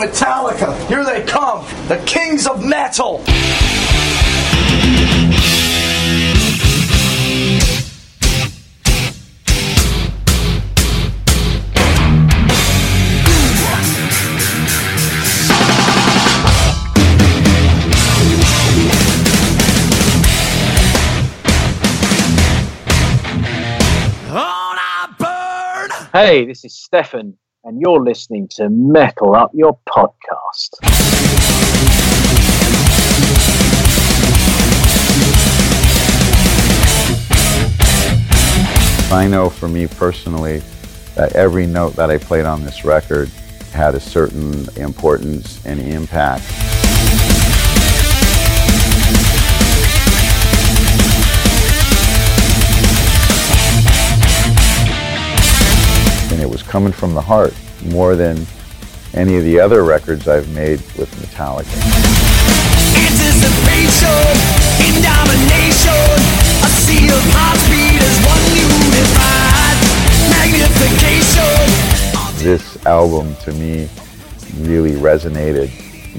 Metallica, here they come, the kings of metal. Hey, this is Steffan, and you're listening to Metal Up Your Podcast. I know for me personally that every note that I played on this record had a certain importance and impact. And it was coming from the heart more than any of the other records I've made with Metallica. Anticipation in domination. A sea of heartbeat as one unified. Magnification. This album to me really resonated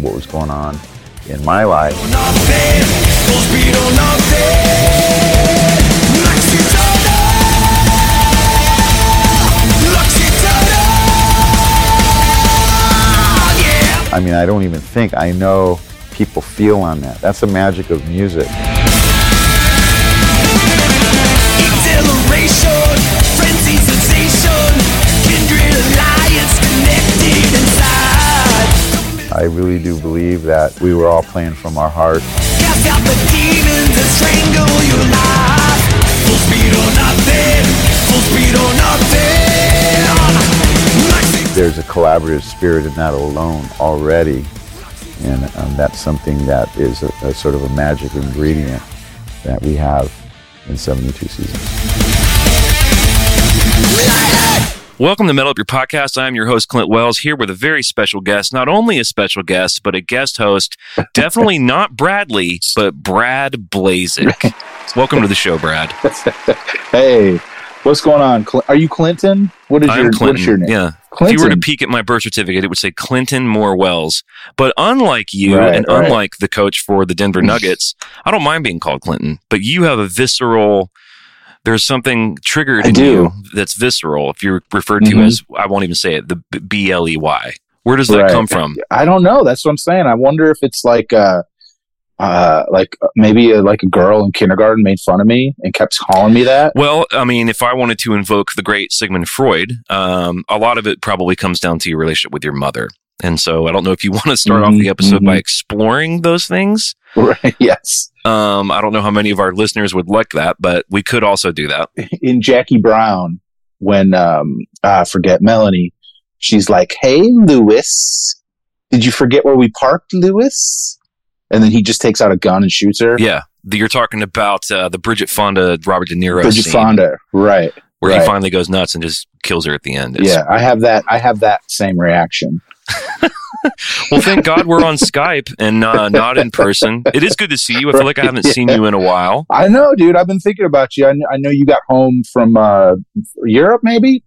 what was going on in my life. I mean, I don't even think I know people feel on that. That's the magic of music. Exhilaration. Frenzy sensation. Kindred alliance connected inside. I really do believe that we were all playing from our heart. Cast out the demons that strangle your life. Full speed or nothing. Full speed or nothing. There's a collaborative spirit in that alone already. And um, that's something that is a, a sort of a magic ingredient that we have in 72 seasons. Welcome to Metal Up Your Podcast. I'm your host, Clint Wells, here with a very special guest. Not only a special guest, but a guest host. Definitely not Bradley, but Brad Blazeck. Welcome to the show, Brad. Hey, what's going on? Are you Clinton? What is your Clinton. Your name? Yeah. If you were to peek at my birth certificate, it would say Clinton Moore Wells. But unlike you Right, and right. unlike the coach for the Denver Nuggets, I don't mind being called Clinton, but you have a visceral. There's something triggered I in do. you that's visceral. If you're referred to Mhm. as, I won't even say it, the B L E Y. Where does that Right. come from? I don't know. That's what I'm saying. I wonder if it's like, uh, uh, like maybe a, like a girl in kindergarten made fun of me and kept calling me that. Well, I mean, if I wanted to invoke the great Sigmund Freud, um, a lot of it probably comes down to your relationship with your mother. And so I don't know if you want to start off Mhm, the episode by mhm. exploring those things. Right? yes. Um, I don't know how many of our listeners would like that, but we could also do that. In Jackie Brown, when um, I forget Melanie, she's like, "Hey, Lewis, did you forget where we parked, Lewis?" And then he just takes out a gun and shoots her. Yeah. You're talking about uh, the Bridget Fonda, Robert De Niro Bridget scene Fonda, right? where he finally goes nuts and just kills her at the end. It's- Yeah, I have that. I have that same reaction. Well, thank God we're on Skype and uh, not in person. It is good to see you. I feel like I haven't seen you in a while. I know, dude. I've been thinking about you. I, kn- I know you got home from uh, Europe, maybe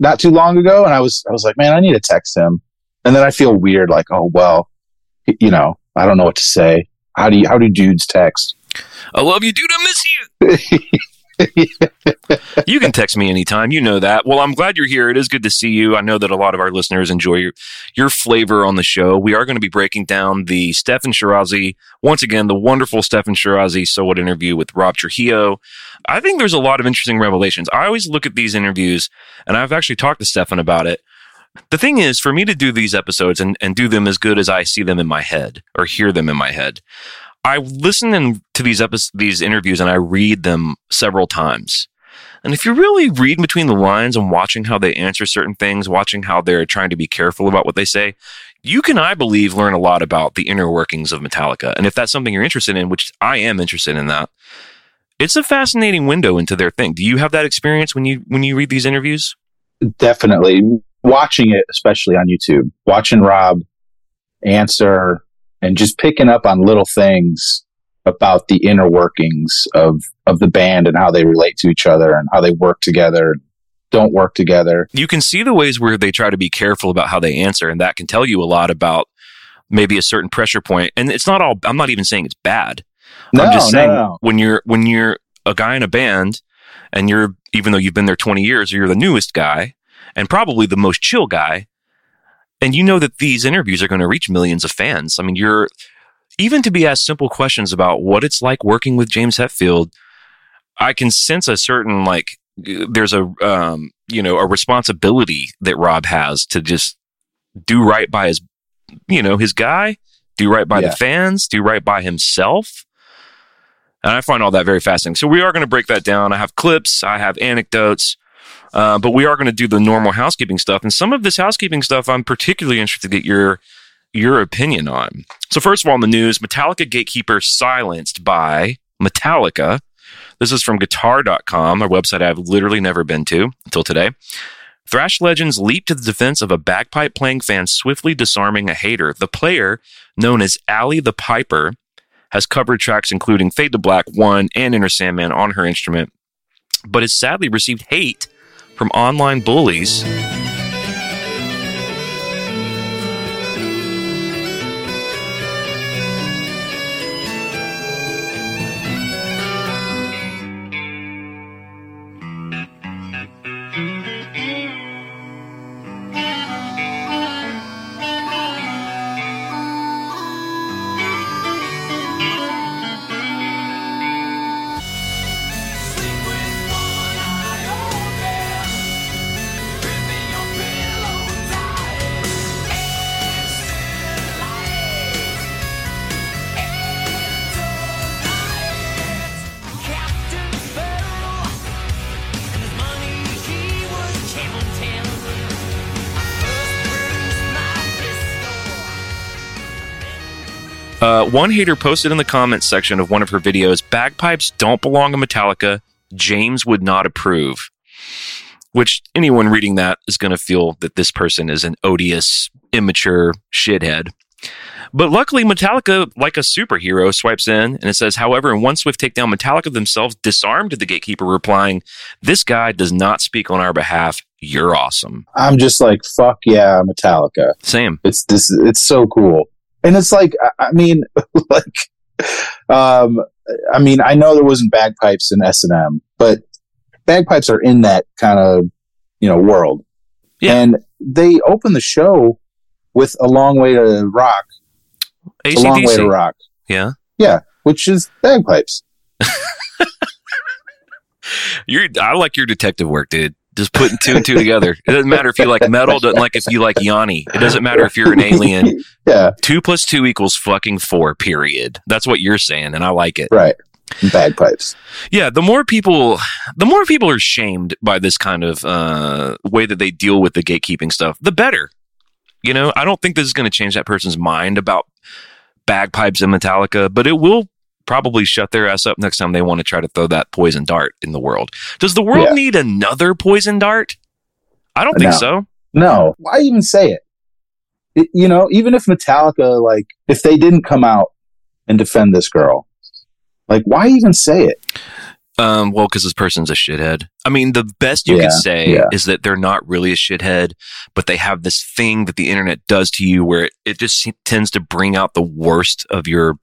not too long ago, and I was I was like, man, I need to text him. And then I feel weird, like, oh well, you know, I don't know what to say. How do you how do dudes text? I love you, dude. I miss you. you can text me anytime. You know that. Well, I'm glad you're here. It is good to see you. I know that a lot of our listeners enjoy your, your flavor on the show. We are going to be breaking down the Steffan Chirazi, once again, the wonderful Steffan Chirazi So What interview with Rob Trujillo. I think there's a lot of interesting revelations. I always look at these interviews, and I've actually talked to Steffan about it. The thing is, for me to do these episodes and, and do them as good as I see them in my head or hear them in my head, I listen in, to these episodes, these interviews, and I read them several times. And if you really read between the lines and watching how they answer certain things, watching how they're trying to be careful about what they say, you can, I believe, learn a lot about the inner workings of Metallica. And if that's something you're interested in, which I am interested in that, it's a fascinating window into their thing. Do you have that experience when you when you read these interviews? Definitely watching it, especially on YouTube, watching Rob answer and just picking up on little things about the inner workings of of the band and how they relate to each other and how they work together. don't work together. You can see the ways where they try to be careful about how they answer, and that can tell you a lot about maybe a certain pressure point. And it's not all. I'm not even saying it's bad. No, I'm just no, saying no. when you're when you're a guy in a band, and you're even though you've been there 20 years, or you're the newest guy, and probably the most chill guy, and you know that these interviews are going to reach millions of fans. I mean, you're even to be asked simple questions about what it's like working with James Hetfield. I can sense a certain like there's a um, you know a responsibility that Rob has to just do right by his you know his guy, do right by Yeah. the fans, do right by himself. And I find all that very fascinating. So we are going to break that down. I have clips, I have anecdotes, uh, but we are going to do the normal housekeeping stuff. And some of this housekeeping stuff, I'm particularly interested to get your your opinion on. So first of all, in the news, Metallica gatekeeper silenced by Metallica. This is from guitar.com, a website I've literally never been to until today. Thrash legends leap to the defense of a bagpipe playing fan swiftly disarming a hater. The player, known as Allie the Piper, has covered tracks including Fade to Black, One, and Enter Sandman on her instrument, but has sadly received hate from online bullies. Uh, one hater posted in the comments section of one of her videos bagpipes don't belong in Metallica. James would not approve. Which anyone reading that is going to feel that this person is an odious, immature shithead. But luckily, Metallica, like a superhero, swipes in and it says, however, in one swift takedown, Metallica themselves disarmed the gatekeeper, replying, This guy does not speak on our behalf. You're awesome. I'm just like, fuck yeah, Metallica. Same. It's this. It's so cool, and it's like, I- mean, like, um, I mean, I know there wasn't bagpipes in S and M, but bagpipes are in that kind of you know world, Yeah. and they open the show with a long way to rock, a long way to rock, Yeah. yeah, which is bagpipes. You're, I like your detective work, dude. Just putting two and two together. It doesn't matter if you like metal, doesn't like if you like Yanni. It doesn't matter if you're an alien. yeah, Two plus two equals fucking four, period. That's what you're saying, and I like it. right. Bagpipes. Yeah, the more people, the more people are shamed by this kind of uh, way that they deal with the gatekeeping stuff, the better. You know, I don't think this is going to change that person's mind about bagpipes and Metallica, but it will probably shut their ass up next time they want to try to throw that poison dart in the world. Does the world Yeah. need another poison dart? I don't think No. so. No, why even say it? it? You know, even if Metallica, like, if they didn't come out and defend this girl, like, why even say it? Um, well, because this person's a shithead. I mean, the best you Yeah, could say yeah. is that they're not really a shithead, but they have this thing that the internet does to you where it, it just tends to bring out the worst of your,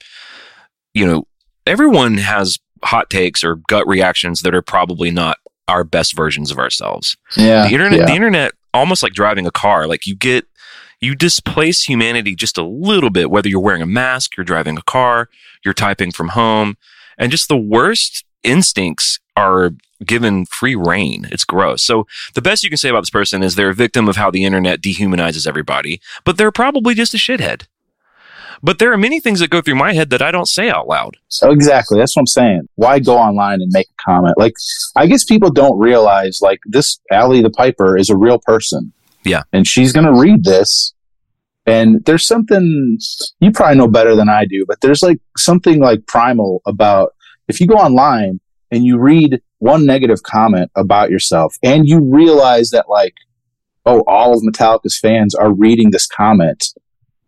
you know, everyone has hot takes or gut reactions that are probably not our best versions of ourselves. Yeah, the internet, yeah. the internet, almost like driving a car, like you get, you displace humanity just a little bit, whether you're wearing a mask, you're driving a car, you're typing from home, and just the worst instincts are given free reign. It's gross. So the best you can say about this person is they're a victim of how the internet dehumanizes everybody, but they're probably just a shithead. But there are many things that go through my head that I don't say out loud. So exactly. That's what I'm saying. Why go online and make a comment? Like, I guess people don't realize, like, this Allie the Piper is a real person. Yeah. And she's going to read this. And there's something you probably know better than I do, but there's like something like primal about if you go online and you read one negative comment about yourself and you realize that, like, oh, all of Metallica's fans are reading this comment.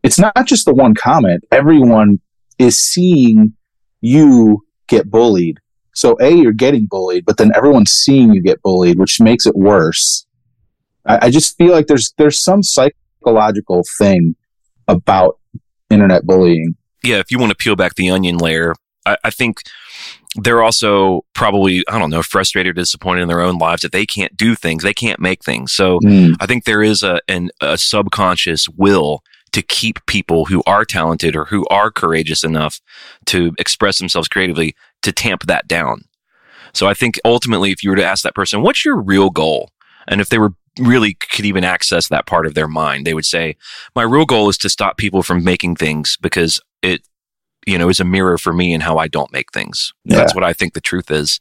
It's not just the one comment. Everyone is seeing you get bullied So a you're getting bullied, but then everyone's seeing you get bullied, which makes it worse. I, I just feel like there's there's some psychological thing about internet bullying. Yeah, if you want to peel back the onion layer, I, I think they're also probably, I don't know, frustrated, or disappointed in their own lives that they can't do things, they can't make things. So Mm. I think there is a an, a subconscious will to keep people who are talented or who are courageous enough to express themselves creatively to tamp that down. So I think ultimately, if you were to ask that person, "What's your real goal?" and if they were really could even access that part of their mind, they would say, "My real goal is to stop people from making things because it." You know, is a mirror for me and how I don't make things. Yeah. That's what I think the truth is.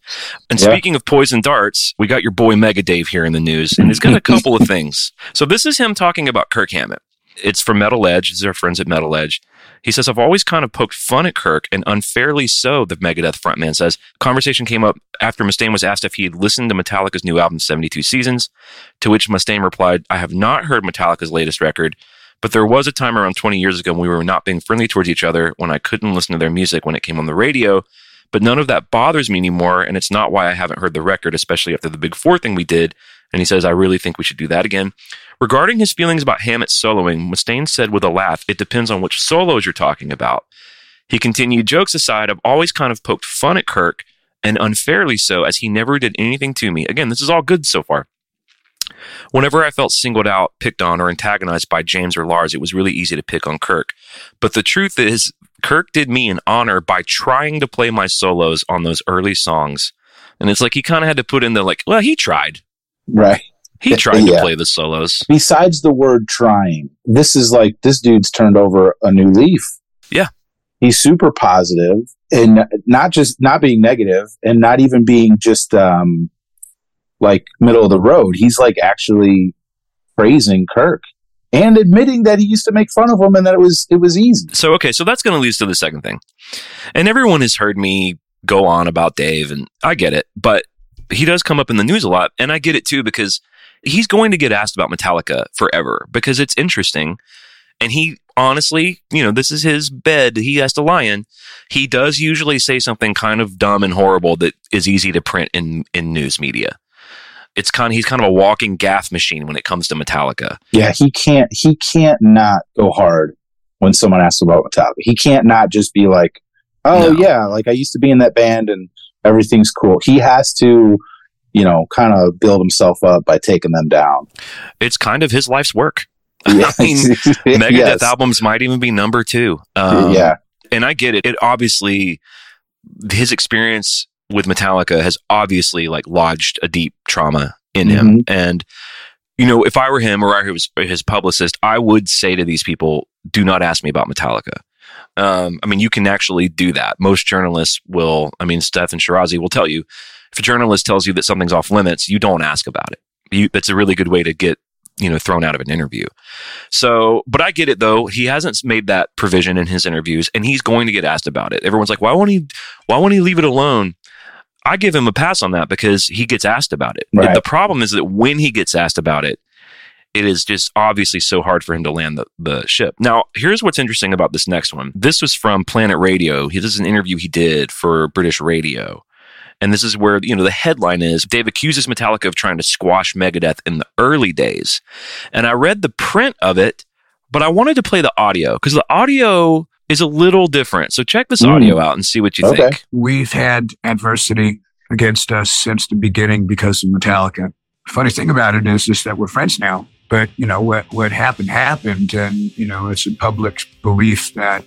And Yeah. speaking of poison darts, we got your boy Mega Dave here in the news, and he's got a couple of things. So this is him talking about Kirk Hammett. It's from Metal Edge. These are friends at Metal Edge. He says, I've always kind of poked fun at Kirk, and unfairly so, the Megadeth frontman says. Conversation came up after Mustaine was asked if he had listened to Metallica's new album, 72 Seasons, to which Mustaine replied, I have not heard Metallica's latest record, but there was a time around 20 years ago when we were not being friendly towards each other when I couldn't listen to their music when it came on the radio. But none of that bothers me anymore, and it's not why I haven't heard the record, especially after the Big Four thing we did. And he says, I really think we should do that again. Regarding his feelings about Hammett soloing, Mustaine said with a laugh, it depends on which solos you're talking about. He continued, jokes aside, I've always kind of poked fun at Kirk, and unfairly so, as he never did anything to me. Again, this is all good so far. Whenever I felt singled out, picked on, or antagonized by James or Lars, it was really easy to pick on Kirk. But the truth is, Kirk did me an honor by trying to play my solos on those early songs. And it's like he kind of had to put in the like, well, he tried. Right. He tried to play the solos. Besides the word trying, this is like this dude's turned over a new leaf. Yeah. He's super positive and not just not being negative and not even being just um like middle of the road. He's like actually praising Kirk and admitting that he used to make fun of him and that it was it was easy. So okay, so that's going to lead us to the second thing. And everyone has heard me go on about Dave, and I get it, but he does come up in the news a lot, and I get it too because he's going to get asked about Metallica forever because it's interesting. And he honestly, you know, this is his bed he has to lie in. He does usually say something kind of dumb and horrible that is easy to print in in news media. It's kind of he's kind of a walking gaff machine when it comes to Metallica. Yeah, he can't he can't not go hard when someone asks about Metallica. He can't not just be like, "Oh No. yeah, like I used to be in that band and everything's cool." He has to, you know, kind of build himself up by taking them down. It's kind of his life's work. Yeah. I mean, Megadeth Yes. albums might even be number two. Um, yeah, and I get it. It obviously his experience with Metallica has obviously like lodged a deep trauma in him. And you know, if I were him or I was his publicist, I would say to these people, "Do not ask me about Metallica." Um, I mean, you can actually do that. Most journalists will. I mean, Steffan Chirazi will tell you if a journalist tells you that something's off limits, you don't ask about it. You, that's a really good way to get you know thrown out of an interview. So, but I get it though. He hasn't made that provision in his interviews, and he's going to get asked about it. Everyone's like, "Why won't he? Why won't he leave it alone?" I give him a pass on that because he gets asked about it. Right. The problem is that when he gets asked about it, it is just obviously so hard for him to land the, the ship. Now, here's what's interesting about this next one. This was from Planet Radio. He, this is an interview he did for British Radio. And this is where, you know, the headline is Dave accuses Metallica of trying to squash Megadeth in the early days. And I read the print of it, but I wanted to play the audio because the audio is a little different. So check this Mm. audio out and see what you Okay. think. we've had adversity against us since the beginning because of Metallica. Funny thing about it is, is that we're friends now. But you know what what happened happened, and you know it's a public belief that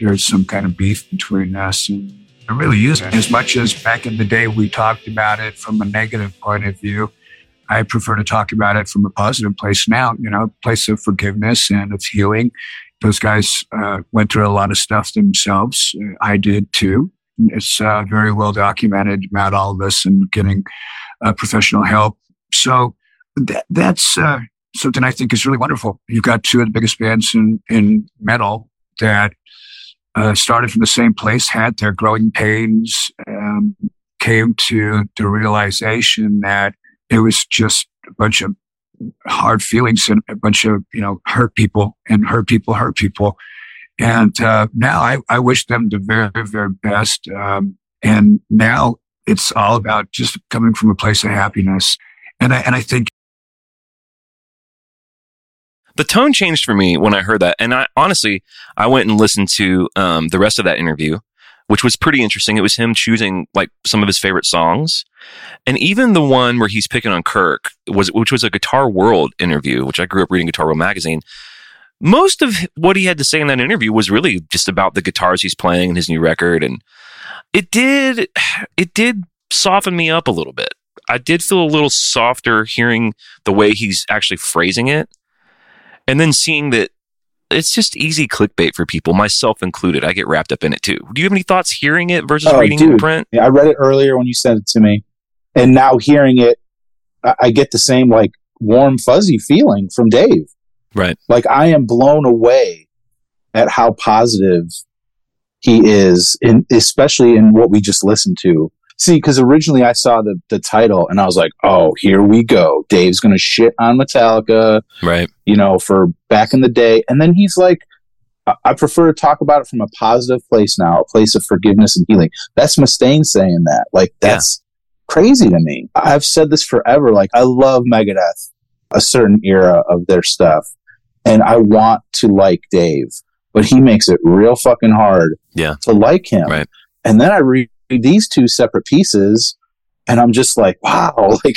there's some kind of beef between us, and it really isn't. As much as back in the day we talked about it from a negative point of view, I prefer to talk about it from a positive place now. You know, place of forgiveness and of healing. Those guys uh, went through a lot of stuff themselves. Uh, I did too. It's uh, very well documented about all this and getting uh, professional help. So that, that's uh, something I think is really wonderful. You've got two of the biggest bands in, in metal that uh, started from the same place, had their growing pains, um, came to the realization that it was just a bunch of hard feelings and a bunch of, you know, hurt people and hurt people, hurt people. And uh, now I, I wish them the very, very best. Um, and now it's all about just coming from a place of happiness. And I, and I think the tone changed for me when I heard that. And I honestly, I went and listened to um, the rest of that interview, which was pretty interesting. It was him choosing like some of his favorite songs, and even the one where he's picking on Kirk was, which was a Guitar World interview, which I grew up reading Guitar World magazine. Most of what he had to say in that interview was really just about the guitars he's playing in his new record, and it did it did soften me up a little bit. I did feel a little softer hearing the way he's actually phrasing it and then seeing that it's just easy clickbait for people, myself included. I get wrapped up in it too. Do you have any thoughts hearing it versus Oh, reading it in print? Yeah, I read it earlier when you sent it to me, and now hearing it, I, I get the same like warm fuzzy feeling from Dave. Right. Like I am blown away at how positive he is, in especially in what we just listened to. See, because originally I saw the the title and I was like, "Oh, here we go. Dave's gonna shit on Metallica." Right. you know, for back in the day. And then he's like, I- I prefer to talk about it from a positive place now, a place of forgiveness and healing. That's Mustaine saying that. Like, that's crazy to me. I've said this forever. Like, I love Megadeth, a certain era of their stuff, and I want to like Dave, but he makes it real fucking hard Yeah. to like him. Right. And then I read these two separate pieces, and I'm just like, wow, like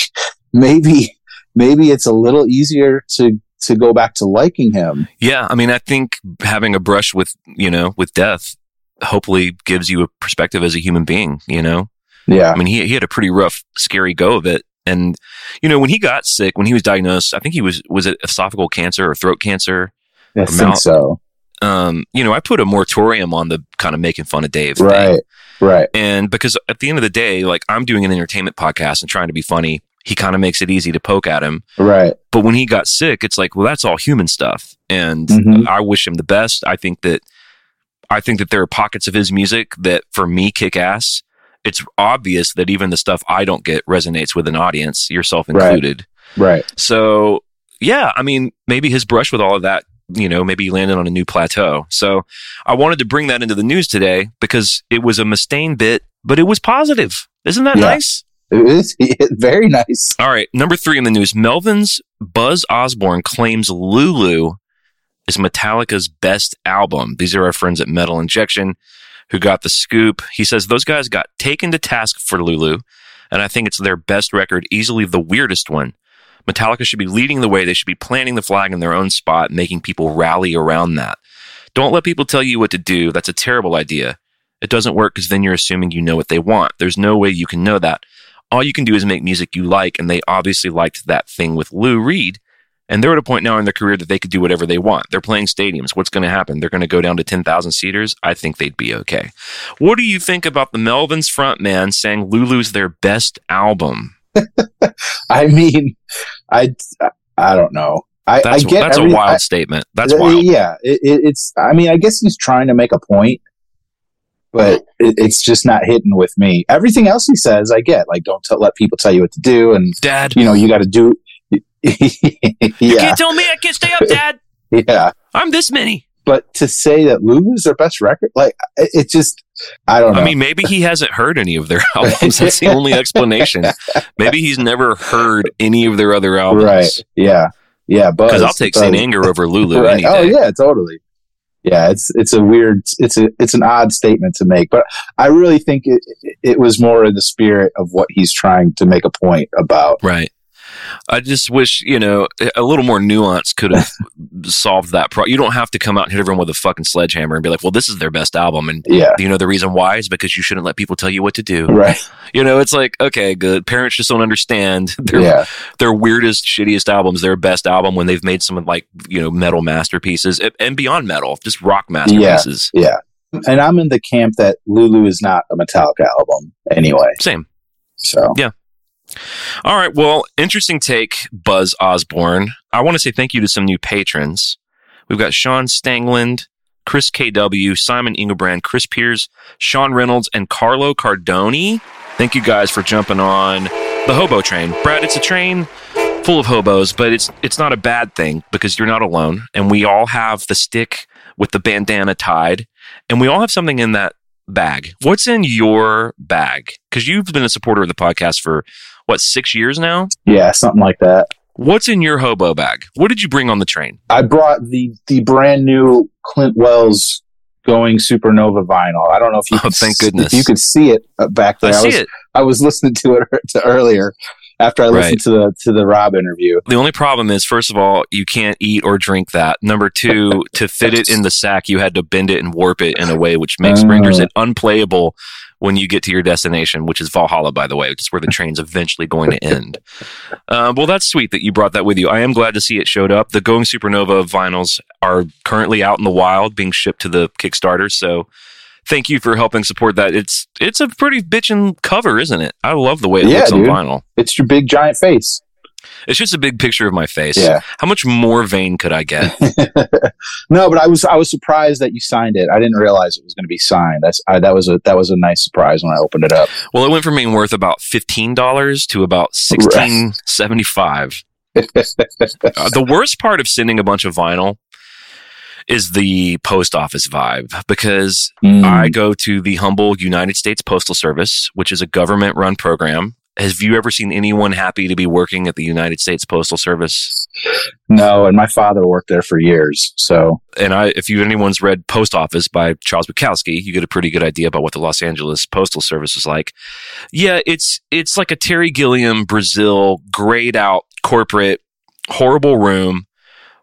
maybe maybe it's a little easier to to go back to liking him. Yeah. I mean, I think having a brush with, you know, with death hopefully gives you a perspective as a human being, you know? Yeah. I mean, he, he had a pretty rough, scary go of it. And, you know, when he got sick, when he was diagnosed, I think he was, was it esophageal cancer or throat cancer? I think so. Um, you know, I put a moratorium on the kind of making fun of Dave thing. Right. Right. And because at the end of the day, like I'm doing an entertainment podcast and trying to be funny, he kind of makes it easy to poke at him. Right. But when he got sick, it's like, well, that's all human stuff. And Mhm. I wish him the best. I think that I think that there are pockets of his music that for me kick ass. It's obvious that even the stuff I don't get resonates with an audience, yourself Right. included. Right. So yeah, I mean, maybe his brush with all of that, you know, maybe he landed on a new plateau. So I wanted to bring that into the news today because it was a Mustaine bit, but it was positive. Isn't that Yeah. nice? It's very nice. All right, number three in the news. Melvins' Buzz Osborne claims Lulu is Metallica's best album. These are our friends at Metal Injection who got the scoop. He says those guys got taken to task for Lulu, and I think it's their best record, easily the weirdest one. Metallica should be leading the way. They should be planting the flag in their own spot, making people rally around that. Don't let people tell you what to do. That's a terrible idea. It doesn't work because then you're assuming you know what they want. There's no way you can know that. All you can do is make music you like, and they obviously liked that thing with Lou Reed. And they're at a point now in their career that they could do whatever they want. They're playing stadiums. What's going to happen? They're going to go down to 10,000 seaters. I think they'd be okay. What do you think about the Melvins frontman saying Lulu's their best album? I mean, I I don't know. I, That's, I get that's a wild I- statement. That's wild. Yeah, it, it, it's. I mean, I guess he's trying to make a point, but it, it's just not hitting with me. Everything else he says, I get. Like, don't tell, let people tell you what to do, and Dad, you know, you got to do. you can't tell me I can't stay up, Dad. yeah. I'm this many. But to say that Lulu's their best record, like, it, it just, I don't know. I mean, maybe he hasn't heard any of their albums. That's the only explanation. Maybe he's never heard any of their other albums. right? Yeah, yeah. Because I'll take St. Anger over Lulu Right. any oh, day. Oh yeah, totally. Yeah, it's it's a weird, it's a it's an odd statement to make, but I really think it it was more in the spirit of what he's trying to make a point about. Right. I just wish, you know, a little more nuance could have solved that problem. You don't have to come out and hit everyone with a fucking sledgehammer and be like, well, this is their best album. And Yeah, you know, the reason why is because you shouldn't let people tell you what to do. right. You know, it's like, okay, good. Parents just don't understand their, Yeah, their weirdest, shittiest albums, their best album when they've made some of like, you know, metal masterpieces and- beyond metal, just rock masterpieces. yeah. And I'm in the camp that Lulu is not a Metallica album anyway. Same. So All right. Well, interesting take, Buzz Osborne. I want to say thank you to some new patrons. We've got Sean Stangland, Chris KW, Simon Ingebrand, Chris Piers, Sean Reynolds, and Carlo Cardoni. Thank you guys for jumping on the hobo train. Brad, it's a train full of hobos, but it's it's not a bad thing because you're not alone, and we all have the stick with the bandana tied, and we all have something in that bag? What's in your bag? Because you've been a supporter of the podcast for what six years now. Yeah, something like that. What's in your hobo bag? What did you bring on the train? I brought the the brand new Clint Wells going supernova vinyl. I don't know if you Oh, could thank goodness. if you could see it uh, back there. I see was it. I was listening to it to earlier after I listened to the to the Rob interview. The only problem is, first of all, you can't eat or drink that. Number two, to fit it in the sack, you had to bend it and warp it in a way which makes Oh. renders it unplayable when you get to your destination, which is Valhalla, by the way, which is where the train's eventually going to end. Uh, well, that's sweet that you brought that with you. I am glad to see it showed up. The Going Supernova vinyls are currently out in the wild, being shipped to the Kickstarter. So. Thank you for helping support that. It's it's a pretty bitchin' cover, isn't it? I love the way it Yeah, looks dude. on vinyl. It's your big giant face. It's just a big picture of my face. Yeah. How much more vain could I get? no, but I was I was surprised that you signed it. I didn't realize it was going to be signed. That's I, that was a that was a nice surprise when I opened it up. Well, it went from being worth about fifteen dollars to about sixteen seventy five. Uh, the worst part of sending a bunch of vinyl is the post office vibe because Mm. I go to the humble United States Postal Service, which is a government run program. Have you ever seen anyone happy to be working at the United States Postal Service? no, and my father worked there for years, so And I, if you anyone's read Post Office by Charles Bukowski, you get a pretty good idea about what the Los Angeles Postal Service is like. Yeah, it's it's like a Terry Gilliam Brazil grayed out corporate horrible room.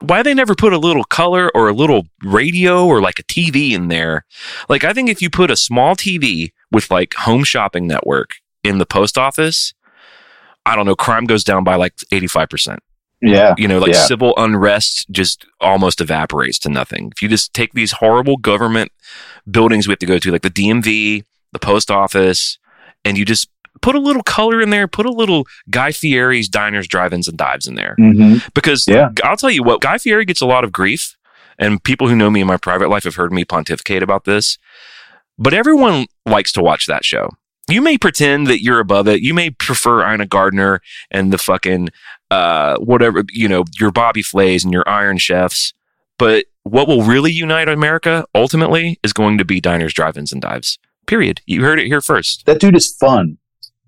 Why they never put a little color or a little radio or like a TV in there? Like I think if you put a small TV with like Home Shopping Network in the post office, I don't know, crime goes down by like eighty five percent yeah, you know, like Yeah. civil unrest just almost evaporates to nothing. If you just take these horrible government buildings we have to go to, like the DMV, the post office, and you just put a little color in there, put a little Guy Fieri's diners, drive-ins, and dives in there. hmm Because Yeah. I'll tell you what, Guy Fieri gets a lot of grief, and people who know me in my private life have heard me pontificate about this. But everyone likes to watch that show. You may pretend that you're above it. You may prefer Ina Gardner and the fucking uh, whatever you know, your Bobby Flays and your Iron Chefs. But what will really unite America ultimately is going to be diners, drive-ins, and dives. Period. You heard it here first. that dude is fun.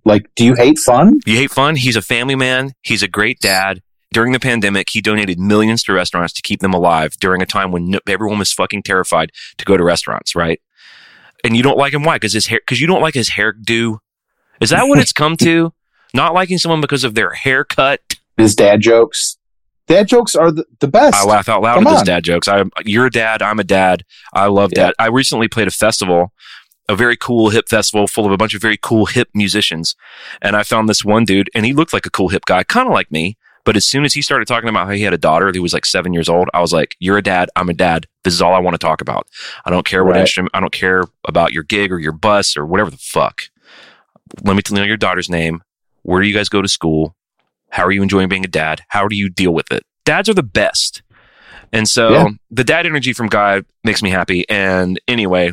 Like, do you hate fun? You hate fun? He's a family man. He's a great dad. During the pandemic, he donated millions to restaurants to keep them alive during a time when no, everyone was fucking terrified to go to restaurants, right? And you don't like him. Why? Because his hair, because you don't like his hairdo. Is that what it's come to? Not liking someone because of their haircut. His dad jokes. Dad jokes are the, the best. I laugh out loud Come at those dad jokes. I'm, you're a dad. I'm a dad. I love Yeah. dad. I recently played a festival, a very cool hip festival full of a bunch of very cool hip musicians. And I found this one dude and he looked like a cool hip guy, kind of like me. But as soon as he started talking about how he had a daughter who was like seven years old, I was like, you're a dad. I'm a dad. This is all I want to talk about. I don't care what Right. instrument. I don't care about your gig or your bus or whatever the fuck. Let me tell you your daughter's name. Where do you guys go to school? How are you enjoying being a dad? How do you deal with it? Dads are the best. And so Yeah. the dad energy from Guy makes me happy. And anyway,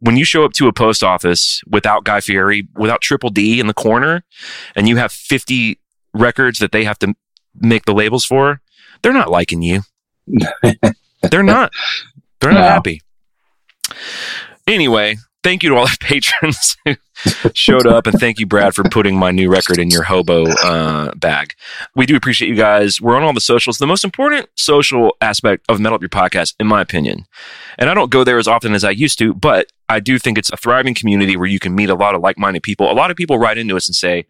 when you show up to a post office without Guy Fieri, without Triple D in the corner, and you have 50 records that they have to make the labels for, they're not liking you. they're not. They're not No. happy. Anyway, thank you to all the patrons who showed up, and thank you, Brad, for putting my new record in your hobo uh, bag. We do appreciate you guys. We're on all the socials. The most important social aspect of Metal Up Your Podcast, in my opinion, and I don't go there as often as I used to, but I do think it's a thriving community where you can meet a lot of like minded people. A lot of people write into us and say,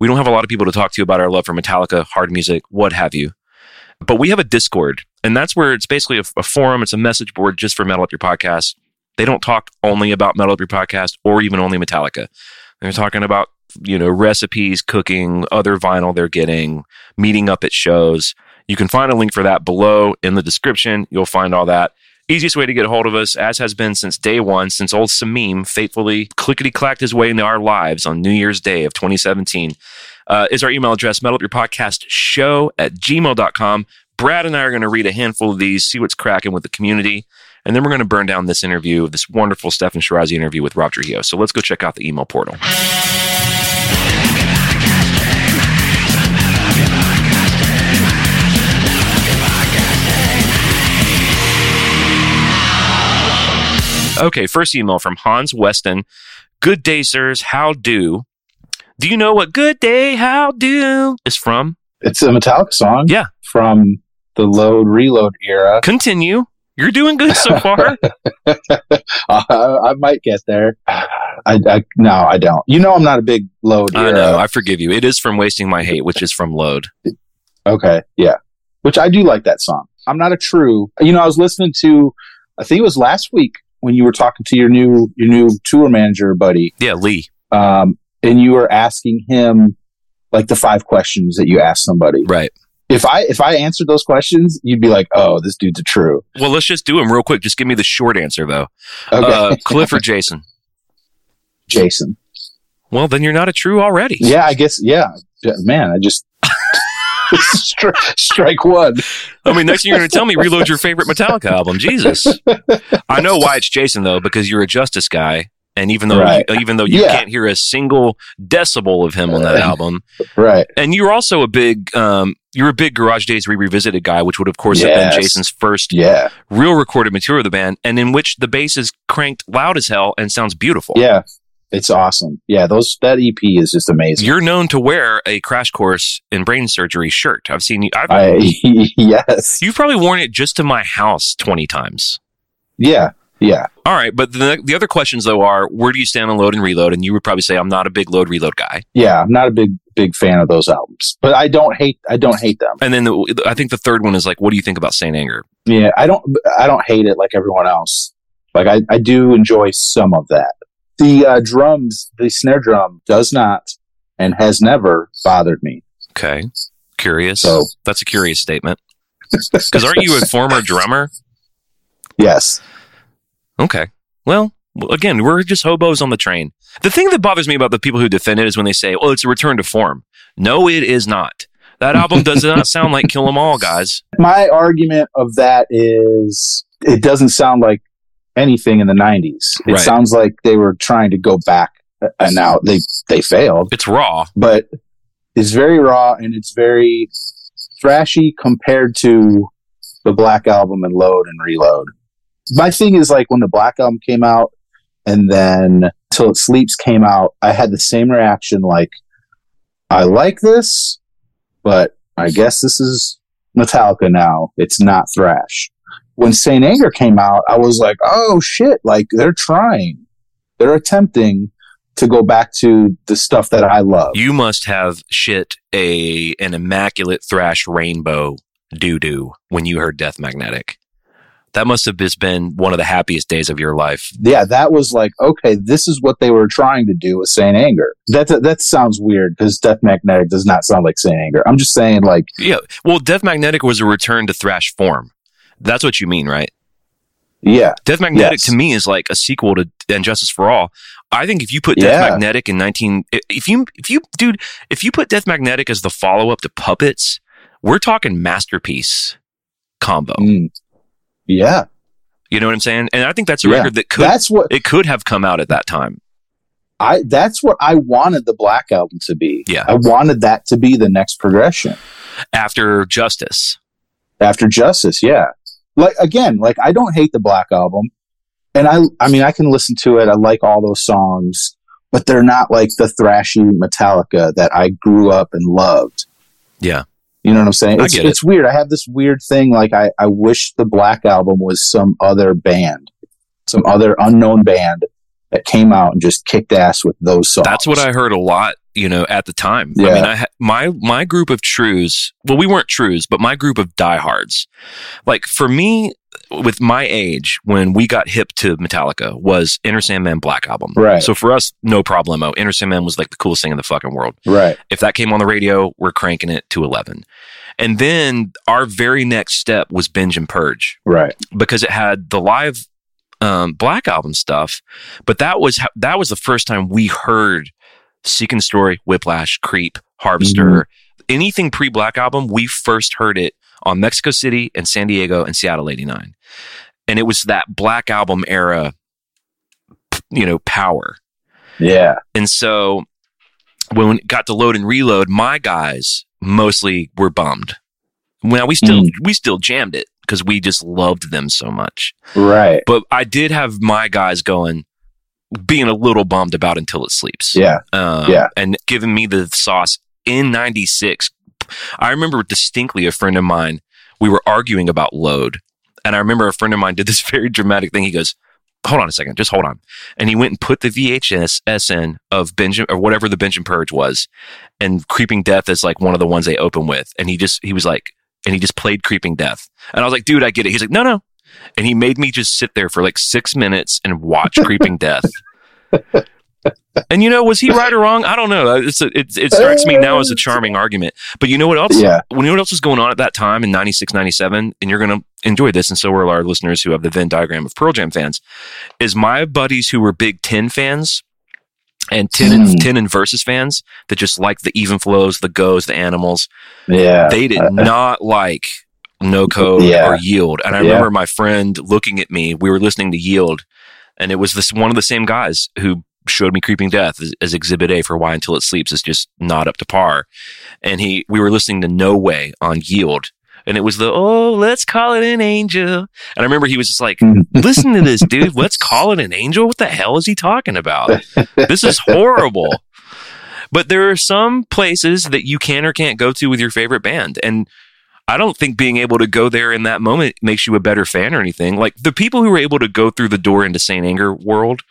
we don't have a lot of people to talk to about our love for Metallica, hard music, what have you. But we have a Discord, and that's where it's basically a, a forum. It's a message board just for Metal Up Your Podcast. They don't talk only about Metal Up Your Podcast or even only Metallica. They're talking about, you know, recipes, cooking, other vinyl they're getting, meeting up at shows. You can find a link for that below in the description. You'll find all that. Easiest way to get a hold of us, as has been since day one, since old Samim faithfully clickety clacked his way into our lives on New Year's Day of 2017, uh, is our email address, metalupyourpodcast show at gmail.com. Brad and I are going to read a handful of these, see what's cracking with the community, and then we're going to burn down this interview, this wonderful Steffan Chirazi interview with Rob Trujillo. So let's go check out the email portal. Okay, first email from Hans Weston. Good day, sirs. How do? Do you know what "Good Day, How Do" is from? It's a Metallica song. Yeah. From the load reload era. Continue. You're doing good so far. I, I might get there. I, I no, I don't. You know, I'm not a big load. I era. know. I forgive you. It is from "Wasting My Hate," which is from Load. Okay, yeah. Which I do like that song. I'm not a true. You know, I was listening to. I think it was last week when you were talking to your new your new tour manager buddy, Yeah, Lee. um, and you were asking him like the five questions that you ask somebody. Right. If I if I answered those questions, you'd be like, "Oh, this dude's a true." Well, let's just do them real quick. Just give me the short answer, though. Okay, Uh, Cliff or Jason? Jason. Well, then you're not a true already. Yeah, I guess. Yeah, man, I just strike, strike one. I mean, next thing you're going to tell me, reload your favorite Metallica album. Jesus. I know why it's Jason though, because you're a Justice guy, and even though Right. even though you Yeah. can't hear a single decibel of him on that album, Right. and you're also a big um, you're a big Garage Days Re Revisited guy, which would of course have been Jason's first Yeah. real recorded material of the band, and in which the bass is cranked loud as hell and sounds beautiful. Yeah. It's awesome. Yeah, those that EP is just amazing. You're known to wear a crash course in brain surgery shirt. I've seen you. I've, I yes. you've probably worn it just to my house twenty times. Yeah. Yeah. All right, but the the other questions though are where do you stand on load and reload? And you would probably say I'm not a big load reload guy. Yeah. I'm not a big big fan of those albums, but I don't hate I don't hate them. And then the, I think the third one is like, what do you think about Saint Anger? Yeah, I don't I don't hate it like everyone else. Like I I do enjoy some of that. The uh, drums, the snare drum does not and has never bothered me. Okay, curious. So- that's a curious statement. Because aren't you a former drummer? Yes. Okay. Well, well, again, we're just hobos on the train. The thing that bothers me about the people who defend it is when they say, "Oh, it's a return to form." No, it is not. That album does not sound like Kill 'Em All, guys. My argument of that is it doesn't sound like anything in the 90s. It Right. sounds like they were trying to go back uh, and now they they failed. It's raw. but it's very raw and it's very thrashy compared to the Black Album and Load and Reload. My thing is like when the Black Album came out and then Till It Sleeps came out, I had the same reaction like, I like this, but I guess this is Metallica now. It's not thrash. When Saint Anger came out, I was like, oh shit, like they're trying. They're attempting to go back to the stuff that I love. You must have shit a an immaculate thrash rainbow doo doo when you heard Death Magnetic. That must have just been one of the happiest days of your life. yeah, that was like, okay, this is what they were trying to do with Saint Anger. That that sounds weird because Death Magnetic does not sound like Saint Anger. I'm just saying, like, Yeah. Well, Death Magnetic was a return to thrash form. That's what you mean, right? yeah, Death Magnetic Yes. to me is like a sequel to And Justice for All. I think if you put Death Yeah. Magnetic in 19 if you if you dude, if you put Death Magnetic as the follow-up to Puppets, we're talking masterpiece combo. Mm. Yeah, You know what I'm saying? And I think that's a Yeah. record that could that's what it could have come out at that time. I. That's what I wanted the Black Album to be. Yeah. I wanted that to be the next progression After Justice. after Justice. Yeah, like again, like I don't hate the Black Album, and I. I mean, I can listen to it. I like all those songs, but they're not like the thrashy Metallica that I grew up and loved. Yeah. You know what I'm saying? I It's, get it. it's weird. I have this weird thing. Like I, I wish the Black Album was some other band, some other unknown band that came out and just kicked ass with those songs. That's what I heard a lot, you know, at the time. I Yeah. mean, I ha- my my group of trues. Well, we weren't trues, but my group of diehards. Like for me, with my age, when we got hip to Metallica, was Enter Sandman Black album. Right. So for us, no problemo. Enter Sandman was like the coolest thing in the fucking world. right. If that came on the radio, we're cranking it to eleven. And then our very next step was Binge and Purge Right. because it had the live um, Black album stuff, but that was that was the first time we heard Seek and Destroy, Whiplash, Creep, Harvester, Mm-hmm. anything pre Black album. We first heard it on Mexico City and San Diego and Seattle '89, and it was that Black album era, you know, power. Yeah. And so when we got to load and reload, my guys mostly were bummed. Now we still Mm. we still jammed it because we just loved them so much. Right. But I did have my guys going, being a little bummed about until it sleeps. Yeah. Um, Yeah. And giving me the sauce in 96. I remember distinctly a friend of mine, we were arguing about load. And I remember a friend of mine did this very dramatic thing. He goes, hold on a second, just hold on. And he went and put the VHS SN of Benjamin or whatever the Binge and Purge was. And Creeping Death is like one of the ones they open with. And he just, he was like, and he just played Creeping Death. And I was like, dude, I get it. He's like, no, no. And he made me just sit there for like six minutes and watch Creeping Death. And you know, was he right or wrong? I don't know. It's a, it, it strikes me now as a charming argument. But you know what else? Yeah. When you know what else was going on at that time in 96, 97, and you're going to enjoy this, and so will our listeners who have the Venn diagram of Pearl Jam fans, is my buddies who were big 10 fans and 10 and, Hmm. 10 and Versus fans that just like the even flows, the goes, the animals, Yeah. they did Uh, not like no code Yeah. or yield. And I Yeah. remember my friend looking at me. We were listening to yield, and it was this one of the same guys who showed me creeping death as, as exhibit A for why until it sleeps is just not up to par. And he we were listening to No Way on yield. And it was the oh, let's call it an angel. And I remember he was just like, "Listen to this, dude. Let's call it an angel. What the hell is he talking about? This is horrible." But there are some places that you can or can't go to with your favorite band. And I don't think being able to go there in that moment makes you a better fan or anything. Like the people who were able to go through the door into Saint Anger world,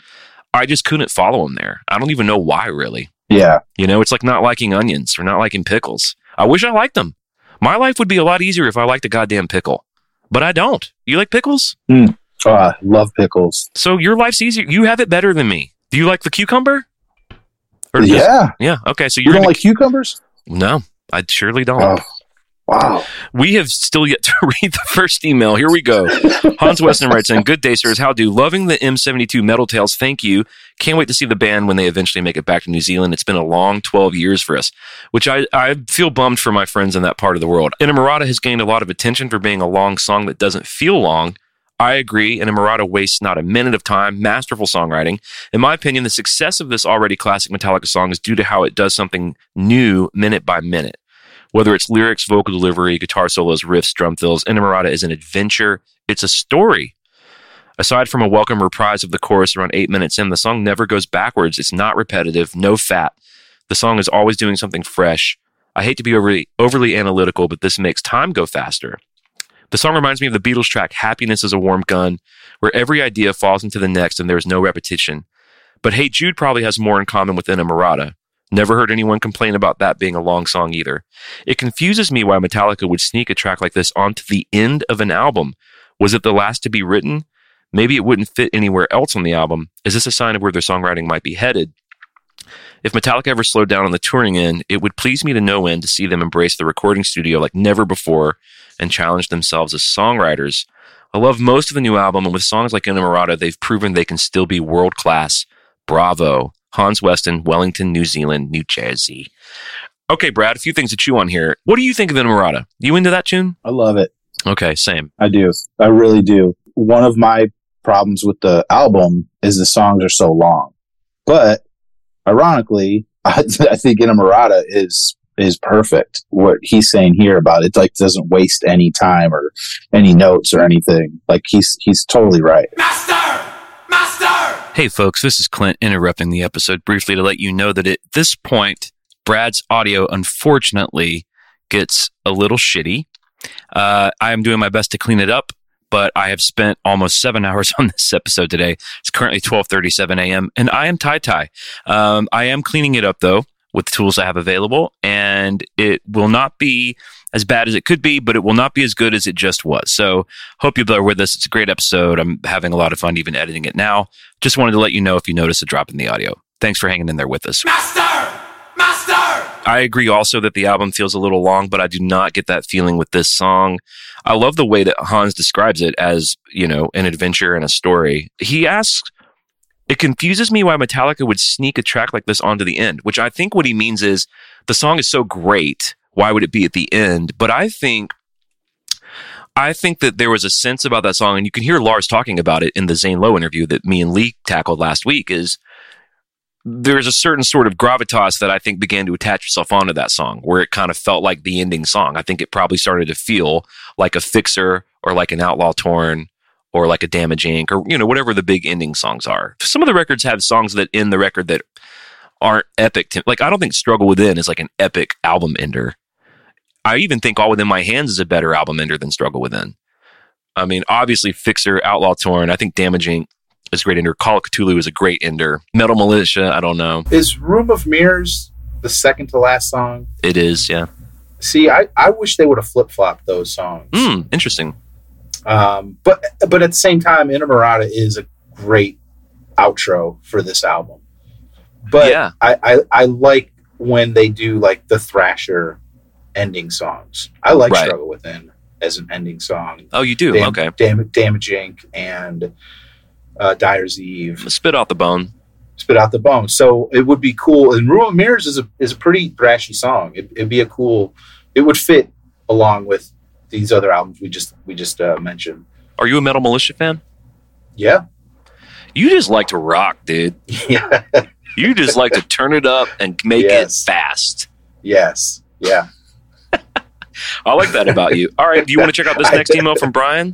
I just couldn't follow them there. I don't even know why, really. yeah. You know, it's like not liking onions or not liking pickles. I wish I liked them. My life would be a lot easier if I liked a goddamn pickle, but I don't. You like pickles? Mm. Oh, I love pickles. So your life's easier. You have it better than me. Do you like the cucumber? Or just- Yeah. yeah. Okay. So You you're don't like cucumbers? no, I surely don't. Oh, wow. We have still yet to read the first email. Here we go. Hans Weston writes in, Good day, sirs. How do? Loving the M72 Metal Tales. Thank you. Can't wait to see the band when they eventually make it back to New Zealand. It's been a long 12 years for us, which I, I feel bummed for my friends in that part of the world. Inamorata has gained a lot of attention for being a long song that doesn't feel long. I agree. Inamorata wastes not a minute of time. Masterful songwriting. In my opinion, the success of this already classic Metallica song is due to how it does something new minute by minute. Whether it's lyrics, vocal delivery, guitar solos, riffs, drum fills, Inamorata is an adventure. It's a story. Aside from a welcome reprise of the chorus around eight minutes in, the song never goes backwards. It's not repetitive, no fat. The song is always doing something fresh. I hate to be overly, overly analytical, but this makes time go faster. The song reminds me of the Beatles track Happiness is a Warm Gun, where every idea falls into the next and there's no repetition. But Hey Jude probably has more in common with Inamorata. Never heard anyone complain about that being a long song either. It confuses me why Metallica would sneak a track like this onto the end of an album. Was it the last to be written? Maybe it wouldn't fit anywhere else on the album. Is this a sign of where their songwriting might be headed? If Metallica ever slowed down on the touring end, it would please me to no end to see them embrace the recording studio like never before and challenge themselves as songwriters. I love most of the new album, and with songs like Inamorata, they've proven they can still be world class. Bravo. Hans Weston, Wellington, New Zealand, New Jersey. Okay, Brad, a few things to chew on here. What do you think of Inamorata? You into that tune? I love it. Okay, same. I do. I really do. One of my problems with the album is the songs are so long. But ironically, I, I think Inamorata is is perfect. What he's saying here about it like doesn't waste any time or any notes or anything. Like he's he's totally right. Master! Master! Hey, folks, this is Clint interrupting the episode briefly to let you know that at this point, Brad's audio unfortunately gets a little shitty. Uh, I am doing my best to clean it up, but I have spent almost seven hours on this episode today. It's currently 12:37 a.m. and I am tie tie. Um, I am cleaning it up though with the tools I have available, and it will not be as bad as it could be, but it will not be as good as it just was. So hope you bear with us. It's a great episode. I'm having a lot of fun even editing it now. Just wanted to let you know if you notice a drop in the audio. Thanks for hanging in there with us. Master! Master! I agree also that the album feels a little long, but I do not get that feeling with this song. I love the way that Hans describes it as, you know, an adventure and a story. He asks, it confuses me why Metallica would sneak a track like this onto the end, which I think what he means is the song is so great. Why would it be at the end? But I think I think that there was a sense about that song, and you can hear Lars talking about it in the Zane Lowe interview that me and Lee tackled last week. Is there's a certain sort of gravitas that I think began to attach itself onto that song, where it kind of felt like the ending song. I think it probably started to feel like a Fixxxer or like an Outlaw Torn or like a Damage Inc. or you know whatever the big ending songs are. Some of the records have songs that end the record that aren't epic. To, like I don't think Struggle Within is like an epic album ender. I even think All Within My Hands is a better album ender than Struggle Within. I mean, obviously Fixxxer, Outlaw Torn. I think Damage Inc. is a great ender. Call of Cthulhu is a great ender. Metal Militia. I don't know. Is Room of Mirrors the second to last song? It is. Yeah. See, I, I wish they would have flip flopped those songs. Hmm. Interesting. Um, but but at the same time, Inamorata is a great outro for this album. But Yeah. I, I I like when they do like the Thrasher ending songs. I like Right. Struggle Within as an ending song. Oh, you do. Dam- okay. Dam- Damage Inc. and uh, Dyer's Eve. Spit out the bone. Spit out the bone. So it would be cool. And Room of Mirrors is a is a pretty thrashy song. It, it'd be a cool. It would fit along with these other albums we just we just uh, mentioned. Are you a Metal Militia fan? Yeah, You just like to rock, dude. yeah, You just like to turn it up and make Yes. it fast. yes, yeah. I like that about you. All right. Do you want to check out this next email from Brian?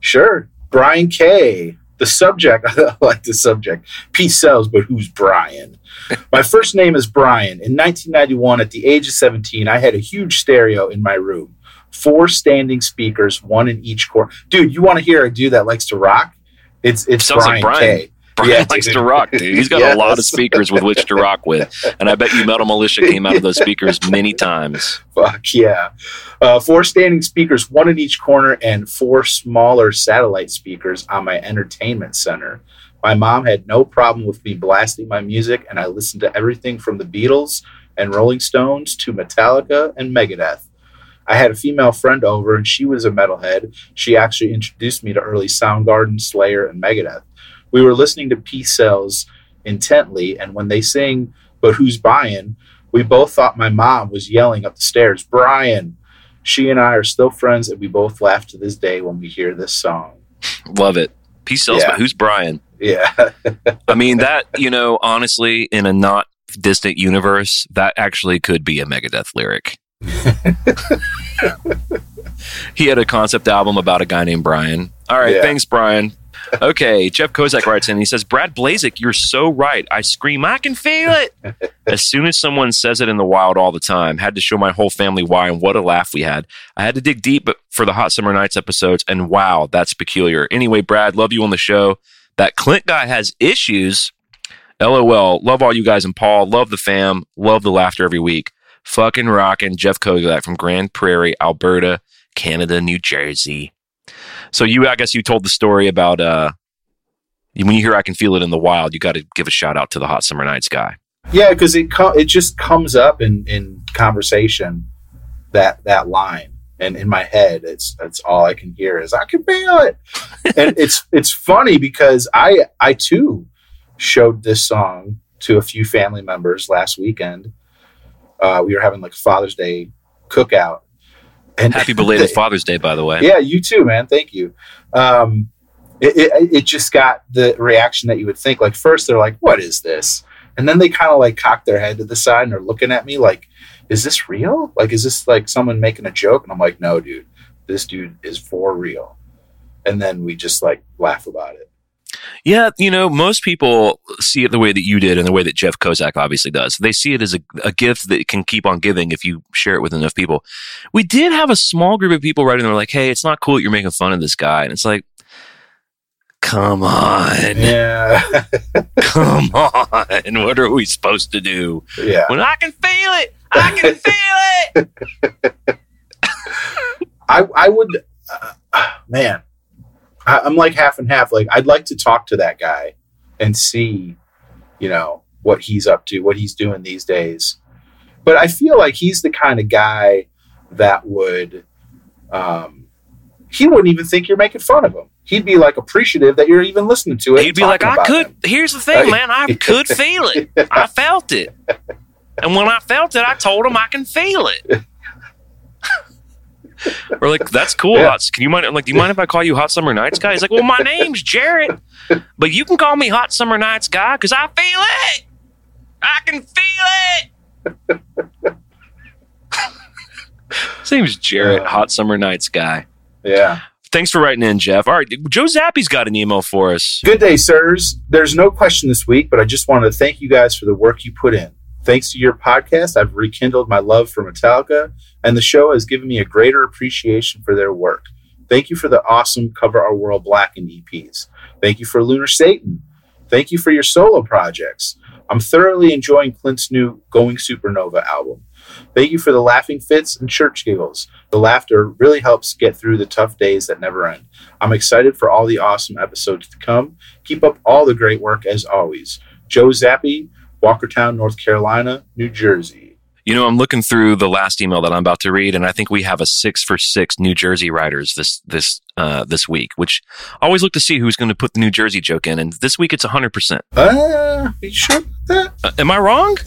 Sure. Brian K. The subject, I like the subject. Peace sells, but who's Brian? My first name is Brian. In 1991, at the age of 17, I had a huge stereo in my room. Four standing speakers, one in each corner. Dude, you want to hear a dude that likes to rock? It's it's Sounds like Brian, Brian. K. Brian Yeah, likes dude. to rock, dude. He's got a lot of speakers with which to rock with. And I bet you Metal Militia came out of those speakers many times. Fuck yeah. Uh, four standing speakers, one in each corner, and four smaller satellite speakers on my entertainment center. My mom had no problem with me blasting my music, and I listened to everything from the Beatles and Rolling Stones to Metallica and Megadeth. I had a female friend over, and she was a metalhead. She actually introduced me to early Soundgarden, Slayer, and Megadeth. We were listening to Peace Sells intently, and when they sing, But Who's Buying? We both thought my mom was yelling up the stairs, Brian. She and I are still friends, and we both laugh to this day when we hear this song. Love it. Peace Sells, Yeah. but who's Brian? Yeah. I mean, that, you know, honestly, in a not distant universe, that actually could be a Megadeth lyric. He had a concept album about a guy named Brian. All right, Yeah. thanks, Brian. Okay, Jeff Kozak writes in. He says, "Brad Blazeck, you're so right. I scream, I can feel it." as soon as someone says it in the wild all the time, had to show my whole family why and what a laugh we had. I had to dig deep, for the Hot Summer Nights episodes, and wow, that's peculiar. Anyway, Brad, love you on the show. That Clint guy has issues. LOL. Love all you guys and Paul. Love the fam. Love the laughter every week. Fucking rockin' Jeff Kozak from Grand Prairie, Alberta, Canada, New Jersey. So you, I guess you told the story about uh, when you hear "I Can Feel It in the Wild," you got to give a shout out to the Hot Summer Nights guy. Yeah, because it co- it just comes up in, in conversation that that line, and in my head, it's that's all I can hear is I can feel it, and it's it's funny because I I too showed this song to a few family members last weekend. Uh, we were having like Father's Day cookout, and Happy belated Father's Day, by the way. yeah, you too, man. Thank you. Um, it, it, it just got the reaction that you would think. Like first, they're like, "What is this?" And then they kind of like cock their head to the side and are looking at me like, "Is this real? Like, is this like someone making a joke?" And I'm like, "No, dude, this dude is for real." And then we just like laugh about it. Yeah, you know, most people see it the way that you did and the way that Jeff Kozak obviously does. They see it as a, a gift that can keep on giving if you share it with enough people. We did have a small group of people writing, they were like, hey, it's not cool that you're making fun of this guy. And it's like, come on, Yeah, come on. What are we supposed to do? yeah. When I can feel it, I can feel it. I I would, uh, man, I, I'm like half and half. Like I'd like to talk to that guy and see, you know, what he's up to, what he's doing these days. But I feel like he's the kind of guy that would, um, he wouldn't even think you're making fun of him. He'd be like appreciative that you're even listening to it. He'd be like, I could. him." Here's the thing, man. I could feel it. I felt it. And when I felt it, I told him I can feel it. We're like, that's cool. Yeah. Hot- Can you mind? I'm like, do you mind if I call you Hot Summer Nights guy? He's like, well, my name's Jarrett, but you can call me Hot Summer Nights guy because I feel it. I can feel it. His name's Jarrett, Uh. Hot Summer Nights guy. Yeah, Thanks for writing in, Jeff. All right, Joe Zappy's got an email for us. Good day, sirs. There's no question this week, but I just wanted to thank you guys for the work you put in. Thanks to your podcast, I've rekindled my love for Metallica, and the show has given me a greater appreciation for their work. Thank you for the awesome Cover Our World Blackened EPs. Thank you for Lunar Satan. Thank you for your solo projects. I'm thoroughly enjoying Clint's new Going Supernova album. Thank you for the laughing fits and church giggles. The laughter really helps get through the tough days that never end. I'm excited for all the awesome episodes to come. Keep up all the great work as always. Joe Zappi, Walkertown, North Carolina, New Jersey. You know, I'm looking through the last email that I'm about to read, and I think we have a six for six New Jersey writers this this uh, this week. Which I always look to see who's going to put the New Jersey joke in, and this week it's 100. percent Uh, you sure about that? uh, Am I wrong?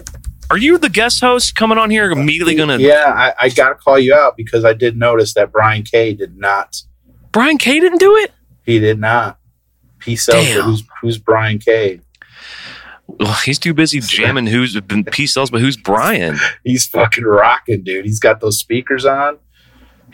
Are you the guest host coming on here immediately going to? Yeah, I, I got to call you out because I did notice that Brian K did not. Brian K didn't do it. He did not. Peace out. Who's who's Brian K? Well, he's too busy jamming. Who's been Peace Sells, but who's Brian? He's fucking rocking, dude. He's got those speakers on.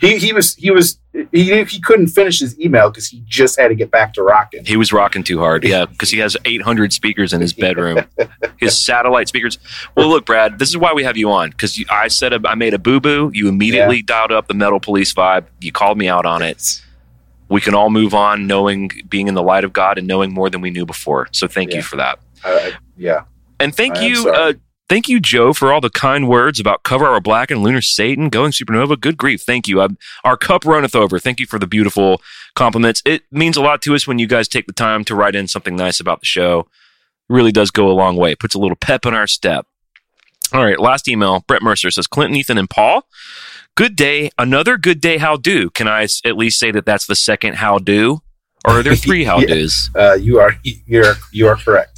He he was he was he he couldn't finish his email because he just had to get back to rocking. He was rocking too hard. Yeah, because he has 800 speakers in his bedroom. His satellite speakers. Well, look, Brad, this is why we have you on because I said a, I made a boo boo. You immediately dialed up the metal police vibe. You called me out on it. We can all move on, knowing being in the light of God and knowing more than we knew before. So thank you for that. I- yeah, And thank I you, uh, thank you, Joe, for all the kind words about Cover Our Blackened Lunar Satan, Going Supernova. Good grief, thank you. i our cup runneth over. Thank you for the beautiful compliments. It means a lot to us when you guys take the time to write in something nice about the show. It really does go a long way. It puts a little pep in our step. All right, last email. Brett Mercer says Clinton, Ethan, and Paul. Good day. Another good day. How do? Can I at least say that that's the second how do? Or are there three how Yeah. do's? uh, you are you're you are correct.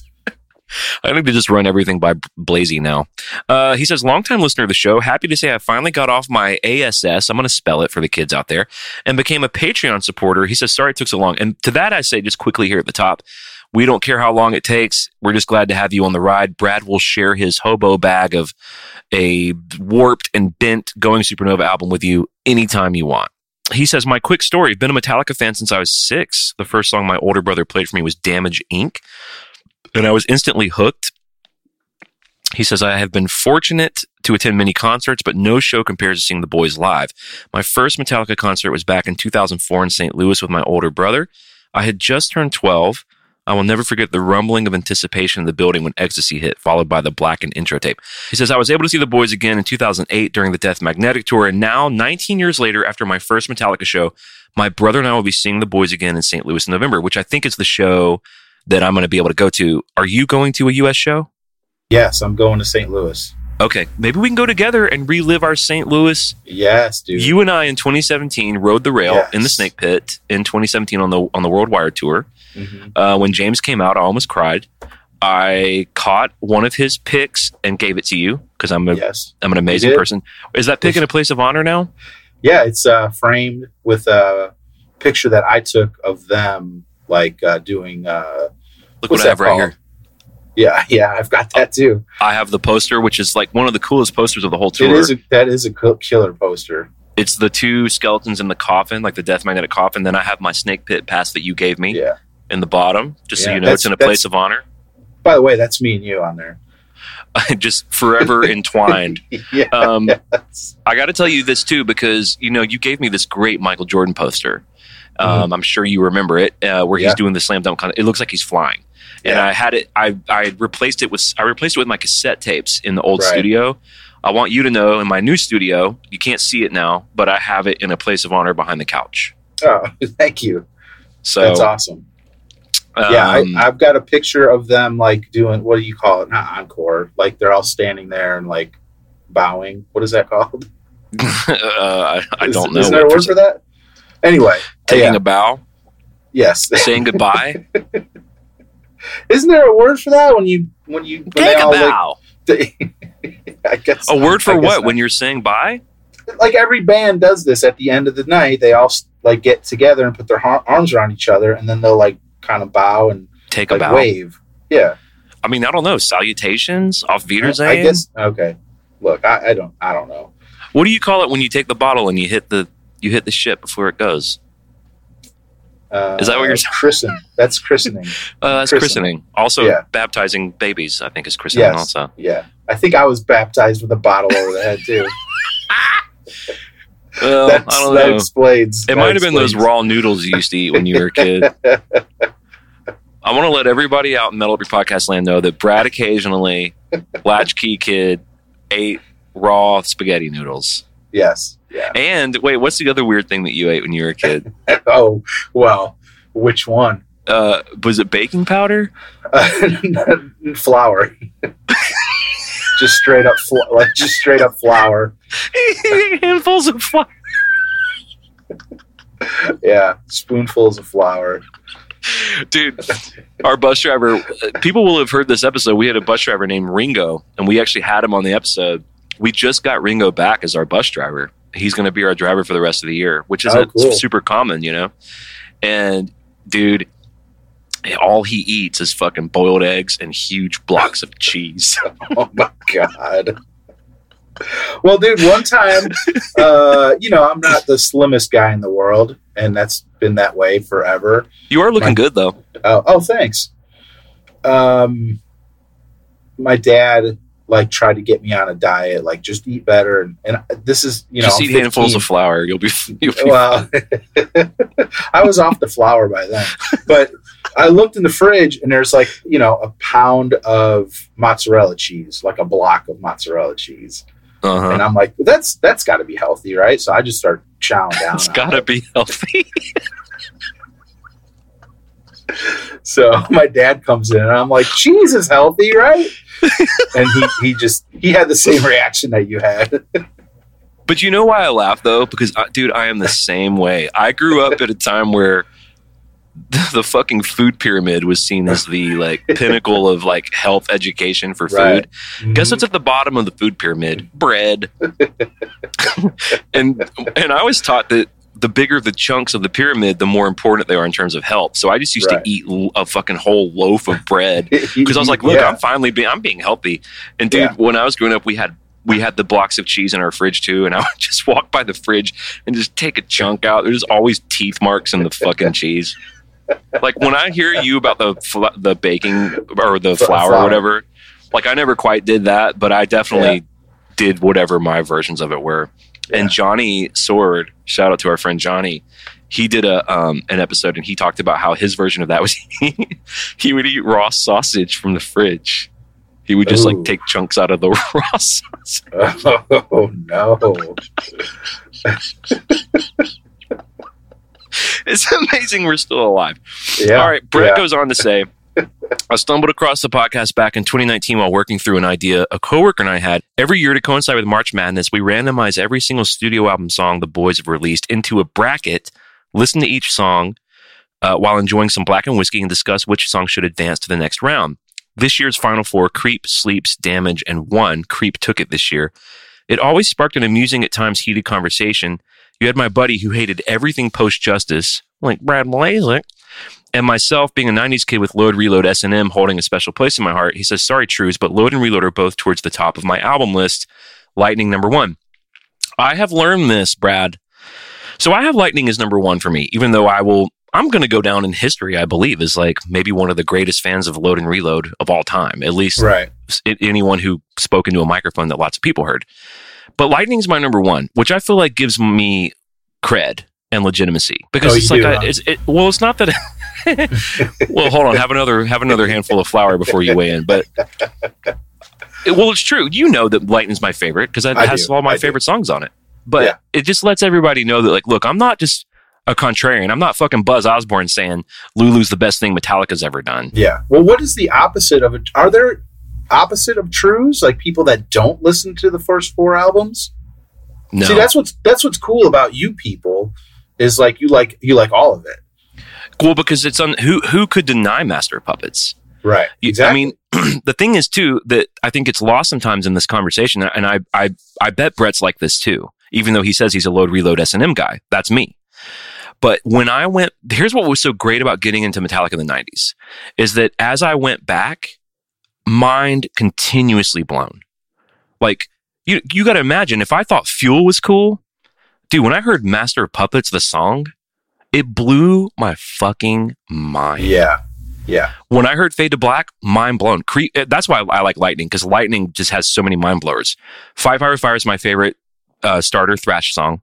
I think they just run everything by Blazy now. Uh, he says, longtime listener of the show, happy to say I finally got off my ASS. I'm going to spell it for the kids out there and became a Patreon supporter. He says, sorry it took so long. And to that, I say just quickly here at the top, we don't care how long it takes. We're just glad to have you on the ride. Brad will share his hobo bag of a warped and bent Going Supernova album with you anytime you want. He says, My quick story. I've been a Metallica fan since I was six. The first song my older brother played for me was Damage Inc and I was instantly hooked. He says, I have been fortunate to attend many concerts, but no show compares to seeing the boys live. My first Metallica concert was back in 2004 in St. Louis with my older brother. I had just turned 12. I will never forget the rumbling of anticipation in the building when Ecstasy hit, followed by the blackened intro tape. He says, I was able to see the boys again in 2008 during the Death Magnetic Tour, and now, 19 years later, after my first Metallica show, my brother and I will be seeing the boys again in St. Louis in November, which I think is the show that I'm going to be able to go to. Are you going to a U.S. show? Yes, I'm going to St. Louis. Okay, maybe we can go together and relive our St. Louis. Yes, dude. You and I in 2017 rode the rail Yes. in the Snake Pit in 2017 on the on the World Wire tour. Mhm. Uh, when James came out, I almost cried. I caught one of his picks and gave it to you because I'm a Yes. I'm an amazing person. Is that pick in a place of honor now? Yeah, it's uh, framed with a picture that I took of them, like uh, doing. Uh, Look what I have right called? here. yeah, yeah, I've got that too. I have the poster, which is like one of the coolest posters of the whole tour. It is a, that is a killer poster. it's the two skeletons in the coffin, like the death magnetic coffin. Then I have my snake pit pass that you gave me Yeah. in the bottom, just so you know it's in a place of honor. By the way, that's me and you on there. just forever entwined. yeah. Um. I got to tell you this too because you know you gave me this great Michael Jordan poster. Um, I'm sure you remember it, uh, where he's Mm-hmm. Yeah. doing the slam dunk. Con- it looks like he's flying, and Yeah. I had it. I I replaced it with I replaced it with my cassette tapes in the old Right. studio. I want you to know in my new studio, you can't see it now, but I have it in a place of honor behind the couch. Oh, thank you. So That's awesome. yeah, um, I, I've got a picture of them like doing what do you call it? Not encore. Like they're all standing there and like bowing. What is that called? uh, I, I don't know. Is there a word for that? Anyway, taking yeah, a bow, yes. saying goodbye. Isn't there a word for that when you when you when Take a bow. Like, I guess a word for what? not. When you're saying bye? like every band does this at the end of the night. They all like get together and put their har- arms around each other, and then they'll like kind of bow and Take a bow. wave. Yeah, I mean, I don't know. Salutations, auf Wiedersehen. I guess. Okay, look, I, I don't, I don't know. What do you call it when you take the bottle and you hit the you hit the ship before it goes? Uh, Is that what you're christen? That's christening. Uh, that's Christening. christening. Also, Yeah. baptizing babies, I think, is christening Yes. also. Yeah, I think I was baptized with a bottle over the head too. Well, That's, I don't that know. explains. It that might have been those raw noodles you used to eat when you were a kid. I want to let everybody out in Metal Up Your Podcast land know that Brad occasionally, latchkey kid, ate raw spaghetti noodles. Yes. Yeah. And wait, what's the other weird thing that you ate when you were a kid? Oh well, which one? Uh, was it baking powder? flour. just straight up, fl- like just straight up flour. Handfuls of flour. Yeah, spoonfuls of flour. Dude, our bus driver, uh, people will have heard this episode. We had a bus driver named Ringo, and we actually had him on the episode. We just got Ringo back as our bus driver. He's going to be our driver for the rest of the year, which is Oh, cool. super common, you know? And dude, all he eats is fucking boiled eggs and huge blocks of cheese. Oh my god. Well, dude, one time, uh, you know, I'm not the slimmest guy in the world, and that's been that way forever. You are looking good, though. Oh, oh, thanks. Um, my dad like tried to get me on a diet, like just eat better, and, and this is you know, just eat handfuls of flour. You'll be, you'll be well, I was off the flour by then, but I looked in the fridge and there's like you know a pound of mozzarella cheese, like a block of mozzarella cheese, uh-huh. and I'm like, that's that's got to be healthy, right? So I just start chowing down. it's got to it. be healthy. So my dad comes in and I'm like, cheese is healthy, right? and he he just he had the same reaction that you had. But you know why I laugh though? Because, uh, dude, I am the same way. I grew up at a time where the fucking food pyramid was seen as the like pinnacle of like health education for food. Right. Guess what's at the bottom of the food pyramid? Bread. and and I was taught that the bigger the chunks of the pyramid, the more important they are in terms of health. So I just used Right. to eat a fucking whole loaf of bread because I was like, look, Yeah. I'm finally being I'm being healthy. And dude, Yeah. when I was growing up, we had we had the blocks of cheese in our fridge too, and I would just walk by the fridge and just take a chunk out. There's always teeth marks in the fucking cheese. Like when I hear you about the fl- the baking or the Fl- flour, or whatever, like I never quite did that, but I definitely did whatever my versions of it were. And Johnny Sword, shout out to our friend Johnny. He did a um, an episode and he talked about how his version of that was he would eat raw sausage from the fridge. He would just Ooh. like take chunks out of the raw sausage. Oh no! It's amazing we're still alive. Yeah. All right, Brett yeah. goes on to say, I stumbled across the podcast back in 2019 while working through an idea a coworker and I had. Every year to coincide with March Madness, we randomize every single studio album song the boys have released into a bracket, listen to each song uh, while enjoying some Blackened whiskey and discuss which song should advance to the next round. This year's Final Four, Creep, Sleeps, Damage, and One. Creep took it this year. It always sparked an amusing, at times heated conversation. You had my buddy who hated everything post justice, like Brad Blazeck, and myself being a 90s kid with Load, Reload, S&M holding a special place in my heart. He says, sorry, Trues, but Load and Reload are both towards the top of my album list. Lightning number one. I have learned this, Brad. So I have Lightning as number one for me, even though I will, I'm going to go down in history, I believe, as like maybe one of the greatest fans of Load and Reload of all time, at least Right. anyone who spoke into a microphone that lots of people heard. But Lightning's my number one, which I feel like gives me cred and legitimacy because Oh, it's like do, I, huh? it's, it, well, it's not that. well, hold on, have another have another handful of flour before you weigh in. But it- well, it's true. You know that Lightning's my favorite because it I has do, all my I do. favorite songs on it. But Yeah. it just lets everybody know that, like, look, I'm not just a contrarian. I'm not fucking Buzz Osborne saying Lulu's the best thing Metallica's ever done. Yeah. Well, what is the opposite of it? Are there opposite of trues like people that don't listen to the first four albums? No, See, that's what's that's what's cool about you people is like you like you like all of it. Cool because it's on who who could deny Master of Puppets. Right. You- Exactly. I mean, the thing is too that I think it's lost sometimes in this conversation, and I I I bet Brett's like this too. Even though he says he's a load reload S and M guy, that's me. But when I went, here's what was so great about getting into Metallica in the '90s is that as I went back, mind continuously blown. Like you, you got to imagine if I thought Fuel was cool, dude. When I heard Master of Puppets, the song, It blew my fucking mind. Yeah. Yeah. When I heard Fade to Black, mind blown. Cre- eh, that's why I like Lightning because Lightning just has so many mind blowers. Five Hour Fire is my favorite uh, starter thrash song.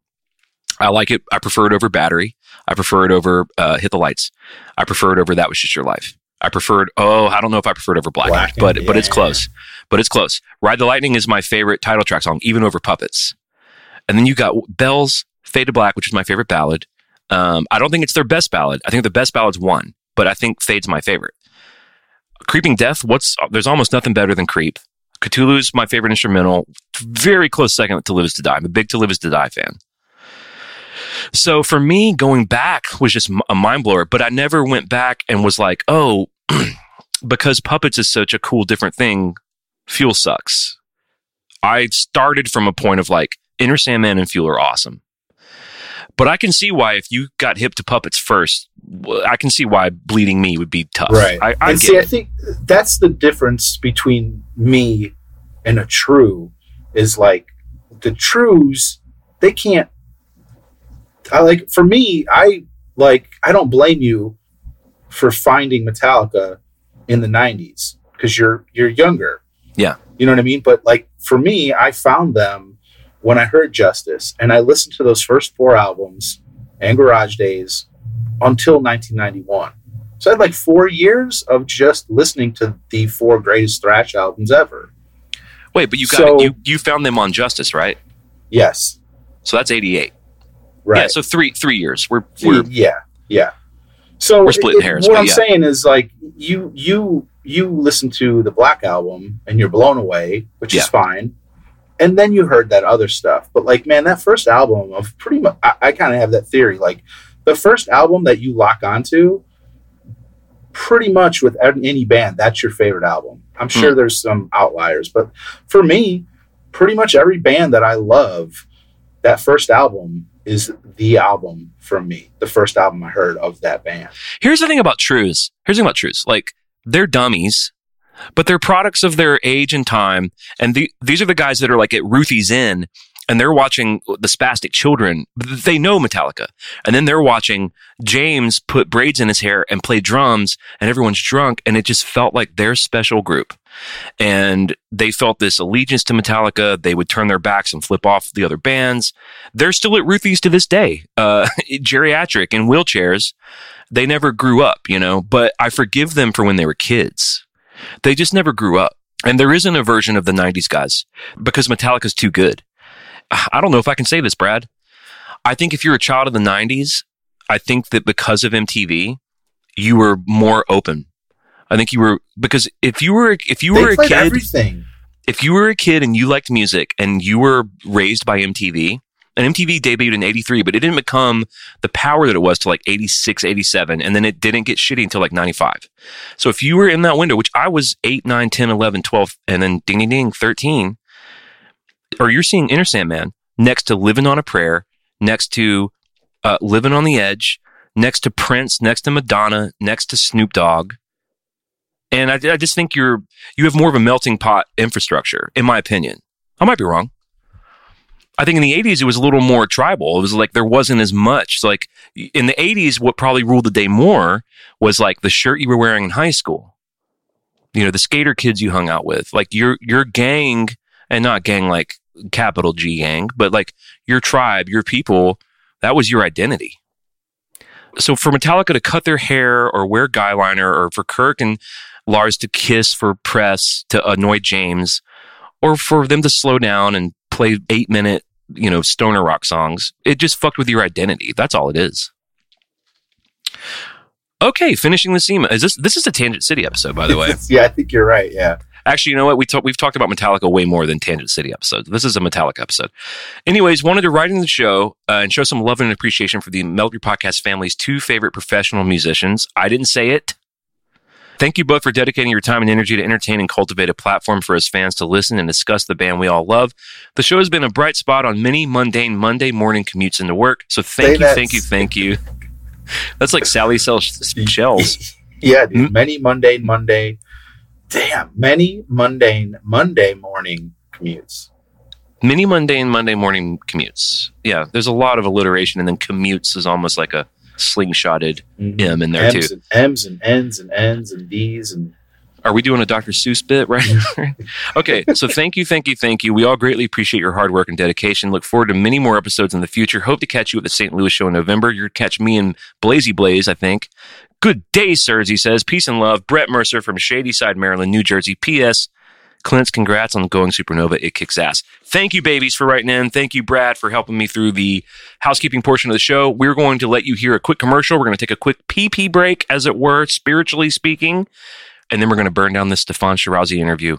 I like it. I prefer it over Battery. I prefer it over uh, Hit the Lights. I prefer it over That Was Just Your Life. I preferred. Oh, I don't know if I preferred over Black, Blackened, but but it's close. But it's close. Ride the Lightning is my favorite title track song, even over Puppets. And then you got Bells, Fade to Black, which is my favorite ballad. Um, I don't think it's their best ballad. I think the best ballad's one, but I think Fade's my favorite. Creeping Death, what's there's almost nothing better than Creep. Cthulhu's my favorite instrumental. Very close second to Live Is to Die. I'm a big To Live Is to Die fan. So for me, going back was just a mind blower, but I never went back and was like, oh, because puppets is such a cool, different thing, fuel sucks. I started from a point of like, Enter Sandman and Fuel are awesome. But I can see why if you got hip to puppets first, I can see why Bleeding Me would be tough. Right. I, I and get see, I think that's the difference between me and a true is like the trues, they can't I like for me, I like I don't blame you for finding Metallica in the nineties because you're you're younger. Yeah. You know what I mean? But like for me, I found them when I heard Justice and I listened to those first four albums and Garage Days until 1991. So I had like four years of just listening to the four greatest thrash albums ever. Wait, but you got So- You, you found them on Justice, right? Yes. So that's 88. Right. Yeah, so three three years. We're, we're yeah, yeah. So We're splitting it- hairs, What I'm yeah. saying is like you you you listen to the Black album and you're blown away, which Yeah. is fine. And then you heard that other stuff. But like, man, that first album of pretty much I, I kind of have that theory. Like the first album that you lock onto, pretty much with any band, that's your favorite album. I'm sure hmm. there's some outliers, but for me, pretty much every band that I love, that first album is the album for me. The first album I heard of that band. Here's the thing about Trues. Here's the thing about Trues. Like, they're dummies, but they're products of their age and time. And the, these are the guys that are like at Ruthie's Inn and they're watching the Spastik Children. They know Metallica. And then they're watching James put braids in his hair and play drums and everyone's drunk. And it just felt like their special group. And they felt this allegiance to Metallica. They would turn their backs and flip off the other bands. They're still at Ruthie's to this day, uh, geriatric in wheelchairs they never grew up, you know, but I forgive them for when they were kids. They just never grew up. And there isn't a version of the 90s guys because Metallica's too good. I don't know if I can say this, Brad. I think if you're a child of the 90s, I think that because of MTV, you were more open. I think you were because if you were if you were they a kid everything. if you were a kid and you liked music and you were raised by MTV, and MTV debuted in 83, but it didn't become the power that it was to like 86, 87, and then it didn't get shitty until like 95. So if you were in that window, which I was 8, 9, 10, 11, 12, and then ding, ding, ding, 13, or you're seeing Enter Sandman next to Living on a Prayer, next to uh, Living on the Edge, next to Prince, next to Madonna, next to Snoop Dogg. And I, I just think you're you have more of a melting pot infrastructure, in my opinion. I might be wrong. I think in the 80s, it was a little more tribal. It was like there wasn't as much. So like in the 80s, what probably ruled the day more was like the shirt you were wearing in high school. You know, the skater kids you hung out with, like your, your gang and not gang like capital G gang, but like your tribe, your people, that was your identity. So for Metallica to cut their hair or wear guy liner or for Kirk and Lars to kiss for press to annoy James or for them to slow down and play eight minute, you know, stoner rock songs. It just fucked with your identity. That's all it is. Okay, finishing the SEMA. Is this this is a Tangent City episode, by the way? yeah, I think you're right. Yeah. Actually, you know what? We talk, we've talked about Metallica way more than Tangent City episodes. This is a Metallica episode. Anyways, wanted to write in the show uh, and show some love and appreciation for the Melody Podcast family's two favorite professional musicians. I didn't say it. Thank you both for dedicating your time and energy to entertain and cultivate a platform for us fans to listen and discuss the band we all love. The show has been a bright spot on many mundane Monday morning commutes into work. So Say thank you, thank you, thank you. That's like Sally sells shells. Yeah, dude. Hmm? Many mundane Monday. Damn, many mundane Monday morning commutes. Many mundane Monday morning commutes. Yeah, there's a lot of alliteration, and then commutes is almost like a slingshotted Mhm. M in there M's too. and M's and N's and N's and D's and Are we doing a Dr. Seuss bit right? okay, so thank you, thank you, thank you. We all greatly appreciate your hard work and dedication. Look forward to many more episodes in the future. Hope to catch you at the St. Louis show in November. You're catch me and Blazy Blaze, I think. Good day, sirs, he says. Peace and love. Brett Mercer from Shady Side, Maryland, New Jersey. P.S. Clint's congrats on going supernova. It kicks ass. Thank you, babies, for writing in. Thank you, Brad, for helping me through the housekeeping portion of the show. We're going to let you hear a quick commercial. We're going to take a quick pee break, as it were, spiritually speaking. And then we're going to burn down this Steffan Chirazi interview.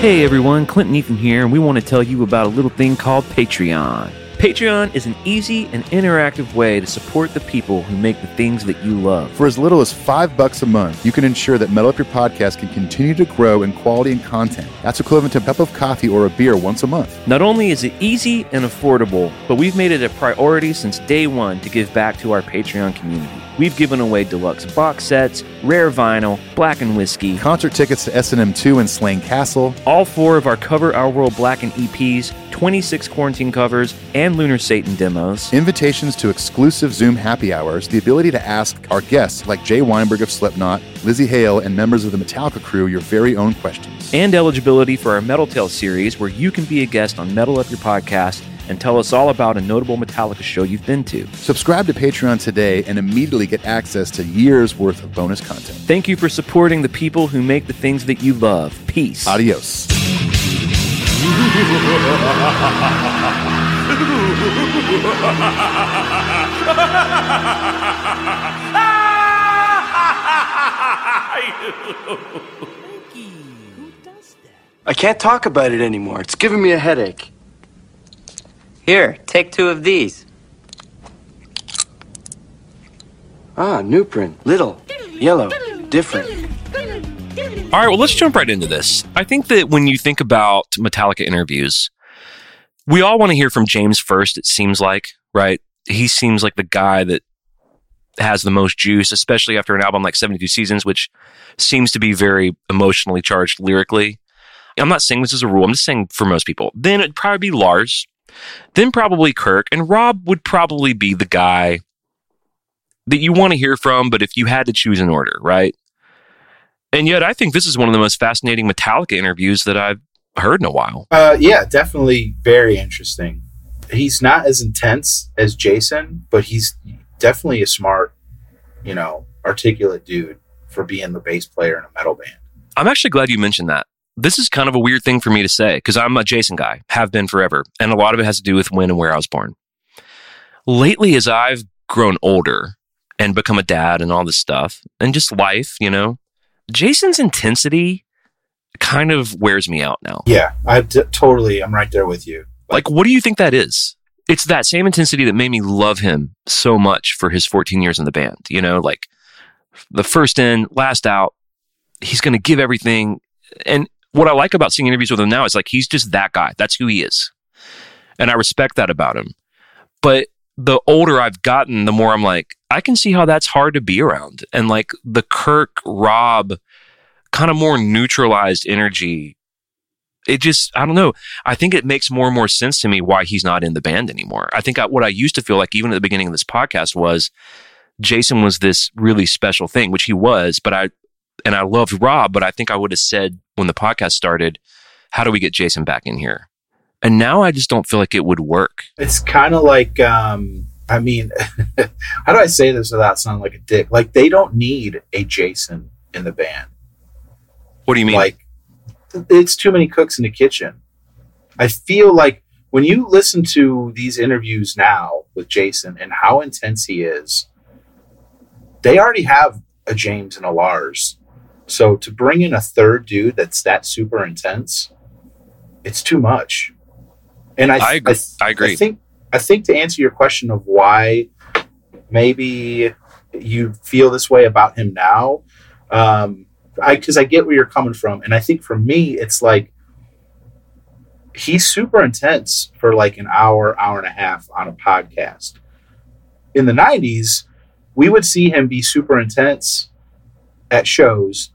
Hey everyone, Clinton Ethan here, and we want to tell you about a little thing called Patreon. Patreon is an easy and interactive way to support the people who make the things that you love. For as little as five bucks a month, you can ensure that Metal Up Your Podcast can continue to grow in quality and content. That's equivalent to a cup of coffee or a beer once a month. Not only is it easy and affordable, but we've made it a priority since day one to give back to our Patreon community. We've given away deluxe box sets, rare vinyl, Blackened whiskey, Concert tickets to S&M2 and Slane Castle, all four of our Cover Our World Blackened EPs, 26 quarantine covers, and Lunar Satan demos. invitations to exclusive Zoom happy hours, the ability to ask our guests like Jay Weinberg of Slipknot, Lizzie Hale, and members of the Metallica crew your very own questions. and eligibility for our Metal Tale series, where you can be a guest on Metal Up Your Podcast and tell us all about a notable Metallica show you've been to. Subscribe to Patreon today and immediately get access to years worth of bonus content. Thank you for supporting the people who make the things that you love. Peace. Adios. I can't talk about it anymore. It's giving me a headache. Here, take two of these. Ah, new print. Little, yellow, different. All right, well, let's jump right into this. I think that when you think about Metallica interviews, we all want to hear from James first, it seems like, right? He seems like the guy that has the most juice, especially after an album like 72 Seasons, which seems to be very emotionally charged lyrically. I'm not saying this is a rule, I'm just saying for most people. Then it'd probably be Lars, then probably Kirk, and Rob would probably be the guy that you want to hear from, but if you had to choose an order, right? And yet, I think this is one of the most fascinating Metallica interviews that I've heard in a while. Uh, yeah, definitely very interesting. He's not as intense as Jason, but he's definitely a smart, you know, articulate dude for being the bass player in a metal band. I'm actually glad you mentioned that. This is kind of a weird thing for me to say because I'm a Jason guy, have been forever. And a lot of it has to do with when and where I was born. Lately, as I've grown older and become a dad and all this stuff and just life, you know, Jason's intensity kind of wears me out now. Yeah, I d- totally, I'm right there with you. Like, what do you think that is? It's that same intensity that made me love him so much for his 14 years in the band. You know, like the first in, last out, he's going to give everything. And what I like about seeing interviews with him now is like he's just that guy. That's who he is. And I respect that about him. But the older I've gotten, the more I'm like, I can see how that's hard to be around. And like the Kirk, Rob, kind of more neutralized energy it just i don't know i think it makes more and more sense to me why he's not in the band anymore i think I, what i used to feel like even at the beginning of this podcast was jason was this really special thing which he was but i and i loved rob but i think i would have said when the podcast started how do we get jason back in here and now i just don't feel like it would work It's kind of like, um, I mean, how do I say this without sounding like a dick? Like they don't need a Jason in the band. what do you mean Like it's too many cooks in the kitchen. I feel like when you listen to these interviews now with Jason and how intense he is, they already have a James and a Lars. So to bring in a third dude that's that super intense, it's too much. And I, I agree. th- I agree. I think I think to answer your question of why maybe you feel this way about him now, um, I because I get where you're coming from, and I think for me, it's like he's super intense for like an hour, hour and a half on a podcast. In the '90s, we would see him be super intense at shows,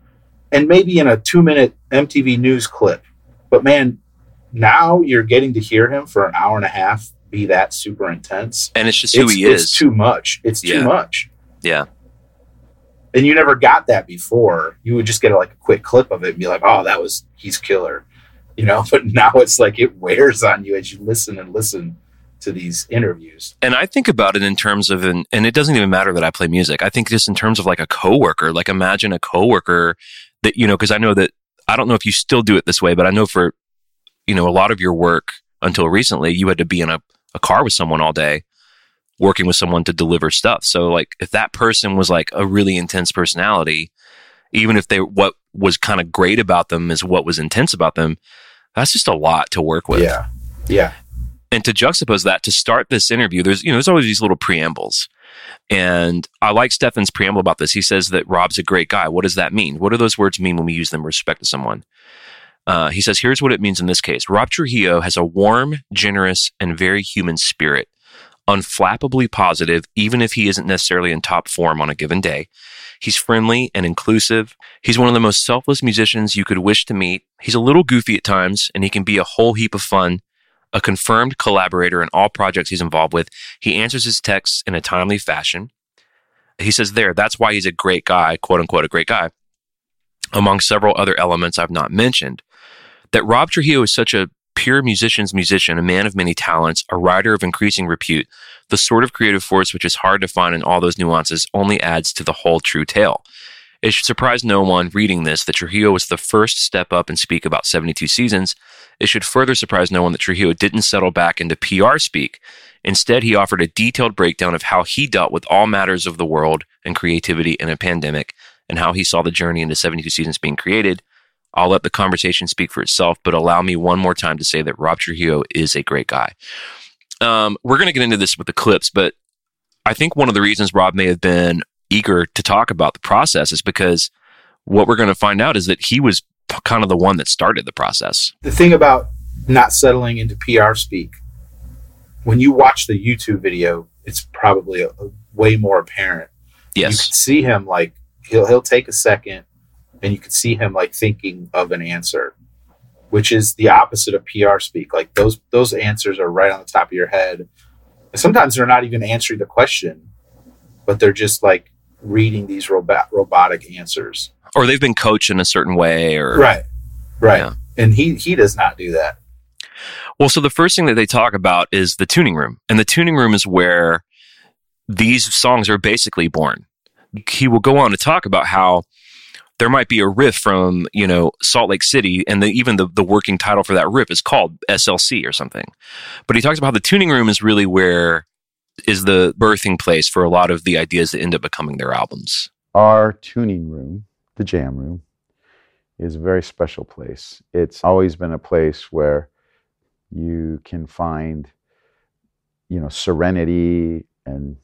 and maybe in a two-minute MTV News clip. But man, now you're getting to hear him for an hour and a half be that super intense. And it's just who it's, he it's is. too much. It's Yeah. too much. yeah. And you never got that before. You would just get like a quick clip of it and be like, "Oh, that was he's killer," you know. But now it's like it wears on you as you listen and listen to these interviews. And I think about it in terms of an, and it doesn't even matter that I play music. I think just in terms of like a coworker. Like imagine a coworker that you know, because I know that I don't know if you still do it this way, but I know for you know a lot of your work until recently, you had to be in a, a car with someone all day, working with someone to deliver stuff. So like if that person was like a really intense personality, even if they what was kind of great about them is what was intense about them, that's just a lot to work with. Yeah, yeah, and to juxtapose that to start this interview there's you know there's always these little preambles and i like steffan's preamble about this he says that rob's a great guy what does that mean what do those words mean when we use them with respect to someone uh, he says here's what it means in this case rob trujillo has a warm generous and very human spirit unflappably positive even if he isn't necessarily in top form on a given day He's friendly and inclusive. He's one of the most selfless musicians you could wish to meet. He's a little goofy at times, and he can be a whole heap of fun. A confirmed collaborator in all projects he's involved with. He answers his texts in a timely fashion. He says there, that's why he's a great guy, quote unquote, a great guy, among several other elements I've not mentioned. That Rob Trujillo is such a pure musician's musician, a man of many talents, a writer of increasing repute, the sort of creative force which is hard to find in all those nuances only adds to the whole true tale. It should surprise no one reading this that Trujillo was the first to step up and speak about 72 seasons. It should further surprise no one that Trujillo didn't settle back into PR speak. Instead, he offered a detailed breakdown of how he dealt with all matters of the world and creativity in a pandemic and how he saw the journey into 72 seasons being created. I'll let the conversation speak for itself, but allow me one more time to say that Rob Trujillo is a great guy. Um, we're going to get into this with the clips, but I think one of the reasons Rob may have been eager to talk about the process is because what we're going to find out is that he was kind of the one that started the process. the thing about not settling into PR speak, when you watch the YouTube video, it's probably a, a way more apparent. You Yes. can see him like he'll he'll take a second, and you can see him like thinking of an answer, which is the opposite of PR speak. Like those those answers are right on the top of your head. And sometimes they're not even answering the question, but they're just like reading these robot robotic answers. Or they've been coached in a certain way or Right. Right. Yeah. And he he does not do that. Well, so the first thing that they talk about is the tuning room. And the tuning room is where these songs are basically born. He will go on to talk about how there might be a riff from, you know, Salt Lake City, and the, even the, the working title for that riff is called SLC or something. But he talks about how the tuning room is really where is the birthing place for a lot of the ideas that end up becoming their albums. Our tuning room, the jam room, is a very special place. It's always been a place where you can find, you know, serenity and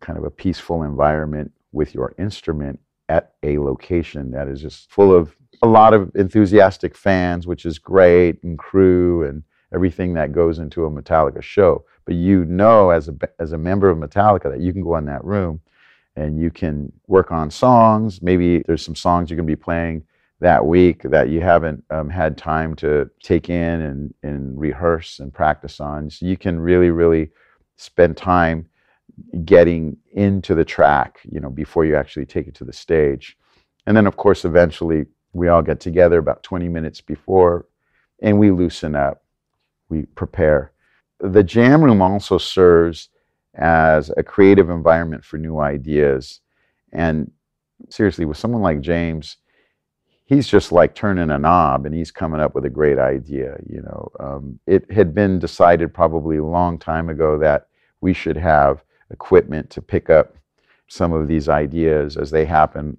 kind of a peaceful environment with your instrument at a location that is just full of a lot of enthusiastic fans, which is great, and crew and everything that goes into a Metallica show. But you know, as a as a member of Metallica, that you can go in that room and you can work on songs. Maybe there's some songs you're going to be playing that week that you haven't um, had time to take in and, and rehearse and practice on. So you can really, really spend time getting into the track, you know, before you actually take it to the stage. And then, of course, eventually we all get together about 20 minutes before and we loosen up, we prepare. The jam room also serves as a creative environment for new ideas. And seriously, with someone like James, he's just like turning a knob and he's coming up with a great idea. You know, um, it had been decided probably a long time ago that we should have equipment to pick up some of these ideas as they happen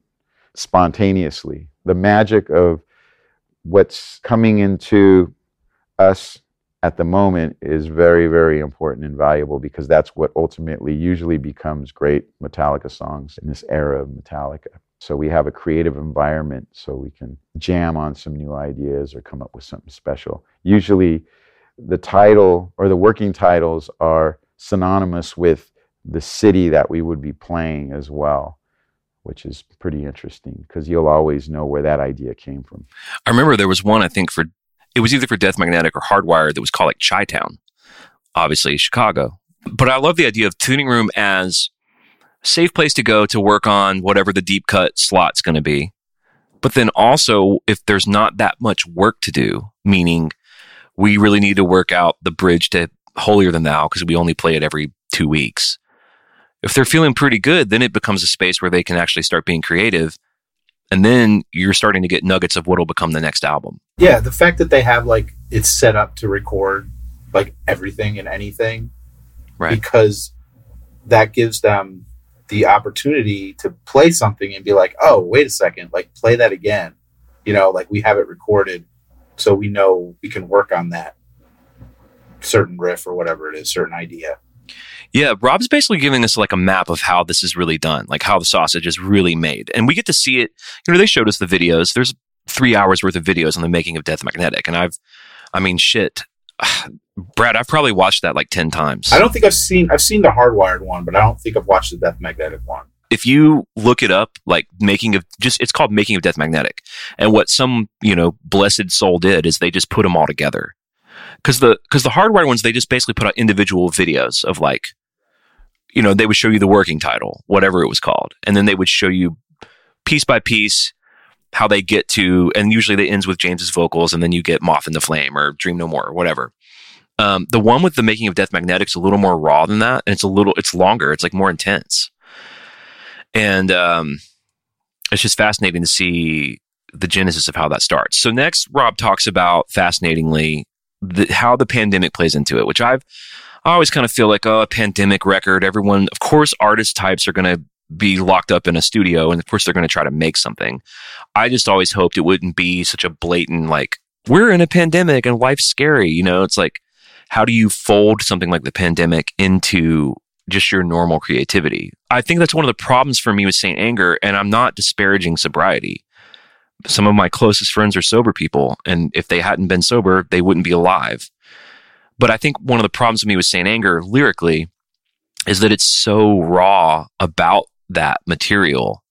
spontaneously. The magic of what's coming into us at the moment is very, very important and valuable because that's what ultimately usually becomes great Metallica songs in this era of Metallica. So we have a creative environment so we can jam on some new ideas or come up with something special. Usually the title or the working titles are synonymous with the city that we would be playing as well, which is pretty interesting because you'll always know where that idea came from. I remember there was one, I think, for it was either for Death Magnetic or Hardwired that was called like Chi Town. obviously Chicago. But I love the idea of tuning room as a safe place to go to work on whatever the deep cut slot's going to be. But then also, if there's not that much work to do, meaning we really need to work out the bridge to holier than thou because we only play it every two weeks. If they're feeling pretty good, then it becomes a space where they can actually start being creative. And then you're starting to get nuggets of what will become the next album. Yeah, the fact that they have like it's set up to record like everything and anything Right. because that gives them the opportunity to play something and be like, oh, wait a second, like play that again. You know, like we have it recorded, so we know we can work on that certain riff or whatever it is, certain idea. Yeah, Rob's basically giving us like a map of how this is really done, like how the sausage is really made. And we get to see it. You know, they showed us the videos. There's three hours worth of videos on the making of Death Magnetic. And I've, I mean, shit. Brad, I've probably watched that like 10 times. I don't think I've seen I've seen the hardwired one, but I don't think I've watched the Death Magnetic one. if you look it up, like making of just, it's called making of Death Magnetic. And what some, you know, blessed soul did is they just put them all together. Cause the, cause the hardwired ones, they just basically put out individual videos of like, you know, they would show you the working title, whatever it was called. And then they would show you piece by piece how they get to, and usually they ends with James's vocals and then you get Moth Into Flame or Dream No More or whatever. Um, the one with the making of Death Magnetic's a little more raw than that. And it's a little, it's longer. It's like more intense and um, it's just fascinating to see the genesis of how that starts. So next, Rob talks about fascinatingly the, how the pandemic plays into it, which I've I always kind of feel like oh, a pandemic record. Everyone, of course, artist types are going to be locked up in a studio, and of course, they're going to try to make something. I just always hoped it wouldn't be such a blatant like we're in a pandemic and life's scary. You know, it's like how do you fold something like the pandemic into just your normal creativity. I think that's one of the problems for me with Saint Anger, and I'm not disparaging sobriety. Some of my closest friends are sober people, and if they hadn't been sober, they wouldn't be alive. But I think one of the problems with me with Saint Anger lyrically is that it's so raw about that material.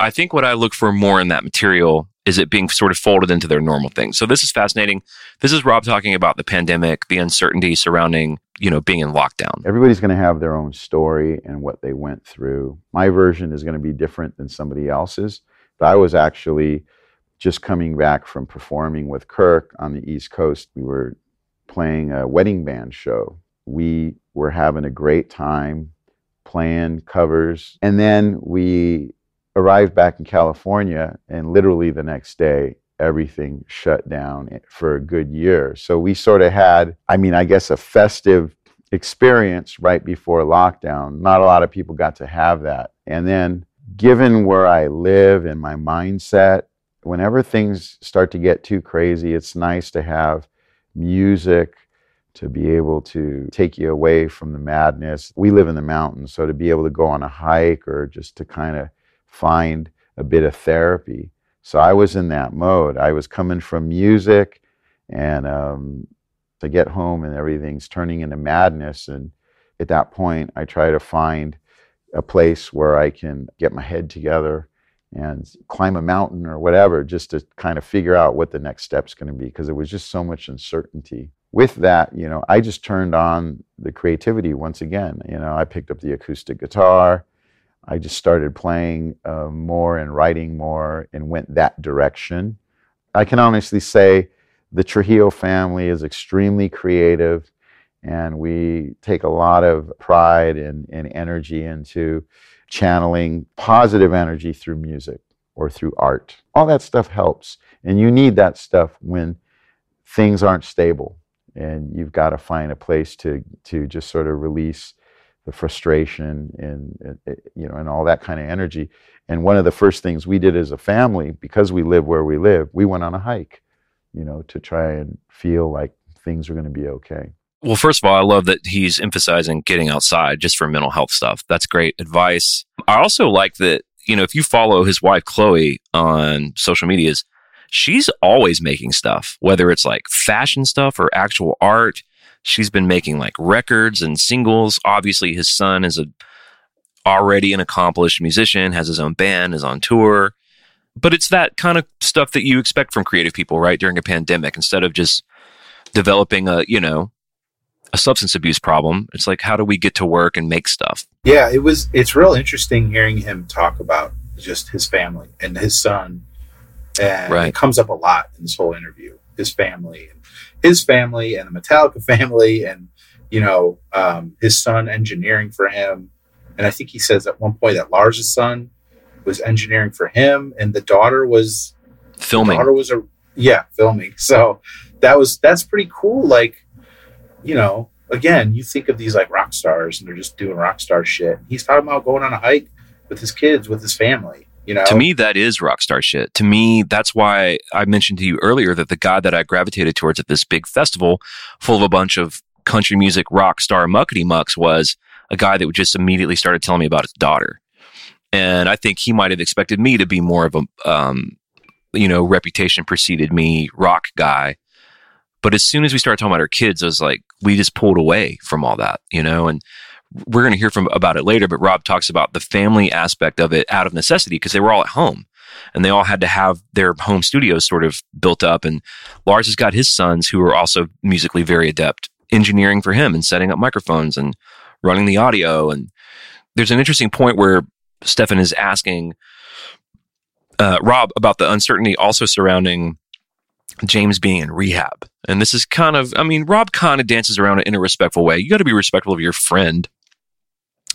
I think what I look for more in that material is it being sort of folded into their normal thing. So this is fascinating. This is Rob talking about the pandemic, the uncertainty surrounding, you know, being in lockdown. Everybody's going to have their own story and what they went through. My version is going to be different than somebody else's. But I was actually just coming back from performing with Kirk on the East Coast. We were playing a wedding band show. We were having a great time playing covers. And then we arrived back in California, and literally the next day, everything shut down for a good year. So we sort of had, I mean, I guess a festive experience right before lockdown. Not a lot of people got to have that. And then, given where I live and my mindset, whenever things start to get too crazy, it's nice to have music to be able to take you away from the madness. We live in the mountains, so to be able to go on a hike or just to kind of find a bit of therapy. So I was in that mode. I was coming from music and um, to get home and everything's turning into madness. And at that point, I try to find a place where I can get my head together and climb a mountain or whatever, just to kind of figure out what the next step's going to be, because there was just so much uncertainty. With that, you know, I just turned on the creativity once again. You know, I picked up the acoustic guitar. I just started playing uh, more and writing more and went that direction. I can honestly say the Trujillo family is extremely creative and we take a lot of pride and, and energy into channeling positive energy through music or through art. All that stuff helps. And you need that stuff when things aren't stable and you've got to find a place to, to just sort of release the frustration and, and eh, you know and all that kind of energy and one of the first things we did as a family because we live where we live we went on a hike you know to try and feel like things are going to be okay Well, first of all, I love that he's emphasizing getting outside just for mental health stuff. That's great advice. I also like that, you know, if you follow his wife, Chloe, on social medias, she's always making stuff, whether it's like fashion stuff or actual art. She's been making like records and singles. Obviously, his son is a already an accomplished musician, has his own band, is on tour. But it's that kind of stuff that you expect from creative people, right? During a pandemic, instead of just developing a, you know, a substance abuse problem. It's like, how do we get to work and make stuff? Yeah, it was. It's real interesting hearing him talk about just his family and his son, and Right. it comes up a lot in this whole interview. His family, and his family, and the Metallica family, and you know, um, his son engineering for him. And I think he says at one point that Lars's son was engineering for him, and the daughter was Filming. daughter was a yeah filming. So that was that's pretty cool. Like you know, again, you think of these like rock stars and they're just doing rock star shit. He's talking about going on a hike with his kids, with his family. You know, To me, that is rock star shit. To me, that's why I mentioned to you earlier that the guy that I gravitated towards at this big festival, full of a bunch of country music rock star muckety mucks, was a guy that would just immediately started telling me about his daughter. And I think he might have expected me to be more of a, um, you know, reputation preceded me rock guy. But as soon as we started talking about our kids, I was like, we just pulled away from all that, you know, and we're going to hear from about it later, but Rob talks about the family aspect of it out of necessity because they were all at home and they all had to have their home studios sort of built up. And Lars has got his sons who are also musically very adept, engineering for him and setting up microphones and running the audio. And there's an interesting point where Steffan is asking uh, Rob about the uncertainty also surrounding James being in rehab. And this is kind of, I mean, Rob kind of dances around it in a respectful way. You got to be respectful of your friend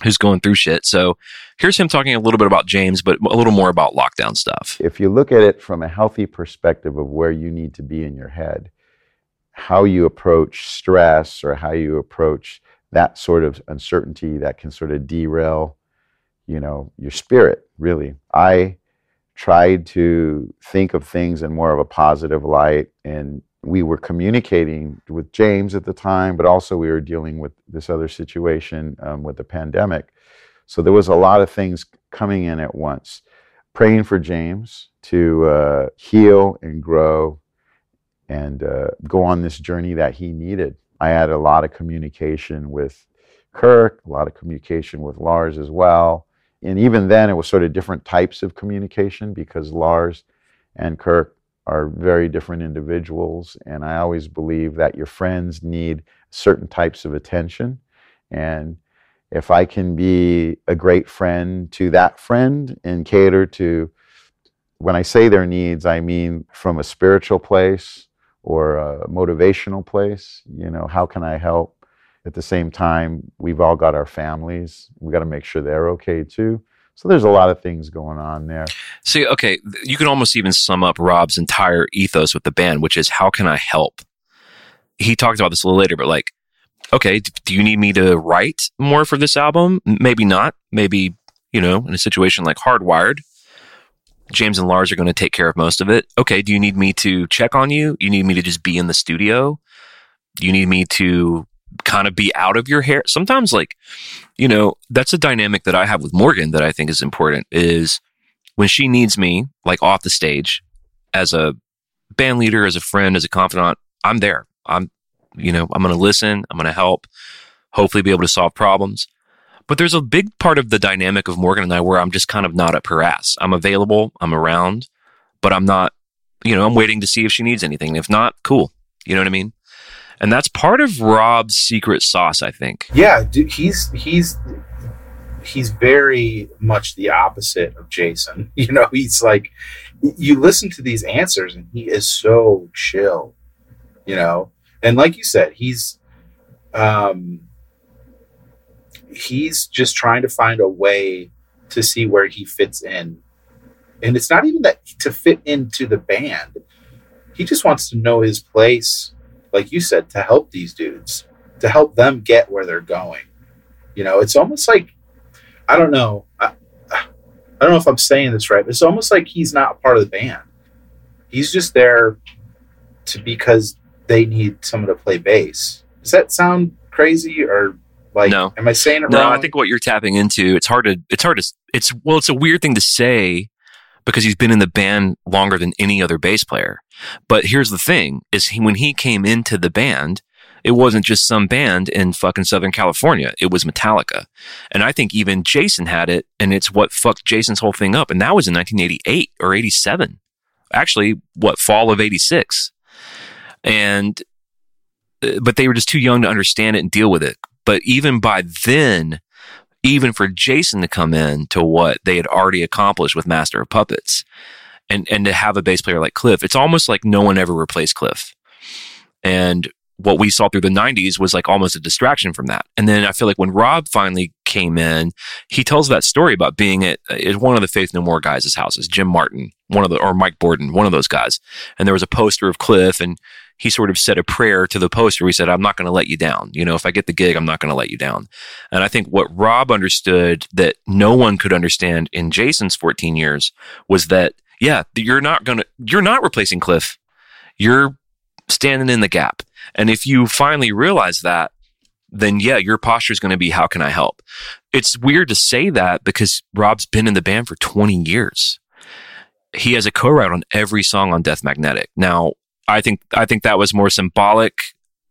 who's going through shit. So here's him talking a little bit about James, but a little more about lockdown stuff. If you look at it from a healthy perspective of where you need to be in your head, how you approach stress or how you approach that sort of uncertainty that can sort of derail, you know, your spirit, really. I tried to think of things in more of a positive light and we were communicating with James at the time, but also we were dealing with this other situation um, with the pandemic. So there was a lot of things coming in at once. Praying for James to uh, heal and grow and uh, go on this journey that he needed. I had a lot of communication with Kirk, a lot of communication with Lars as well. And even then, it was sort of different types of communication because Lars and Kirk are very different individuals. And I always believe that your friends need certain types of attention. And if I can be a great friend to that friend and cater to, when I say their needs, I mean from a spiritual place or a motivational place. You know, how can I help? At the same time, we've all got our families. We got to make sure they're okay too. So there's a lot of things going on there. See, okay, you can almost even sum up Rob's entire ethos with the band, which is how can I help? He talked about this a little later, but like, okay, do you need me to write more for this album? Maybe not. Maybe, you know, in a situation like Hardwired, James and Lars are going to take care of most of it. Okay, do you need me to check on you? You need me to just be in the studio? You need me to kind of be out of your hair? Sometimes like, you know, that's a dynamic that I have with Morgan that I think is important is when she needs me, like off the stage, as a band leader, as a friend, as a confidant, I'm there. I'm, you know, I'm going to listen. I'm going to help, hopefully be able to solve problems. But there's a big part of the dynamic of Morgan and I where I'm just kind of not up her ass. I'm available, I'm around, but I'm not, you know, I'm waiting to see if she needs anything. If not, cool. You know what I mean? And that's part of Rob's secret sauce, I think. Yeah, he's he's he's very much the opposite of Jason. You know, he's like you listen to these answers and he is so chill. You know, and like you said, he's um he's just trying to find a way to see where he fits in. And it's not even that to fit into the band. He just wants to know his place, like you said, to help these dudes, to help them get where they're going. You know, it's almost like I don't know. I, I don't know if I'm saying this right, but it's almost like he's not a part of the band. He's just there to because they need someone to play bass. Does that sound crazy or like No. am I saying it No, wrong? I think what you're tapping into, it's hard to, it's hard to, it's, well, it's a weird thing to say because he's been in the band longer than any other bass player. But here's the thing is he, when he came into the band, it wasn't just some band in fucking Southern California. It was Metallica. And I think even Jason had it and it's what fucked Jason's whole thing up. And that was in 1988 or 87. Actually, what fall of 86. And uh, but they were just too young to understand it and deal with it. But even by then, even for Jason to come in to what they had already accomplished with Master of Puppets and, and to have a bass player like Cliff, it's almost like no one ever replaced Cliff. And what we saw through the 90s was like almost a distraction from that. And then I feel like when Rob finally came in, he tells that story about being at, at one of the Faith No More guys' houses, Jim Martin, one of the, or Mike Bordin, one of those guys. And there was a poster of Cliff and he sort of said a prayer to the poster. He said, I'm not going to let you down. You know, if I get the gig, I'm not going to let you down. And I think what Rob understood that no one could understand in Jason's 14 years was that, yeah, you're not going to, you're not replacing Cliff. You're standing in the gap. And if you finally realize that, then yeah, your posture is going to be, how can I help? It's weird to say that because Rob's been in the band for 20 years. He has a co-write on every song on Death Magnetic. Now, I think, I think that was more symbolic,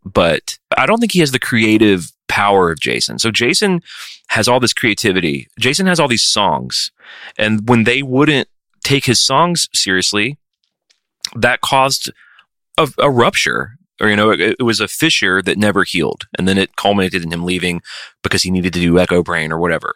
but I don't think he has the creative power of Jason. So Jason has all this creativity. Jason has all these songs. And when they wouldn't take his songs seriously, that caused a, a rupture or you know it, it, was a fissure that never healed and then it culminated in him leaving because he needed to do Echobrain or whatever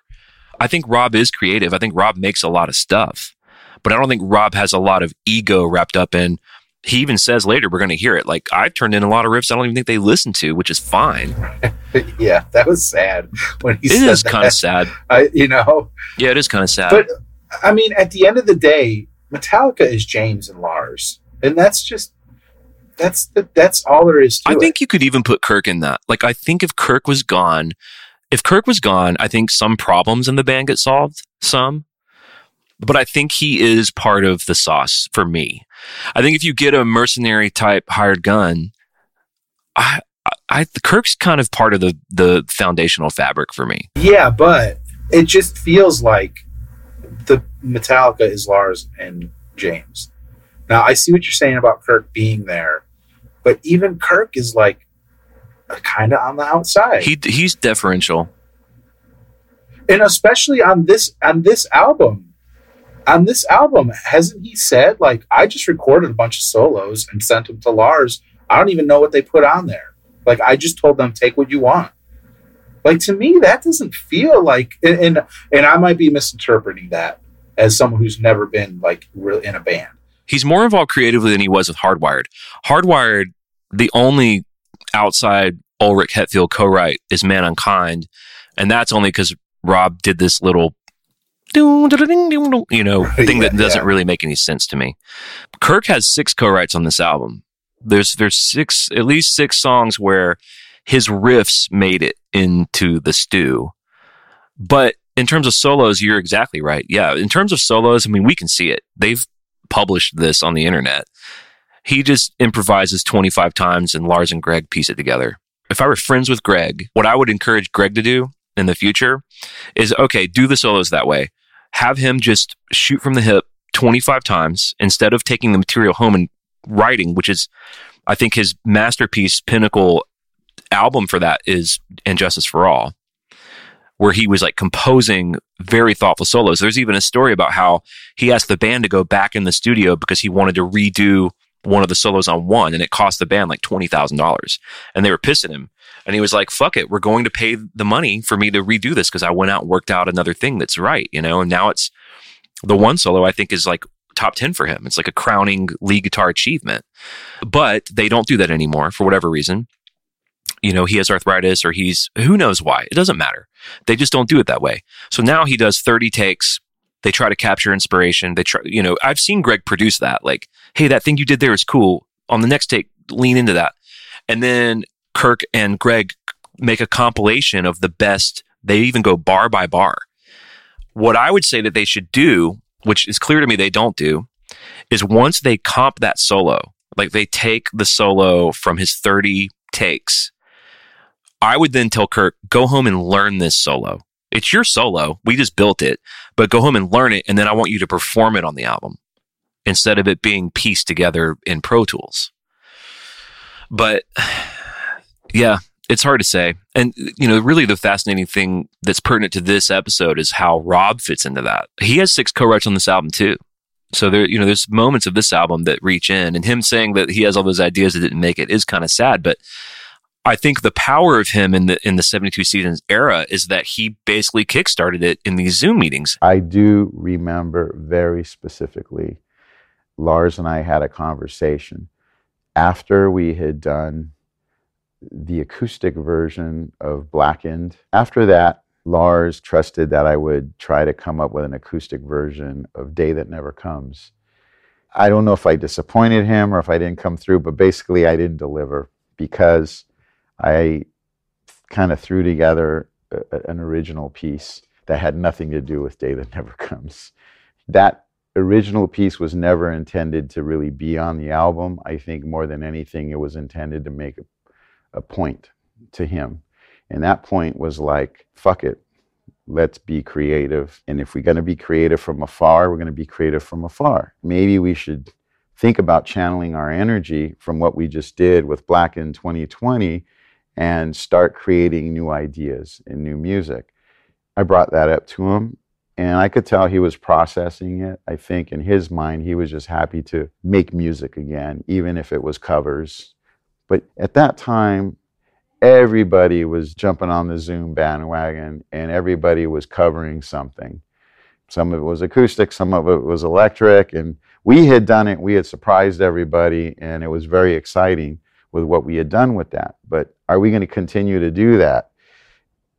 i think rob is creative i think rob makes a lot of stuff but i don't think rob has a lot of ego wrapped up in he even says later we're going to hear it like i've turned in a lot of riffs i don't even think they listen to which is fine yeah that was sad when he it said is kind of sad I, you know yeah it is kind of sad but i mean at the end of the day metallica is james and lars and that's just that's the, that's all there is I it. think you could even put Kirk in that. Like, I think if Kirk was gone, if Kirk was gone, I think some problems in the band get solved. Some, but I think he is part of the sauce for me. I think if you get a mercenary type hired gun, I, I, Kirk's kind of part of the the foundational fabric for me. Yeah, but it just feels like the Metallica is Lars and James. Now I see what you're saying about Kirk being there, but even Kirk is like kind of on the outside. He he's deferential, and especially on this on this album. On this album, hasn't he said like I just recorded a bunch of solos and sent them to Lars? I don't even know what they put on there. Like I just told them take what you want. Like to me, that doesn't feel like and and, and I might be misinterpreting that as someone who's never been like really in a band he's more involved creatively than he was with Hardwired. Hardwired, the only outside Ulrich Hetfield co-write is Man Unkind, and that's only because Rob did this little you know thing that doesn't yeah. really make any sense to me. Kirk has six co-writes on this album. There's there's six at least six songs where his riffs made it into the stew. But in terms of solos, you're exactly right. Yeah, in terms of solos, I mean, we can see it. They've published this on the internet. He just improvises 25 times and Lars and Greg piece it together. If I were friends with Greg, what I would encourage Greg to do in the future is okay, do the solos that way. Have him just shoot from the hip 25 times instead of taking the material home and writing, which is, I think, his masterpiece pinnacle album for that is And Justice for All where he was like composing very thoughtful solos. There's even a story about how he asked the band to go back in the studio because he wanted to redo one of the solos on one and it cost the band like $20,000 and they were pissing him. And he was like, fuck it. We're going to pay the money for me to redo this because I went out and worked out another thing that's right, you know? And now it's the one solo I think is like top 10 for him. It's like a crowning lead guitar achievement. But they don't do that anymore for whatever reason you know, he has arthritis or he's who knows why. It doesn't matter. They just don't do it that way. So now he does 30 takes. They try to capture inspiration. They try, you know, I've seen Greg produce that. Like, hey, that thing you did there is cool. On the next take, lean into that. And then Kirk and Greg make a compilation of the best. They even go bar by bar. What I would say that they should do, which is clear to me they don't do, is once they comp that solo, like they take the solo from his 30 takes I would then tell Kirk, go home and learn this solo. It's your solo. We just built it, but go home and learn it. And then I want you to perform it on the album instead of it being pieced together in Pro Tools. But yeah, it's hard to say. And, you know, really the fascinating thing that's pertinent to this episode is how Rob fits into that. He has six co-writes on this album too. So there, you know, there's moments of this album that reach in and him saying that he has all those ideas that didn't make it is kind of sad, but I think the power of him in the in the 72 seasons era is that he basically kickstarted it in these Zoom meetings. I do remember very specifically Lars and I had a conversation after we had done the acoustic version of Blackened. After that, Lars trusted that I would try to come up with an acoustic version of Day That Never Comes. I don't know if I disappointed him or if I didn't come through, but basically I didn't deliver because I kind of threw together a, an original piece that had nothing to do with Day That Never Comes. That original piece was never intended to really be on the album. I think more than anything, it was intended to make a, point to him. And that point was like, fuck it, let's be creative. And if we're going to be creative from afar, we're going to be creative from afar. Maybe we should think about channeling our energy from what we just did with Blackened 2020 and start creating new ideas and new music. I brought that up to him and I could tell he was processing it. I think in his mind, he was just happy to make music again, even if it was covers. But at that time, everybody was jumping on the Zoom bandwagon and everybody was covering something. Some of it was acoustic, some of it was electric. And we had done it, we had surprised everybody, and it was very exciting with what we had done with that. But are we going to continue to do that?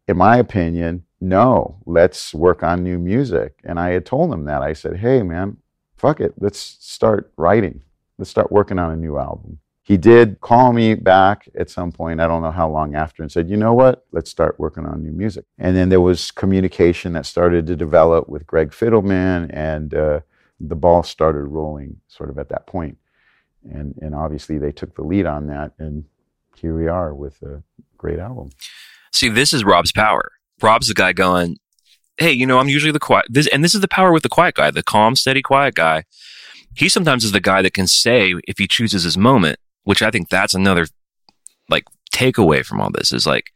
In my opinion, no. Let's work on new music. And I had told him that. I said, hey, man, fuck it. Let's start writing. Let's start working on a new album he did call me back at some point, I don't know how long after, and said, you know what, let's start working on new music. And then there was communication that started to develop with Greg Fidelman, and uh, the ball started rolling sort of at that point. And, and obviously they took the lead on that, and here we are with a great album. See, this is Rob's power. Rob's the guy going, hey, you know, I'm usually the quiet, this, and this is the power with the quiet guy, the calm, steady, quiet guy. He sometimes is the guy that can say, if he chooses his moment, which I think that's another like takeaway from all this is like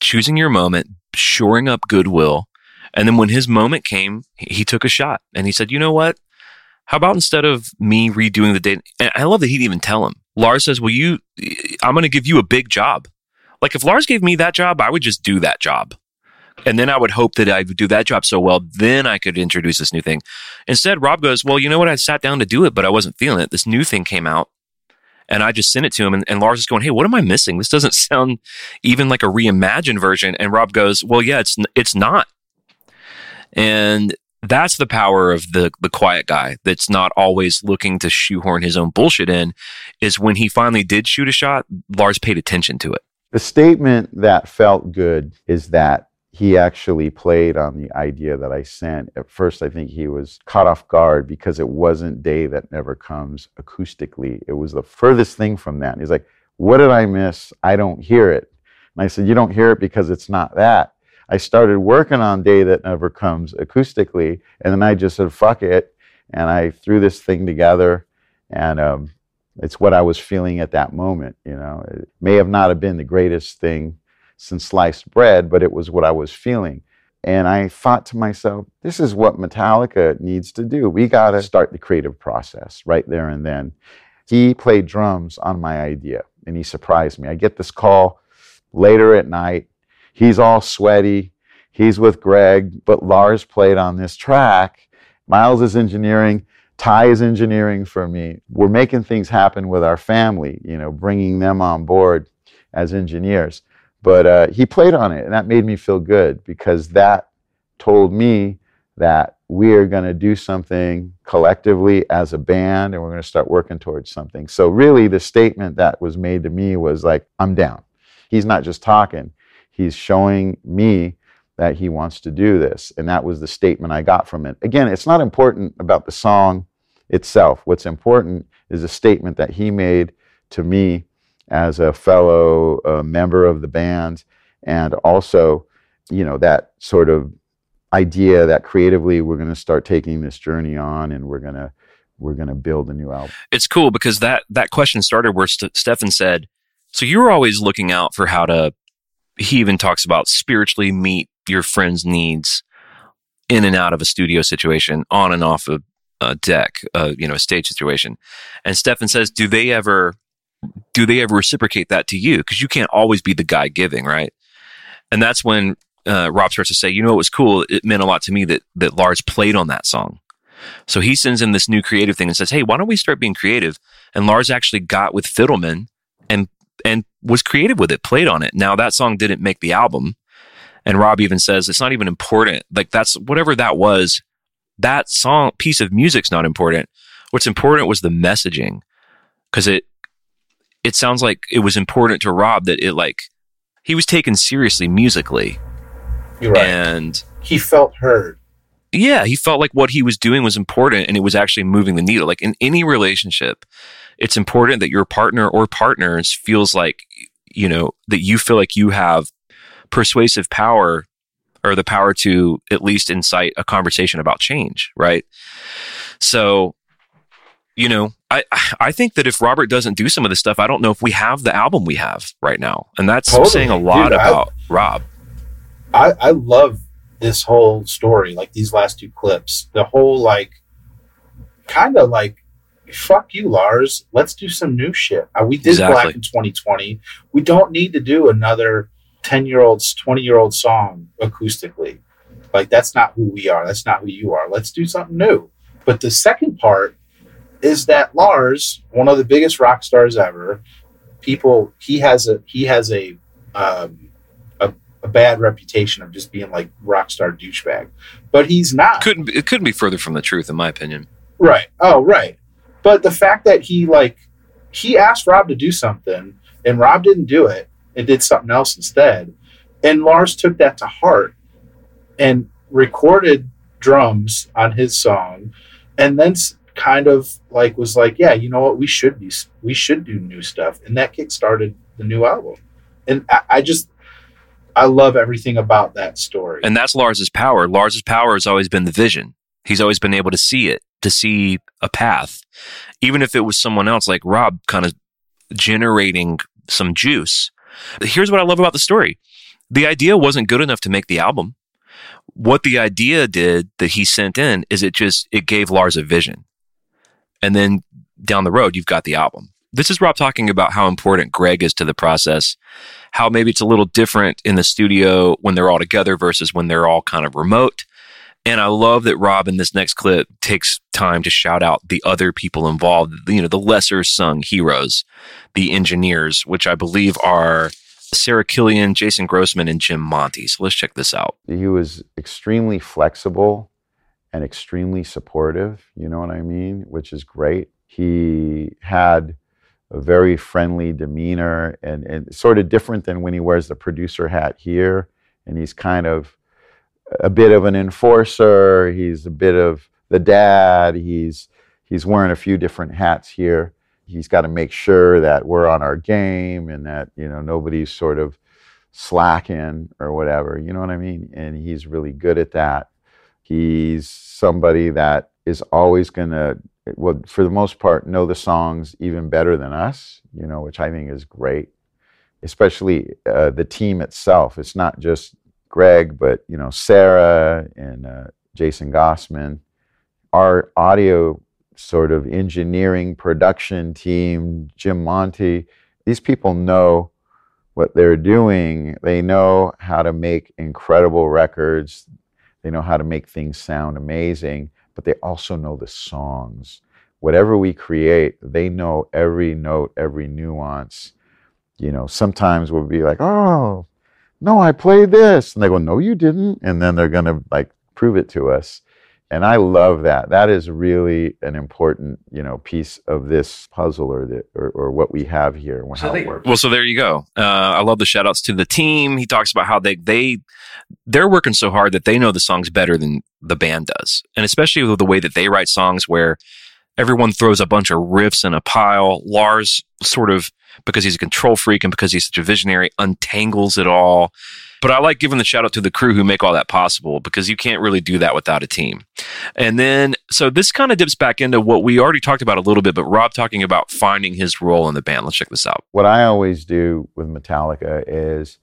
choosing your moment, shoring up goodwill. And then when his moment came, he took a shot and he said, you know what? How about instead of me redoing the date? And I love that he'd even tell him. Lars says, well, you, I'm going to give you a big job. Like if Lars gave me that job, I would just do that job. And then I would hope that I would do that job so well, then I could introduce this new thing. Instead, Rob goes, well, you know what? I sat down to do it, but I wasn't feeling it. This new thing came out and I just sent it to him, and, and Lars is going, "Hey, what am I missing? This doesn't sound even like a reimagined version." And Rob goes, "Well, yeah, it's it's not." And that's the power of the the quiet guy that's not always looking to shoehorn his own bullshit in. Is when he finally did shoot a shot, Lars paid attention to it. The statement that felt good is that he actually played on the idea that I sent. At first, I think he was caught off guard because it wasn't Day That Never Comes acoustically. It was the furthest thing from that. He's like, What did I miss? I don't hear it. And I said, You don't hear it because it's not that. I started working on Day That Never Comes acoustically, and then I just said, Fuck it. And I threw this thing together, and um, it's what I was feeling at that moment. You know, it may have not have been the greatest thing since sliced bread, but it was what I was feeling. And I thought to myself, this is what Metallica needs to do. We got to start the creative process right there and then. He played drums on my idea and he surprised me. I get this call later at night. He's all sweaty. He's with Greg, but Lars played on this track. Myles is engineering. Tye is engineering for me. We're making things happen with our family, you know, bringing them on board as engineers. But uh, he played on it, and that made me feel good because that told me that we are going to do something collectively as a band and we're going to start working towards something. So, really, the statement that was made to me was like, I'm down. He's not just talking, he's showing me that he wants to do this. And that was the statement I got from it. Again, it's not important about the song itself. What's important is a statement that he made to me as a fellow uh, member of the band, and also, you know, that sort of idea that creatively we're going to start taking this journey on, and we're going to we're going to build a new album. It's cool because that that question started where St- Steffan said, "So you were always looking out for how to." He even talks about spiritually meet your friends' needs in and out of a studio situation, on and off a, a deck, uh, you know, a stage situation. And Steffan says, "Do they ever do they ever reciprocate that to you? Because you can't always be the guy giving, right? And that's when uh, Rob starts to say, you know, what was cool. It meant a lot to me that that Lars played on that song. So he sends in this new creative thing and says, hey, why don't we start being creative? And Lars actually got with Fidelman and and was creative with it, played on it. Now that song didn't make the album. And Rob even says it's not even important. Like that's whatever that was, that song piece of music's not important. What's important was the messaging. Cause it it sounds like it was important to Rob that it like he was taken seriously musically. You're right. And he felt heard. yeah, he felt like what he was doing was important and it was actually moving the needle. Like in any relationship, it's important that your partner or partners feels like, you know, that you feel like you have persuasive power or the power to at least incite a conversation about change, right? So, you know, I I think that if Robert doesn't do some of this stuff, I don't know if we have the album we have right now, and that's Totally. saying a lot Dude, I- about Rob. I, I love this whole story, like these last two clips. The whole like kind of like fuck you, Lars. Let's do some new shit. Uh, we did Exactly. Blackened 2020. We don't need to do another 10 year old, 20 year old song acoustically. Like that's not who we are. That's not who you are. Let's do something new. But the second part is that Lars, one of the biggest rock stars ever, people he has a he has a um, a, a bad reputation of just being like rock star douchebag, but he's not. Couldn't be, it couldn't be further from the truth, in my opinion. Right. Oh, right. But the fact that he like he asked Rob to do something and Rob didn't do it and did something else instead, and Lars took that to heart and recorded drums on his song, and then kind of like was like, yeah, you know what, we should be we should do new stuff, and that kickstarted the new album, and I, I just I love everything about that story. And that's Lars's power. Lars's power has always been the vision. He's always been able to see it, to see a path. Even if it was someone else like Rob kind of generating some juice. Here's what I love about the story. The idea wasn't good enough to make the album. What the idea did that he sent in is it just it gave Lars a vision. And then down the road you've got the album. This is Rob talking about how important Greg is to the process, how maybe it's a little different in the studio when they're all together versus when they're all kind of remote. And I love that Rob in this next clip takes time to shout out the other people involved, you know, the lesser sung heroes, the engineers, which I believe are Sarah Killion, Jason Grossman, and Jim Monti. So let's check this out. he was extremely flexible and extremely supportive you know what i mean which is great. He had a very friendly demeanor and, and sort of different than when he wears the producer hat here. And he's kind of a bit of an enforcer. He's a bit of the dad. He's he's wearing a few different hats here. He's got to make sure that we're on our game and that you know nobody's sort of slacking or whatever you know what i mean? And he's really good at that he's somebody that is always going to well for the most part know the songs even better than us you know which i think is great. Especially uh, the team itself. It's not just greg but you know sarah and uh, jason grossman. Our audio sort of engineering production team jim monti these people know what they're doing. They know how to make incredible records they know how to make things sound amazing, but they also know the songs. Whatever we create, they know every note, every nuance. You know, sometimes we'll be like, oh, no, I played this. And they go, no, you didn't. And then they're going to like prove it to us. And I love that. That is really an important, you know, piece of this puzzle or, the, or, or what we have here and how it works. Well, so there you go. Uh, I love the shout outs to the team. He talks about how they, they, they're working so hard that they know the songs better than the band does. And especially with the way that they write songs where everyone throws a bunch of riffs in a pile. Lars sort of, because he's a control freak and because he's such a visionary, untangles it all. But I like giving the shout out to the crew who make all that possible because you can't really do that without a team. And then, so this kind of dips back into what we already talked about a little bit, but Rob talking about finding his role in the band. Let's check this out. what I always do with Metallica is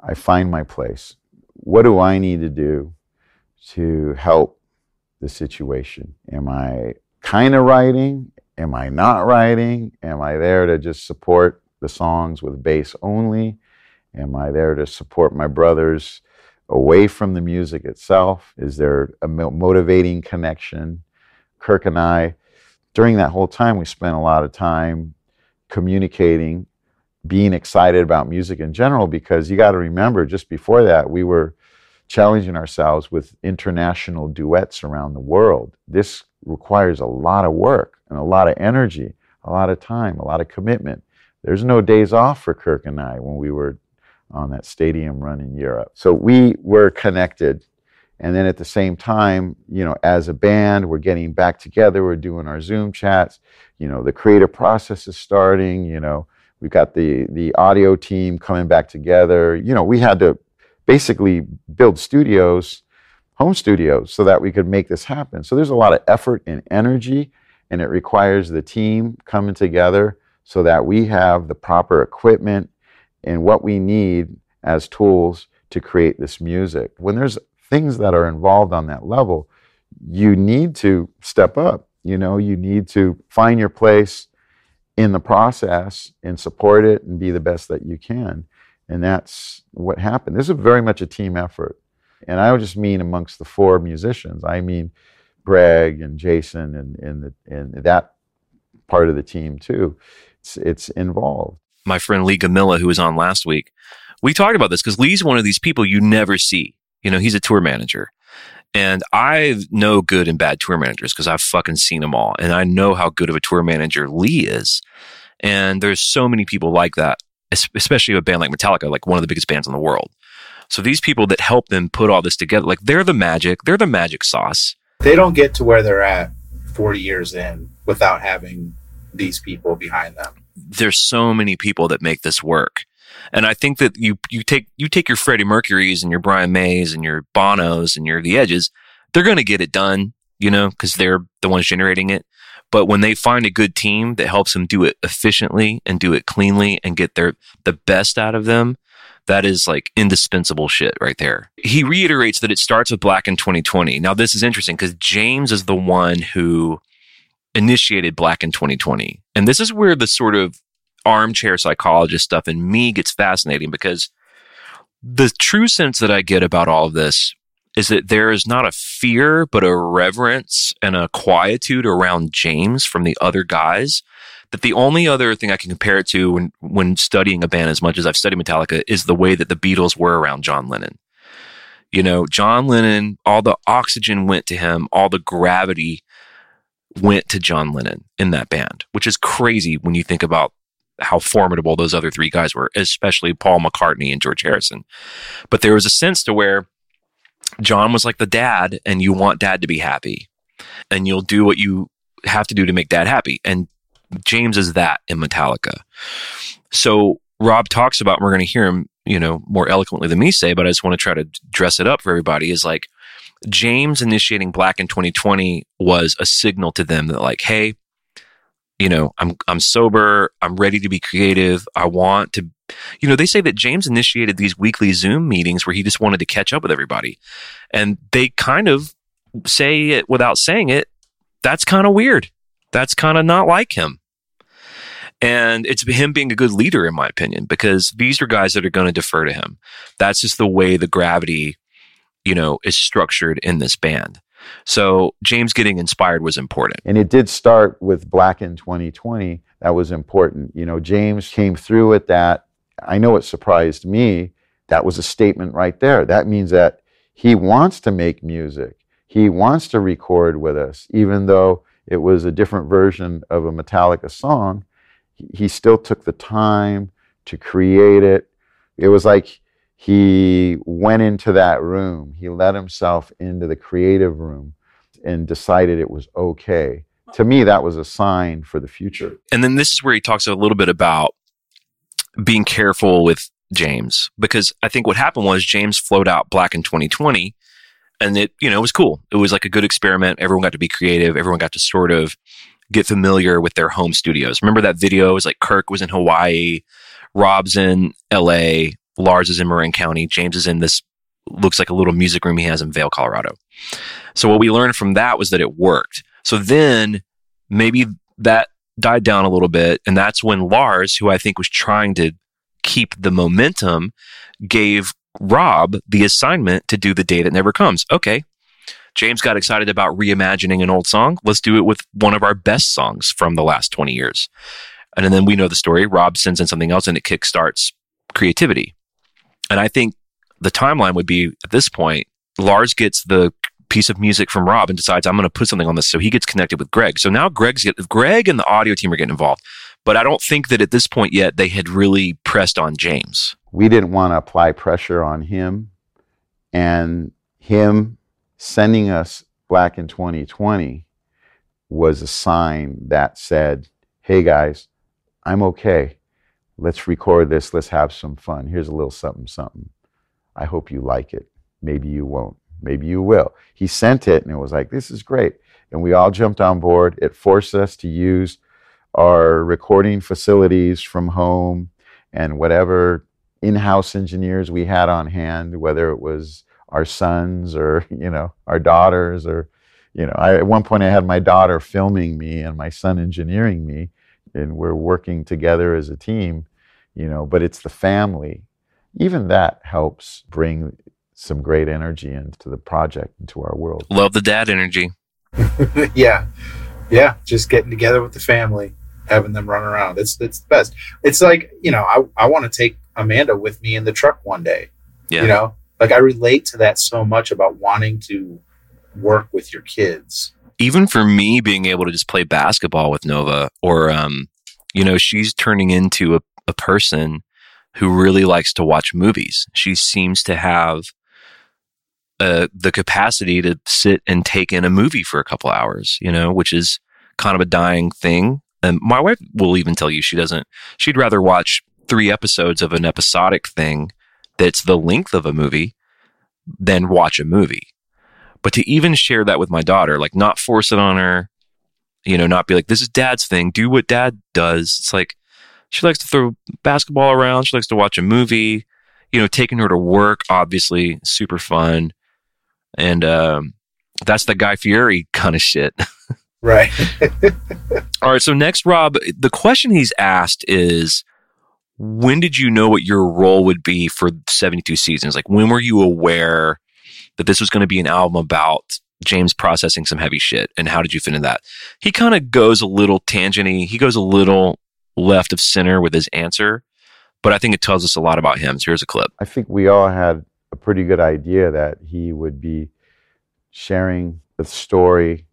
I find my place. What do I need to do to help the situation? Am I kind of writing? Am I not writing? Am I there to just support the songs with bass only? Am I there to support my brothers away from the music itself? Is there a motivating connection? Kirk and I, during that whole time, we spent a lot of time communicating, being excited about music in general, because you got to remember, just before that, we were challenging ourselves with international duets around the world. This requires a lot of work and a lot of energy, a lot of time, a lot of commitment. There's no days off for Kirk and I when we were on that stadium run in Europe. So we were connected. And then at the same time, you know, as a band, we're getting back together, we're doing our Zoom chats, you know, the creative process is starting, you know, we've got the the audio team coming back together. You know, we had to basically build studios, home studios, so that we could make this happen. So there's a lot of effort and energy, and it requires the team coming together so that we have the proper equipment and what we need as tools to create this music. When there's things that are involved on that level, you need to step up. You know, you need to find your place in the process and support it and be the best that you can. And that's what happened. This is very much a team effort. And I just mean amongst the four musicians. I mean Greg and Jason and, and, the, and that part of the team too. It's, it's involved my friend Lee Gamilla, who was on last week, we talked about this because Lee's one of these people you never see. You know, he's a tour manager. And I know good and bad tour managers because I've fucking seen them all. And I know how good of a tour manager Lee is. And there's so many people like that, especially a band like Metallica, like one of the biggest bands in the world. So these people that help them put all this together, like they're the magic, they're the magic sauce. They don't get to where they're at 40 years in without having these people behind them there's so many people that make this work. And I think that you you take you take your Freddie Mercury's and your Brian May's and your Bonos and your The Edges, they're going to get it done, you know, because they're the ones generating it. But when they find a good team that helps them do it efficiently and do it cleanly and get their the best out of them, that is like indispensable shit right there. He reiterates that it starts with Blackened 2020. Now this is interesting because James is the one who initiated Blackened 2020. And this is where the sort of armchair psychologist stuff in me gets fascinating because the true sense that I get about all of this is that there is not a fear, but a reverence and a quietude around James from the other guys. That the only other thing I can compare it to when, when studying a band as much as I've studied Metallica is the way that the Beatles were around John Lennon. You know, John Lennon, all the oxygen went to him, all the gravity went to John Lennon in that band, which is crazy when you think about how formidable those other three guys were, especially Paul McCartney and George Harrison. But there was a sense to where John was like the dad, and you want dad to be happy, and you'll do what you have to do to make dad happy. And James is that in Metallica. So Rob talks about, we're going to hear him, you know, more eloquently than me say, but I just want to try to dress it up for everybody is like, James initiating Blackened 2020 was a signal to them that like, hey, you know, I'm I'm sober, I'm ready to be creative. I want to you know, they say that James initiated these weekly Zoom meetings where he just wanted to catch up with everybody. And they kind of say it without saying it. That's kind of weird. That's kind of not like him. And it's him being a good leader, in my opinion, because these are guys that are going to defer to him. That's just the way the gravity you know, is structured in this band. So James getting inspired was important. And it did start with Blackened 2020. That was important. You know, James came through with that. I know it surprised me. That was a statement right there. That means that he wants to make music. He wants to record with us, even though it was a different version of a Metallica song. He still took the time to create it. It was like he went into that room, he let himself into the creative room and decided it was okay. To me, that was a sign for the future. And then this is where he talks a little bit about being careful with James because I think what happened was James flowed out Blackened 2020 and it, you know, it was cool. It was like a good experiment. Everyone got to be creative. Everyone got to sort of get familiar with their home studios. Remember that video? It was like Kirk was in Hawaii, Rob's in LA, Lars is in Marin County. James is in this looks like a little music room he has in Vail, Colorado. So what we learned from that was that it worked. So then maybe that died down a little bit. And that's when Lars, who I think was trying to keep the momentum, gave Rob the assignment to do the day that never comes. Okay. James got excited about reimagining an old song. Let's do it with one of our best songs from the last 20 years. And then we know the story. Rob sends in something else and it kickstarts creativity. And I think the timeline would be at this point, Lars gets the piece of music from Rob and decides I'm going to put something on this. So he gets connected with Greg. So now Greg's get, Greg and the audio team are getting involved. But I don't think that at this point yet they had really pressed on James. we didn't want to apply pressure on him and him sending us blackened 2020 was a sign that said hey guys i'm okay let's record this. Let's have some fun. Here's a little something something. I hope you like it. Maybe you won't. Maybe you will. He sent it and it was like this is great. And we all jumped on board. It forced us to use our recording facilities from home and whatever in-house engineers we had on hand, whether it was our sons or you know our daughters or you know I, at one point I had my daughter filming me and my son engineering me, and we're working together as a team, you know. But it's the family, even that helps bring some great energy into the project, into our world. Love the dad energy. yeah, yeah. Just getting together with the family, having them run around. It's it's the best. It's like you know, I I want to take Amanda with me in the truck one day. Yeah. You know, like I relate to that so much about wanting to work with your kids. even for me being able to just play basketball with Nova, or um, you know, she's turning into a, a person who really likes to watch movies. She seems to have uh, the capacity to sit and take in a movie for a couple hours, you know, which is kind of a dying thing. And my wife will even tell you she doesn't. She'd rather watch three episodes of an episodic thing that's the length of a movie than watch a movie. But to even share that with my daughter, like not force it on her, you know, not be like, this is dad's thing. Do what dad does. It's like she likes to throw basketball around. She likes to watch a movie, you know, taking her to work, obviously super fun. And, um, that's the Guy Fieri kind of shit. Right. All right. So next, Rob, the question he's asked is, when did you know what your role would be for 72 seasons? Like, when were you aware that this was going to be an album about James processing some heavy shit? And how did you fit in that? He kind of goes a little tangenty. He goes a little left of center with his answer, but I think it tells us a lot about him. So here's a clip. I think we all had a pretty good idea that he would be sharing the story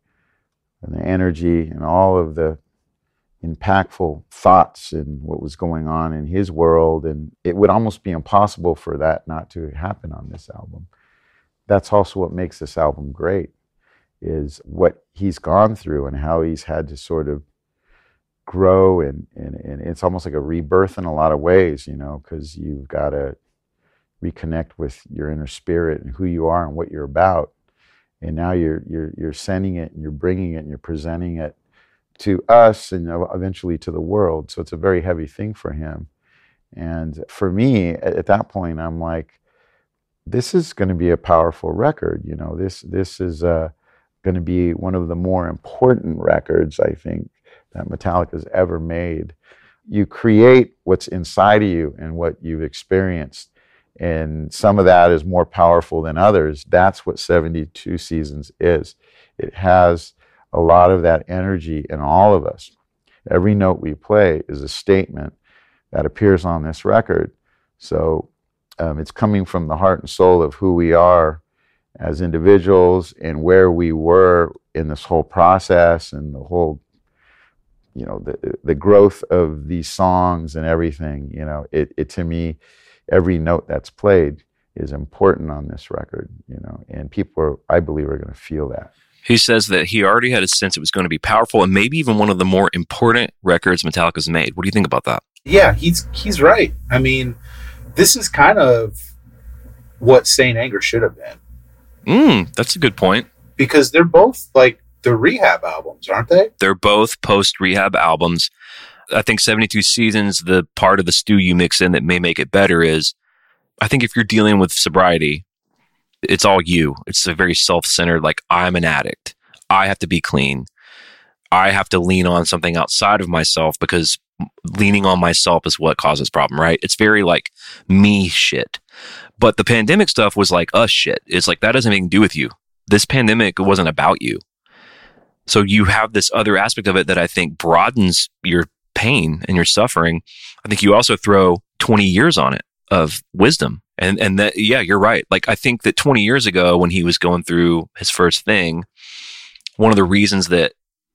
and the energy and all of the impactful thoughts and what was going on in his world. And it would almost be impossible for that not to happen on this album. That's also what makes this album great is what he's gone through and how he's had to sort of grow and, and, and it's almost like a rebirth in a lot of ways, you know, because you've got to reconnect with your inner spirit and who you are and what you're about. And now you're you're you're sending it and you're bringing it and you're presenting it to us and eventually to the world. So it's a very heavy thing for him. And for me, at, at that point, I'm like, this is going to be a powerful record. You know, this this is uh, going to be one of the more important records I think that Metallica's ever made. You create what's inside of you and what you've experienced, and some of that is more powerful than others. That's what 72 Seasons is. It has a lot of that energy in all of us. Every note we play is a statement that appears on this record. So um, it's coming from the heart and soul of who we are as individuals and where we were in this whole process and the whole you know the the growth of these songs and everything you know it, it to me every note that's played is important on this record you know and people are i believe are going to feel that He says that he already had a sense it was going to be powerful and maybe even one of the more important records Metallica's made. What do you think about that? yeah, he's he's right. I mean, this is kind of what Saint Anger should have been Mm, that's a good point. because they're both like the rehab albums, aren't they? They're both post rehab albums. I think 72 Seasons, the part of the stew you mix in that may make it better is I think if you're dealing with sobriety, it's all you. It's a very self centered, like, I'm an addict. I have to be clean. I have to lean on something outside of myself because leaning on myself is what causes problem, right? It's very like me shit. But the pandemic stuff was like us shit. It's like that doesn't have anything to do with you. This pandemic wasn't about you. So you have this other aspect of it that I think broadens your pain and your suffering. I think you also throw 20 years on it of wisdom. And and that yeah, you're right. Like I think that 20 years ago when he was going through his first thing, one of the reasons that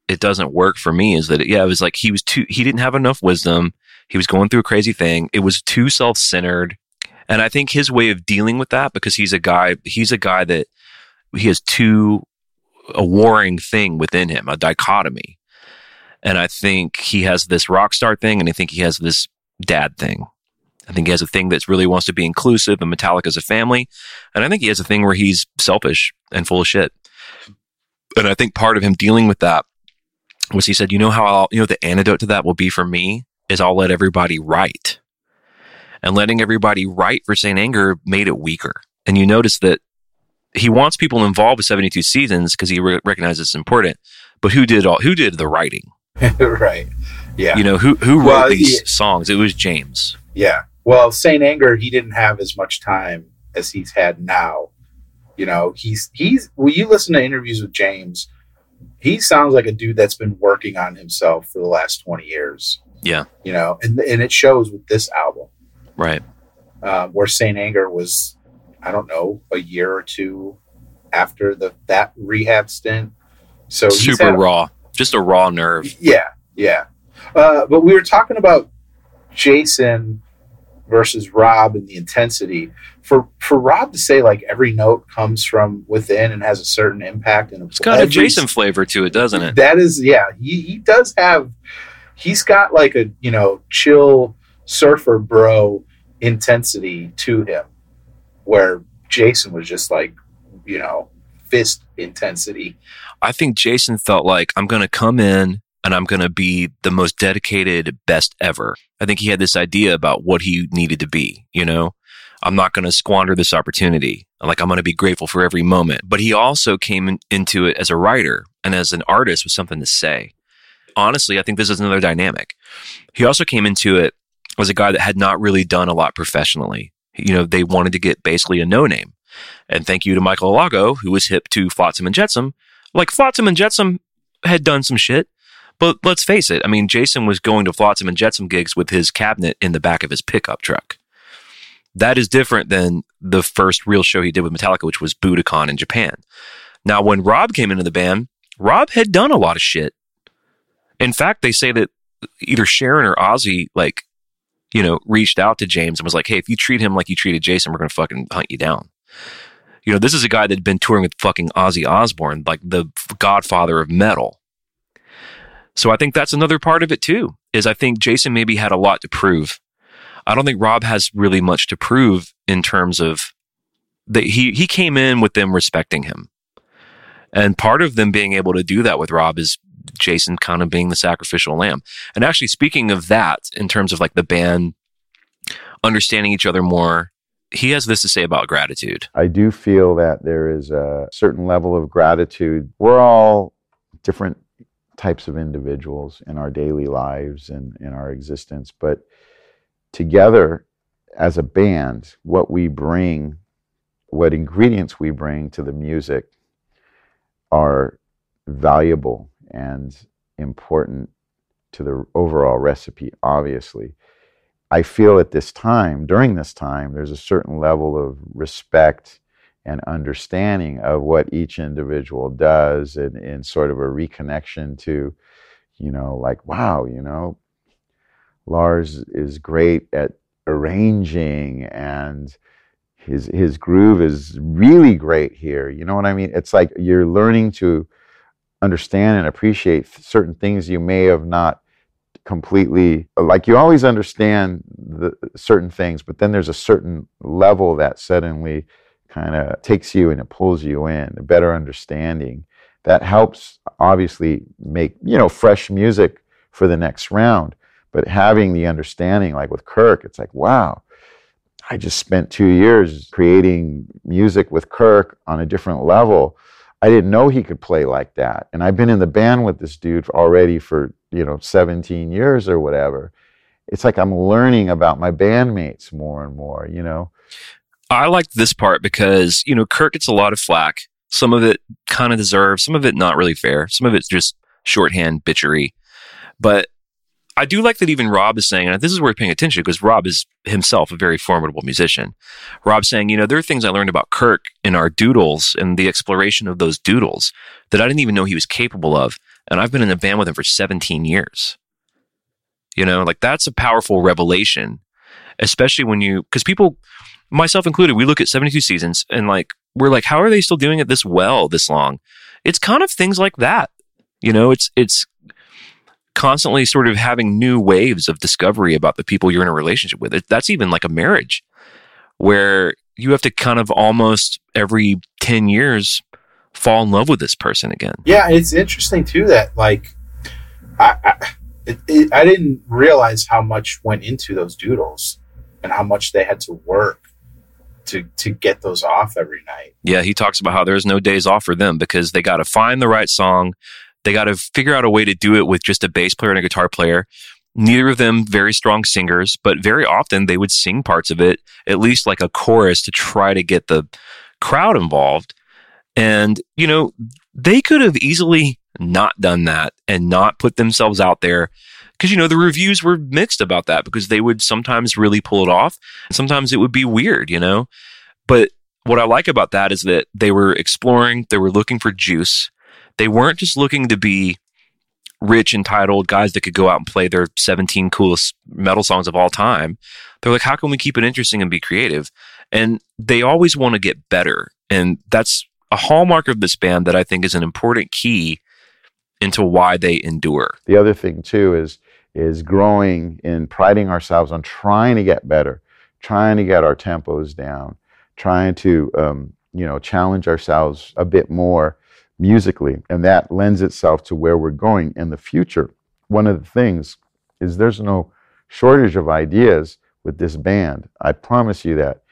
it doesn't work for me is that it, yeah, it was like he was too he didn't have enough wisdom. He was going through a crazy thing. It was too self-centered. And I think his way of dealing with that because he's a guy he's a guy that he has two a warring thing within him, a dichotomy. And I think he has this rock star thing and I think he has this dad thing. I think he has a thing that really wants to be inclusive and metallic as a family. And I think he has a thing where he's selfish and full of shit. And I think part of him dealing with that was he said, you know how I'll, you know, the antidote to that will be for me is I'll let everybody write. And letting everybody write for St. Anger made it weaker. And you notice that he wants people involved with 72 seasons because he re- recognizes it's important. But who did all, who did the writing? right. Yeah. You know, who, who wrote Well, these yeah. songs? It was James. Yeah. Well, Saint Anger, he didn't have as much time as he's had now. You know, he's he's when you listen to interviews with James, he sounds like a dude that's been working on himself for the last 20 years. Yeah. You know, and and it shows with this album. Right. Um, where Saint Anger was, I don't know, a year or two after the that rehab stint. So Super had a- raw. Just a raw nerve. yeah, yeah. Uh, but we were talking about Jason versus Rob and the intensity. For for Rob to say like every note comes from within and has a certain impact and It's got a Jason flavor to it, doesn't it? That is, yeah. He he does have. He's got like a you know chill surfer bro intensity to him, where Jason was just like you know fist intensity. I think Jason felt like I'm going to come in and I'm going to be the most dedicated best ever. I think he had this idea about what he needed to be, you know? I'm not going to squander this opportunity. Like I'm going to be grateful for every moment. But he also came in, into it as a writer and as an artist with something to say. Honestly, I think this is another dynamic. He also came into it as a guy that had not really done a lot professionally. You know, they wanted to get basically a no name. And thank you to Michael Alago, who was hip to Flotsam and Jetsam. Like Flotsam and Jetsam had done some shit, but let's face it. I mean, Jason was going to Flotsam and Jetsam gigs with his cabinet in the back of his pickup truck. That is different than the first real show he did with Metallica, which was Budokan in Japan. Now, when Rob came into the band, Rob had done a lot of shit. In fact, they say that either Sharon or Ozzy, like, you know, reached out to James and was like, hey, if you treat him like you treated Jason, we're going to fucking hunt you down. You know, this is a guy that had been touring with fucking Ozzy Osbourne, like the godfather of metal. So I think that's another part of it too, is I think Jason maybe had a lot to prove. I don't think Rob has really much to prove in terms of that he, he came in with them respecting him. And part of them being able to do that with Rob is Jason kind of being the sacrificial lamb. And actually, speaking of that, in terms of like the band understanding each other more, he has this to say about gratitude. I do feel that there is a certain level of gratitude. We're all different types of individuals in our daily lives and in our existence, but together as a band, what we bring, what ingredients we bring to the music are valuable and important to the overall recipe, obviously. I feel at this time, during this time, there's a certain level of respect and understanding of what each individual does and, and sort of a reconnection to, you know, like, wow, you know, Lars is great at arranging and his his groove is really great here. You know what I mean? It's like you're learning to understand and appreciate certain things you may have not completely like you always understand the certain things but then there's a certain level that suddenly kind of takes you and it pulls you in a better understanding that helps obviously make you know fresh music for the next round. But having the understanding like with kirk it's like wow i just spent two years creating music with kirk on a different level I didn't know he could play like that. And I've been in the band with this dude already for, you know, 17 years or whatever. It's like I'm learning about my bandmates more and more, you know. I like this part because, you know, Kirk gets a lot of flack. Some of it kind of deserved, some of it not really fair. Some of it's just shorthand bitchery. But I do like that even Rob is saying, and this is worth paying attention because Rob is himself a very formidable musician. Rob saying, you know, there are things I learned about Kirk in our doodles and the exploration of those doodles that I didn't even know he was capable of. And I've been in a band with him for 17 years. You know, like that's a powerful revelation, especially when you, because people, myself included, we look at 72 seasons and like, we're like, how are they still doing it this well, this long? It's kind of things like that. You know, it's, it's, constantly sort of having new waves of discovery about the people you're in a relationship with. It, that's even like a marriage where you have to kind of almost every 10 years fall in love with this person again. Yeah, it's interesting too that like I I, it, it, I didn't realize how much went into those doodles and how much they had to work to to get those off every night. Yeah, he talks about how there's no days off for them because they got to find the right song. They got to figure out a way to do it with just a bass player and a guitar player. Neither of them very strong singers, but very often they would sing parts of it, at least like a chorus to try to get the crowd involved. And, you know, they could have easily not done that and not put themselves out there because, you know, the reviews were mixed about that because they would sometimes really pull it off. Sometimes it would be weird, you know? But what I like about that is that they were exploring, they were looking for juice. They weren't just looking to be rich, entitled guys that could go out and play their 17 coolest metal songs of all time. They're like, how can we keep it interesting and be creative? And they always want to get better. And that's a hallmark of this band that I think is an important key into why they endure. The other thing too is is growing and priding ourselves on trying to get better, trying to get our tempos down, trying to um, you know challenge ourselves a bit more musically, and that lends itself to where we're going in the future. One of the things is there's no shortage of ideas with this band. I promise you that.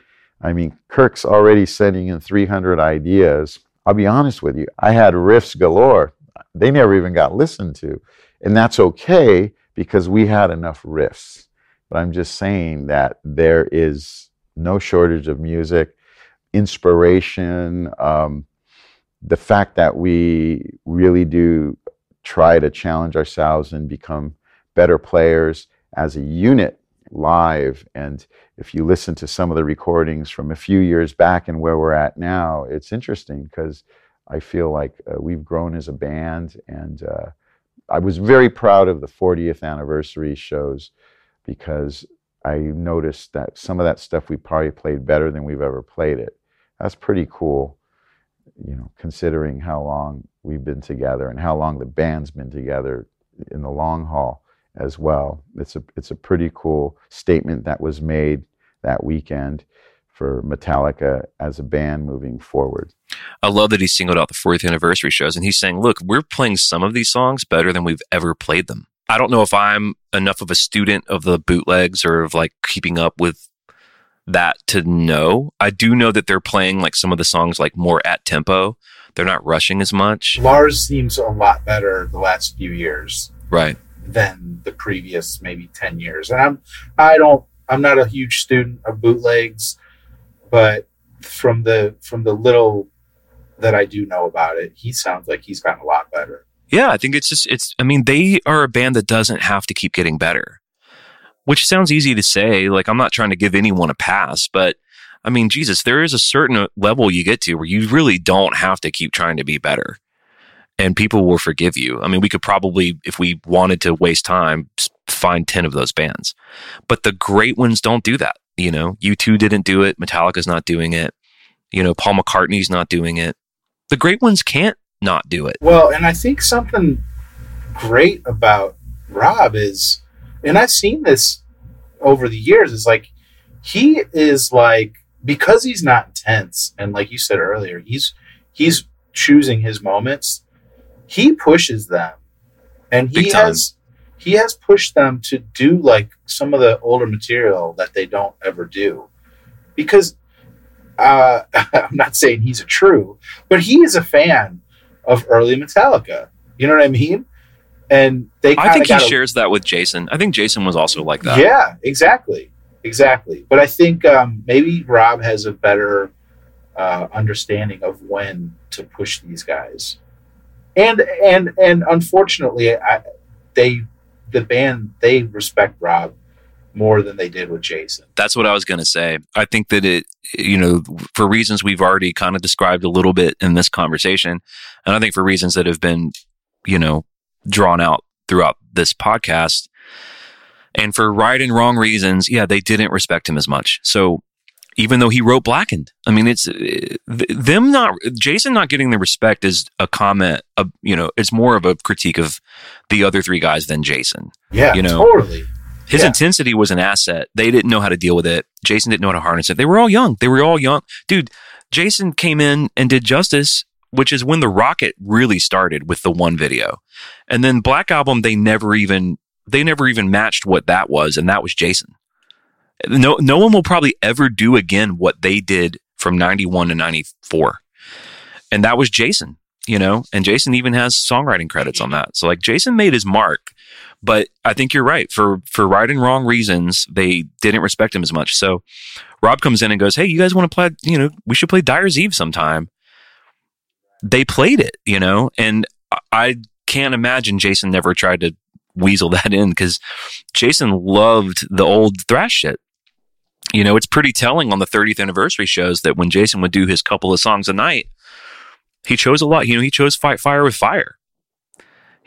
I mean, Kirk's already sending in 300 ideas. I'll be honest with you, I had riffs galore. They never even got listened to. And that's okay because we had enough riffs. But I'm just saying that there is no shortage of music, inspiration, um, the fact that we really do try to challenge ourselves and become better players as a unit live. And if you listen to some of the recordings from a few years back and where we're at now, it's interesting because I feel like uh, we've grown as a band. And uh, I was very proud of the 40th anniversary shows because I noticed that some of that stuff we probably played better than we've ever played it. That's pretty cool you know, considering how long we've been together and how long the band's been together in the long haul as well. It's a it's a pretty cool statement that was made that weekend for Metallica as a band moving forward. I love that he singled out the 40th anniversary shows and he's saying, look, we're playing some of these songs better than we've ever played them. I don't know if I'm enough of a student of the bootlegs or of like keeping up with that to know. I do know that they're playing like some of the songs like more at tempo. They're not rushing as much. Lars seems a lot better the last few years Right. than the previous maybe 10 years. And I'm I don't I'm not a huge student of bootlegs, but from the from the little that I do know about it, he sounds like he's gotten a lot better. Yeah, I think it's just it's I mean, they are a band that doesn't have to keep getting better. Which sounds easy to say, like I'm not trying to give anyone a pass, but I mean, Jesus, there is a certain uh, level you get to where you really don't have to keep trying to be better. And people will forgive you. I mean, we could probably, if we wanted to waste time, find 10 of those bands. But the great ones don't do that. You know, U2 didn't do it. Metallica's not doing it. You know, Paul McCartney's not doing it. The great ones can't not do it. Well, and I think something great about Rob is, and I've seen this over the years, is like he is like because he's not intense, and like you said earlier, he's he's choosing his moments. He pushes them, and he has he has pushed them to do like some of the older material that they don't ever do, because uh, I'm not saying he's a true, but he is a fan of early Metallica. You know what I mean? And they I think he shares that with Jason. I think Jason was also like that. Yeah, exactly, exactly. But I think um, maybe Rob has a better uh, understanding of when to push these guys, and and and unfortunately, I, they the band they respect Rob more than they did with Jason. That's what I was going to say. I think that it, you know, for reasons we've already kind of described a little bit in this conversation, and I think for reasons that have been, you know, drawn out throughout this podcast, and for right and wrong reasons, yeah, they didn't respect him as much. So even though he wrote Blackened, I mean, it's them not Jason not getting the respect is a comment. Of, you know, it's more of a critique of the other three guys than Jason. Yeah, You know, totally. His Yeah. intensity was an asset. They didn't know how to deal with it. Jason didn't know how to harness it. They were all young. They were all young. Dude, Jason came in and did Justice, which is when the rocket really started with the one video. And then Black Album, they never even they never even matched what that was, and that was Jason. No no one will probably ever do again what they did from 91 to 94. And that was Jason, you know, and Jason even has songwriting credits on that. So like Jason made his mark, but I think you're right. For for right and wrong reasons, they didn't respect him as much. So Rob comes in and goes, "Hey, you guys want to play? You know, we should play Dyer's Eve sometime." They played it, you know, and I- can't imagine Jason never tried to weasel that in because Jason loved the old thrash shit. You know, it's pretty telling on the 30th anniversary shows that when Jason would do his couple of songs a night, he chose a lot. You know, he chose Fight Fire with Fire.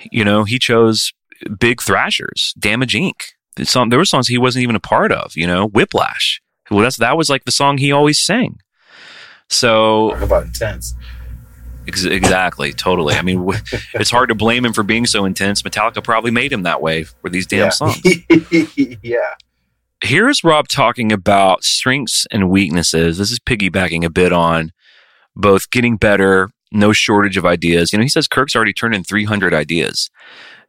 You know, he chose Big Thrashers, Damage Inc. There were songs he wasn't even a part of. You know, Whiplash. Well, that's that was like the song he always sang. So Talk about intense. Ex- exactly, totally. I mean, it's hard to blame him for being so intense. Metallica probably made him that way for these damn yeah. songs. yeah. Here's Rob talking about strengths and weaknesses. This is piggybacking a bit on both getting better, no shortage of ideas. You know, he says Kirk's already turned in 300 ideas.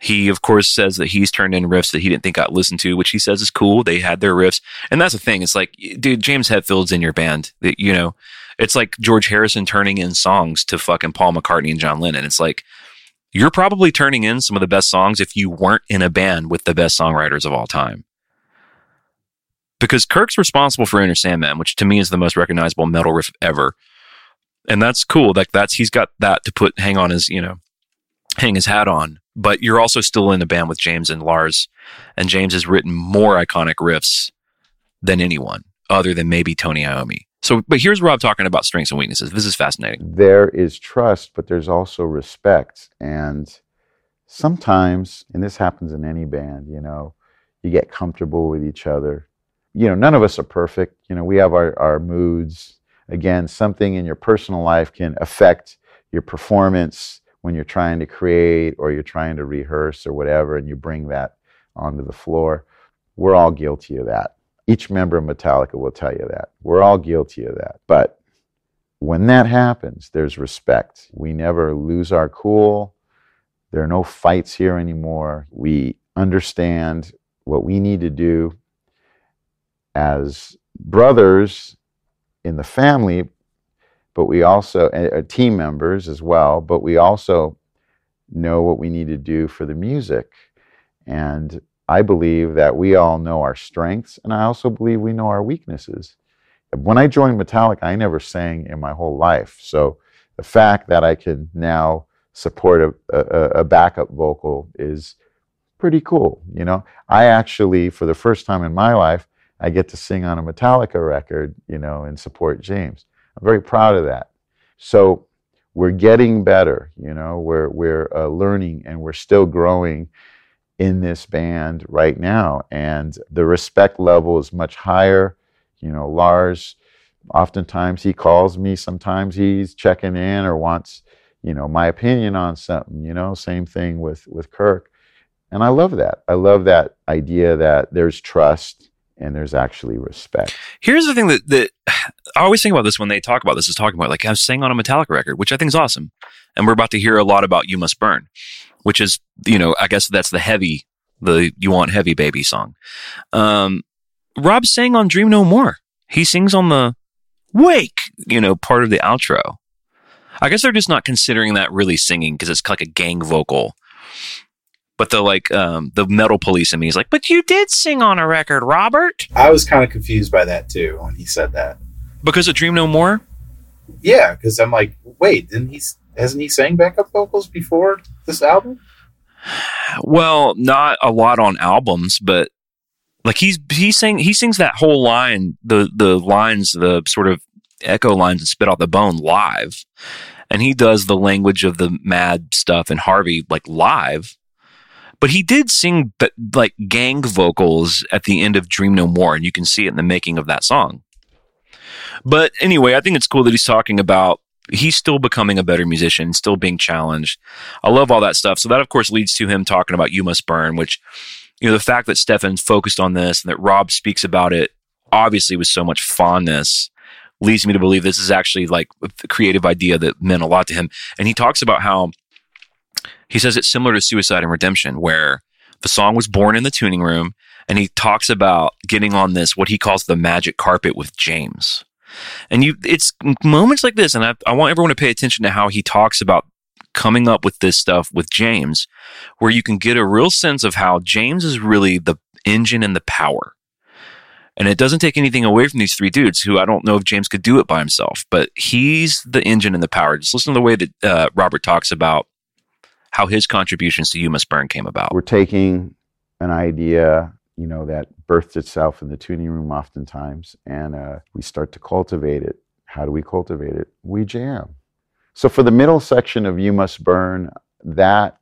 He, of course, says that he's turned in riffs that he didn't think got listened to, which he says is cool. They had their riffs. And that's the thing. It's like, dude, James Hetfield's in your band. That You know, it's like George Harrison turning in songs to fucking Paul McCartney and John Lennon. It's like, you're probably turning in some of the best songs if you weren't in a band with the best songwriters of all time because Kirk's responsible for Enter Sandman, which to me is the most recognizable metal riff ever. And that's cool. Like that's he's got that to put hang on his, you know, hang his hat on. But you're also still in a band with James and Lars, and James has written more iconic riffs than anyone, other than maybe Tony Iommi. So, but here's Rob talking about strengths and weaknesses. This is fascinating. there is trust, but there's also respect. And sometimes, and this happens in any band, you know, you get comfortable with each other. You know, none of us are perfect. You know, we have our, our moods. Again, something in your personal life can affect your performance when you're trying to create or you're trying to rehearse or whatever, and you bring that onto the floor. We're all guilty of that. Each member of Metallica will tell you that. We're all guilty of that. But when that happens, there's respect. We never lose our cool. There are no fights here anymore. We understand what we need to do as brothers in the family, but we also, uh, team members as well, but we also know what we need to do for the music. And I believe that we all know our strengths, and I also believe we know our weaknesses when I joined Metallica, I never sang in my whole life. So the fact that I can now support a, a, a backup vocal is pretty cool. You know, I actually, for the first time in my life, I get to sing on a Metallica record, you know, and support James. I'm very proud of that. So we're getting better, you know, we're, we're uh, learning and we're still growing in this band right now. And the respect level is much higher. You know, Lars, oftentimes he calls me, sometimes he's checking in or wants, you know, my opinion on something, you know, same thing with, with Kirk. And I love that. I love that idea that there's trust and there's actually respect. Here's the thing that, that I always think about this when they talk about this is talking about like I am sang on a Metallica record, which I think is awesome. And we're about to hear a lot about You Must Burn, which is, you know, I guess that's the heavy, the You Want Heavy Baby song. Um, Rob sang on Dream No More. He sings on the wake, you know, part of the outro. I guess they're just not considering that really singing because it's like a gang vocal. But the like um the metal police in me is like, but you did sing on a record, Robert. I was kind of confused by that too when he said that. Because of Dream No More? Yeah, because I'm like, wait, didn't he? Hasn't he sang backup vocals before this album? Well, not a lot on albums, but like he's he sing he sings that whole line, the the lines, the sort of echo lines and spit out the bone live. And he does the language of the mad stuff and Harvey like live. But he did sing but like gang vocals at the end of Dream No More, and you can see it in the making of that song. But anyway, I think it's cool that he's talking about he's still becoming a better musician, still being challenged. I love all that stuff. So that of course leads to him talking about You Must Burn, which you know, the fact that Steffan focused on this and that Rob speaks about it obviously with so much fondness leads me to believe this is actually like a creative idea that meant a lot to him. And he talks about how he says it's similar to Suicide and Redemption, where the song was born in the tuning room. And he talks about getting on this, what he calls the magic carpet with James. And you, it's moments like this. And I, I want everyone to pay attention to how he talks about coming up with this stuff with James, where you can get a real sense of how James is really the engine and the power. And it doesn't take anything away from these three dudes who I don't know if James could do it by himself, but he's the engine and the power. Just listen to the way that uh, Robert talks about how his contributions to You Must Burn came about. We're taking an idea, you know, that birthed itself in the tuning room oftentimes, and uh, we start to cultivate it. How do we cultivate it? We jam. So for the middle section of You Must Burn, that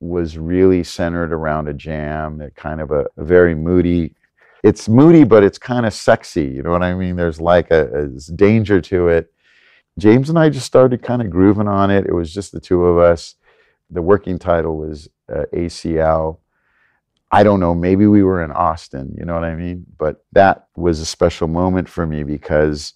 was really centered around a jam, a kind of a, a very moody. It's moody, but it's kind of sexy. You know what I mean? There's like a, a danger to it. James and I just started kind of grooving on it. It was just the two of us. The working title was uh, ACL. I don't know, maybe we were in Austin, you know what I mean? But that was a special moment for me because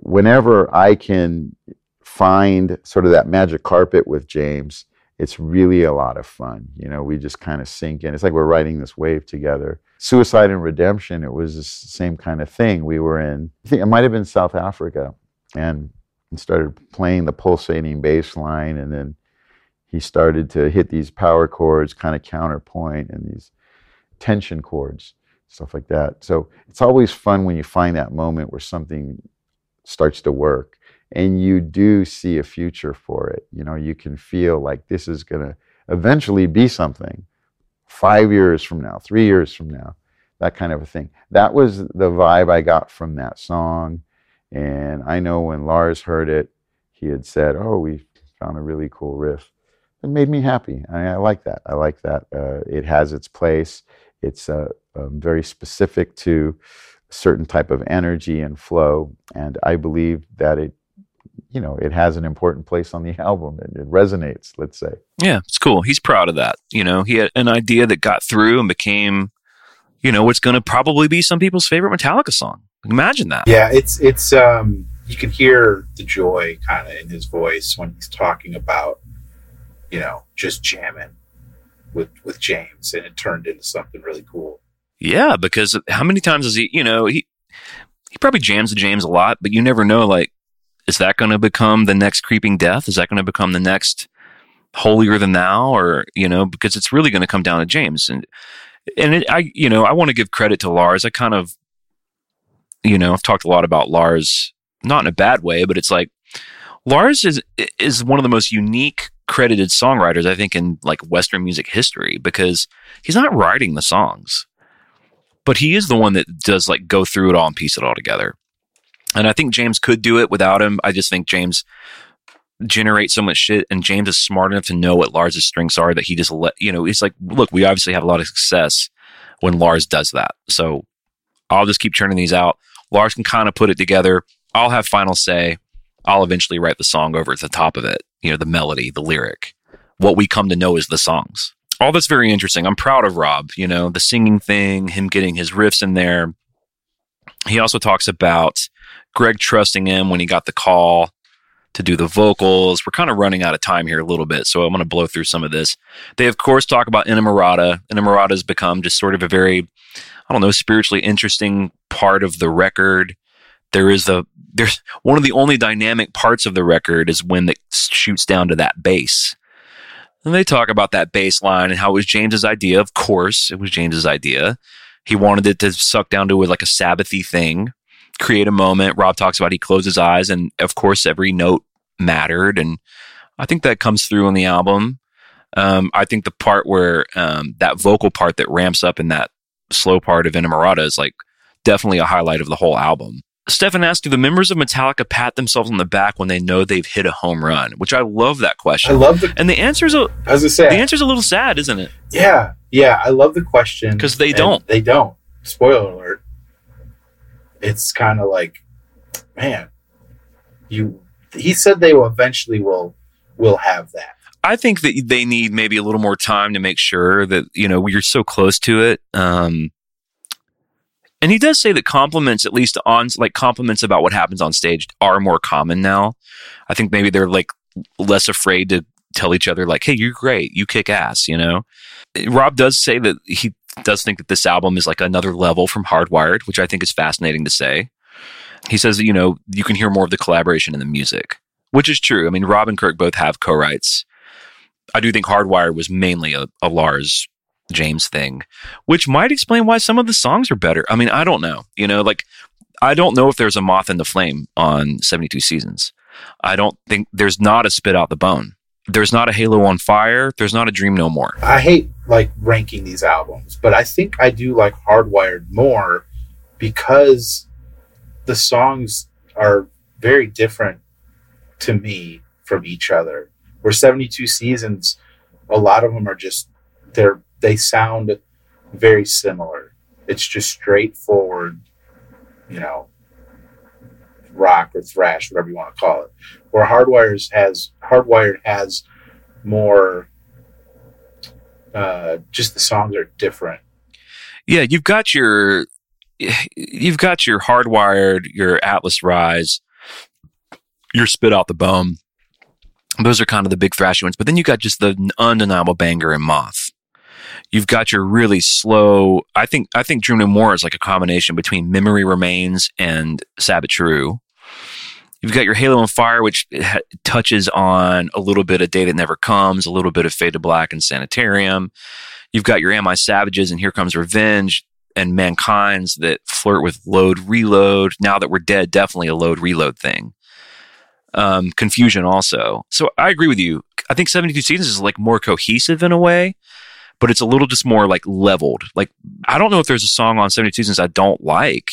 whenever I can find sort of that magic carpet with James, it's really a lot of fun. You know, we just kind of sink in. It's like we're riding this wave together. Suicide and Redemption, it was the same kind of thing. We were in, I think it might have been South Africa, and started playing the pulsating bass line, and then he started to hit these power chords, kind of counterpoint, and these tension chords, stuff like that. So it's always fun when you find that moment where something starts to work and you do see a future for it. You know, you can feel like this is going to eventually be something five years from now, three years from now, that kind of a thing. That was the vibe I got from that song. And I know when Lars heard it, he had said, Oh, we found a really cool riff. It made me happy. I, I like that. I like that. Uh, it has its place. It's uh, um, very specific to a certain type of energy and flow. And I believe that it you know it has an important place on the album and it resonates let's say yeah it's cool he's proud of that you know he had an idea that got through and became you know what's going to probably be some people's favorite metallica song imagine that yeah it's it's um you can hear the joy kind of in his voice when he's talking about you know just jamming with with james and it turned into something really cool yeah because how many times has he you know he he probably jams the james a lot but you never know like is that going to become the next creeping death? Is that going to become the next holier than thou? Or, you know, because it's really going to come down to James. And, and it, I, you know, I want to give credit to Lars. I kind of, you know, I've talked a lot about Lars, not in a bad way, but it's like Lars is, is one of the most unique credited songwriters, I think, in like Western music history because he's not writing the songs, but he is the one that does like go through it all and piece it all together. And I think James could do it without him. I just think James generates so much shit and James is smart enough to know what Lars's strengths are that he just let, you know, he's like, look, we obviously have a lot of success when Lars does that. So I'll just keep churning these out. Lars can kind of put it together. I'll have final say. I'll eventually write the song over at the top of it, you know, the melody, the lyric. What we come to know is the songs. All that's very interesting. I'm proud of Rob, you know, the singing thing, him getting his riffs in there. He also talks about Greg trusting him when he got the call to do the vocals. We're kind of running out of time here a little bit, so I'm going to blow through some of this. They, of course, talk about Inamorata. Inamorata has become just sort of a very, I don't know, spiritually interesting part of the record. There is the there's one of the only dynamic parts of the record is when it shoots down to that bass. And they talk about that bass line and how it was James's idea. Of course, it was James's idea. He wanted it to suck down to like a Sabbathy thing, create a moment. Rob talks about he closed his eyes, and of course, every note mattered. And I think that comes through on the album. Um, I think the part where um, that vocal part that ramps up in that slow part of Inamorata is like definitely a highlight of the whole album. Steffan asked, do the members of Metallica pat themselves on the back when they know they've hit a home run? Which I love that question. I love the. and the answer's a, I was gonna say, the answer's a little sad, isn't it? yeah, yeah. I love the question because they don't. They don't. Spoiler alert. It's kind of like, man, you. He said they will eventually will will have that. I think that they need maybe a little more time to make sure that you know you're so close to it. Um, and he does say that compliments, at least on like compliments about what happens on stage, are more common now. I think maybe they're like less afraid to tell each other like, "Hey, you're great, you kick ass." You know, Rob does say that he does think that this album is like another level from Hardwired, which I think is fascinating to say. He says that you know you can hear more of the collaboration in the music, which is true. I mean, Rob and Kirk both have co-writes. I do think Hardwired was mainly a, a Lars James thing, which might explain why some of the songs are better. I mean, I don't know. You know, like I don't know if there's a Moth Into Flame on 72 seasons. I don't think there's not a spit out the bone. There's not a Halo on fire. There's not a Dream No More. I hate like ranking these albums, but I think I do like Hardwired more because the songs are very different to me from each other. Where 72 seasons, a lot of them are just they're they sound very similar. It's just straightforward, you know, rock or thrash, whatever you want to call it. Where Hardwired has Hardwired has more uh just the songs are different. Yeah, you've got your you've got your hardwired, your Atlas Rise, your spit out the bone. Those are kind of the big thrashy ones. But then you got just the undeniable banger and moth. You've got your really slow. I think I think Dream No More is like a combination between Memory Remains and True. You've got your Halo on Fire, which ha- touches on a little bit of Day That Never Comes, a little bit of Fade to Black and Sanitarium. You've got your Am I Savages and Here Comes Revenge and Mankind's that flirt with load reload. Now that we're dead, definitely a load reload thing. Um, confusion also. So I agree with you. I think 72 seasons is like more cohesive in a way, but it's a little just more like leveled. Like I don't know if there's a song on 72 seasons I don't like,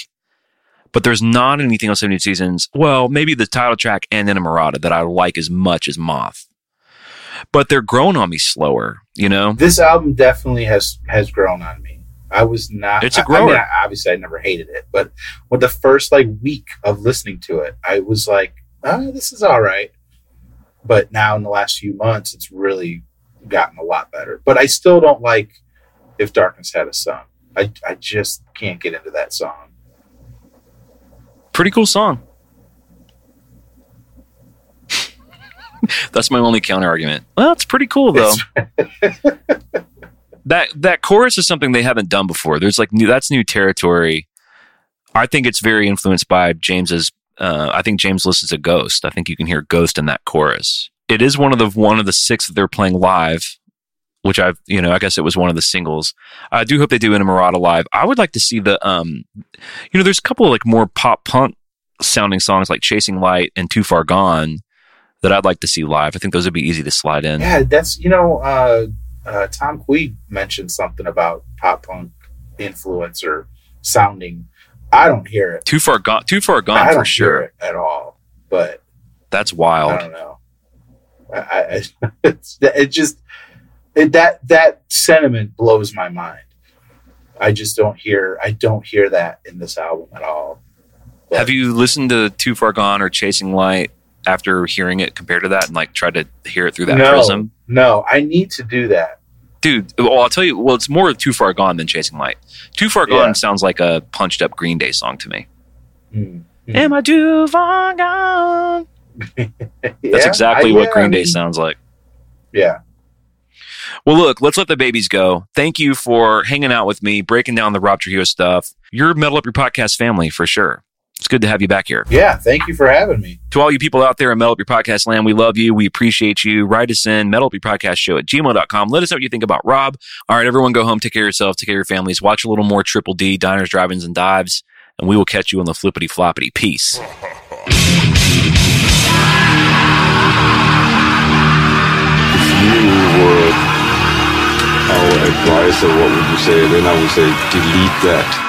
but there's not anything on 72 seasons. Well, maybe the title track and Inamorata that I like as much as Moth. But they're grown on me slower, you know? This album definitely has has grown on me. I was not. It's a I- I, mean. I- obviously, I never hated it, but with the first like week of listening to it, I was like, "Oh, this is all right." But now in the last few months, it's really gotten a lot better. But I still don't like if darkness had a son. I I just can't get into that song. Pretty cool song. That's my only counter argument. Well, it's pretty cool though. that that chorus is something they haven't done before. There's like new that's new territory. I think it's very influenced by James's uh, I think James listens to Ghost. I think you can hear Ghost in that chorus. It is one of the one of the six that they're playing live, which I've you know I guess it was one of the singles. I do hope they do Inamorata live. I would like to see the um, you know, there's a couple of like more pop punk sounding songs like Chasing Light and Too Far Gone that I'd like to see live. I think those would be easy to slide in. Yeah, that's you know, uh, uh, Tom Queeg mentioned something about pop punk influencer sounding. I don't hear it. Too far gone. Too far I gone don't for hear sure. it at all. But That's I wild. don't know. I, I, it's, it just it, that that sentiment blows my mind. I just don't hear. I don't hear that in this album at all. But- Have you listened to Too Far Gone or Chasing Light after hearing it compared to that and like tried to hear it through that no, prism? no, I need to do that. Dude, well, I'll tell you, well, it's more Too Far Gone than Chasing Light. Too Far Gone Yeah. sounds like a punched up Green Day song to me. Mm. Mm. Am I too far gone? That's Yeah, exactly I- what yeah, Green I Day mean, sounds like. Yeah, Well, look, let's let the babies go. Thank you for hanging out with me, breaking down the Rob Trujillo stuff. You're Metal Up Your Podcast family for sure. It's good to have you back here. Yeah, thank you for having me. To all you people out there in Metal Up Your Podcast land, we love you. We appreciate you. Write us in, Metal Up Your Podcast Show at gmail.com. Let us know what you think about Rob. All right, everyone go home, take care of yourself, take care of your families, watch a little more Triple D, Diners, Drive-Ins, and Dives, and we will catch you on the flippity floppity. Peace. were our advisor, what would you say? Then I would say delete that.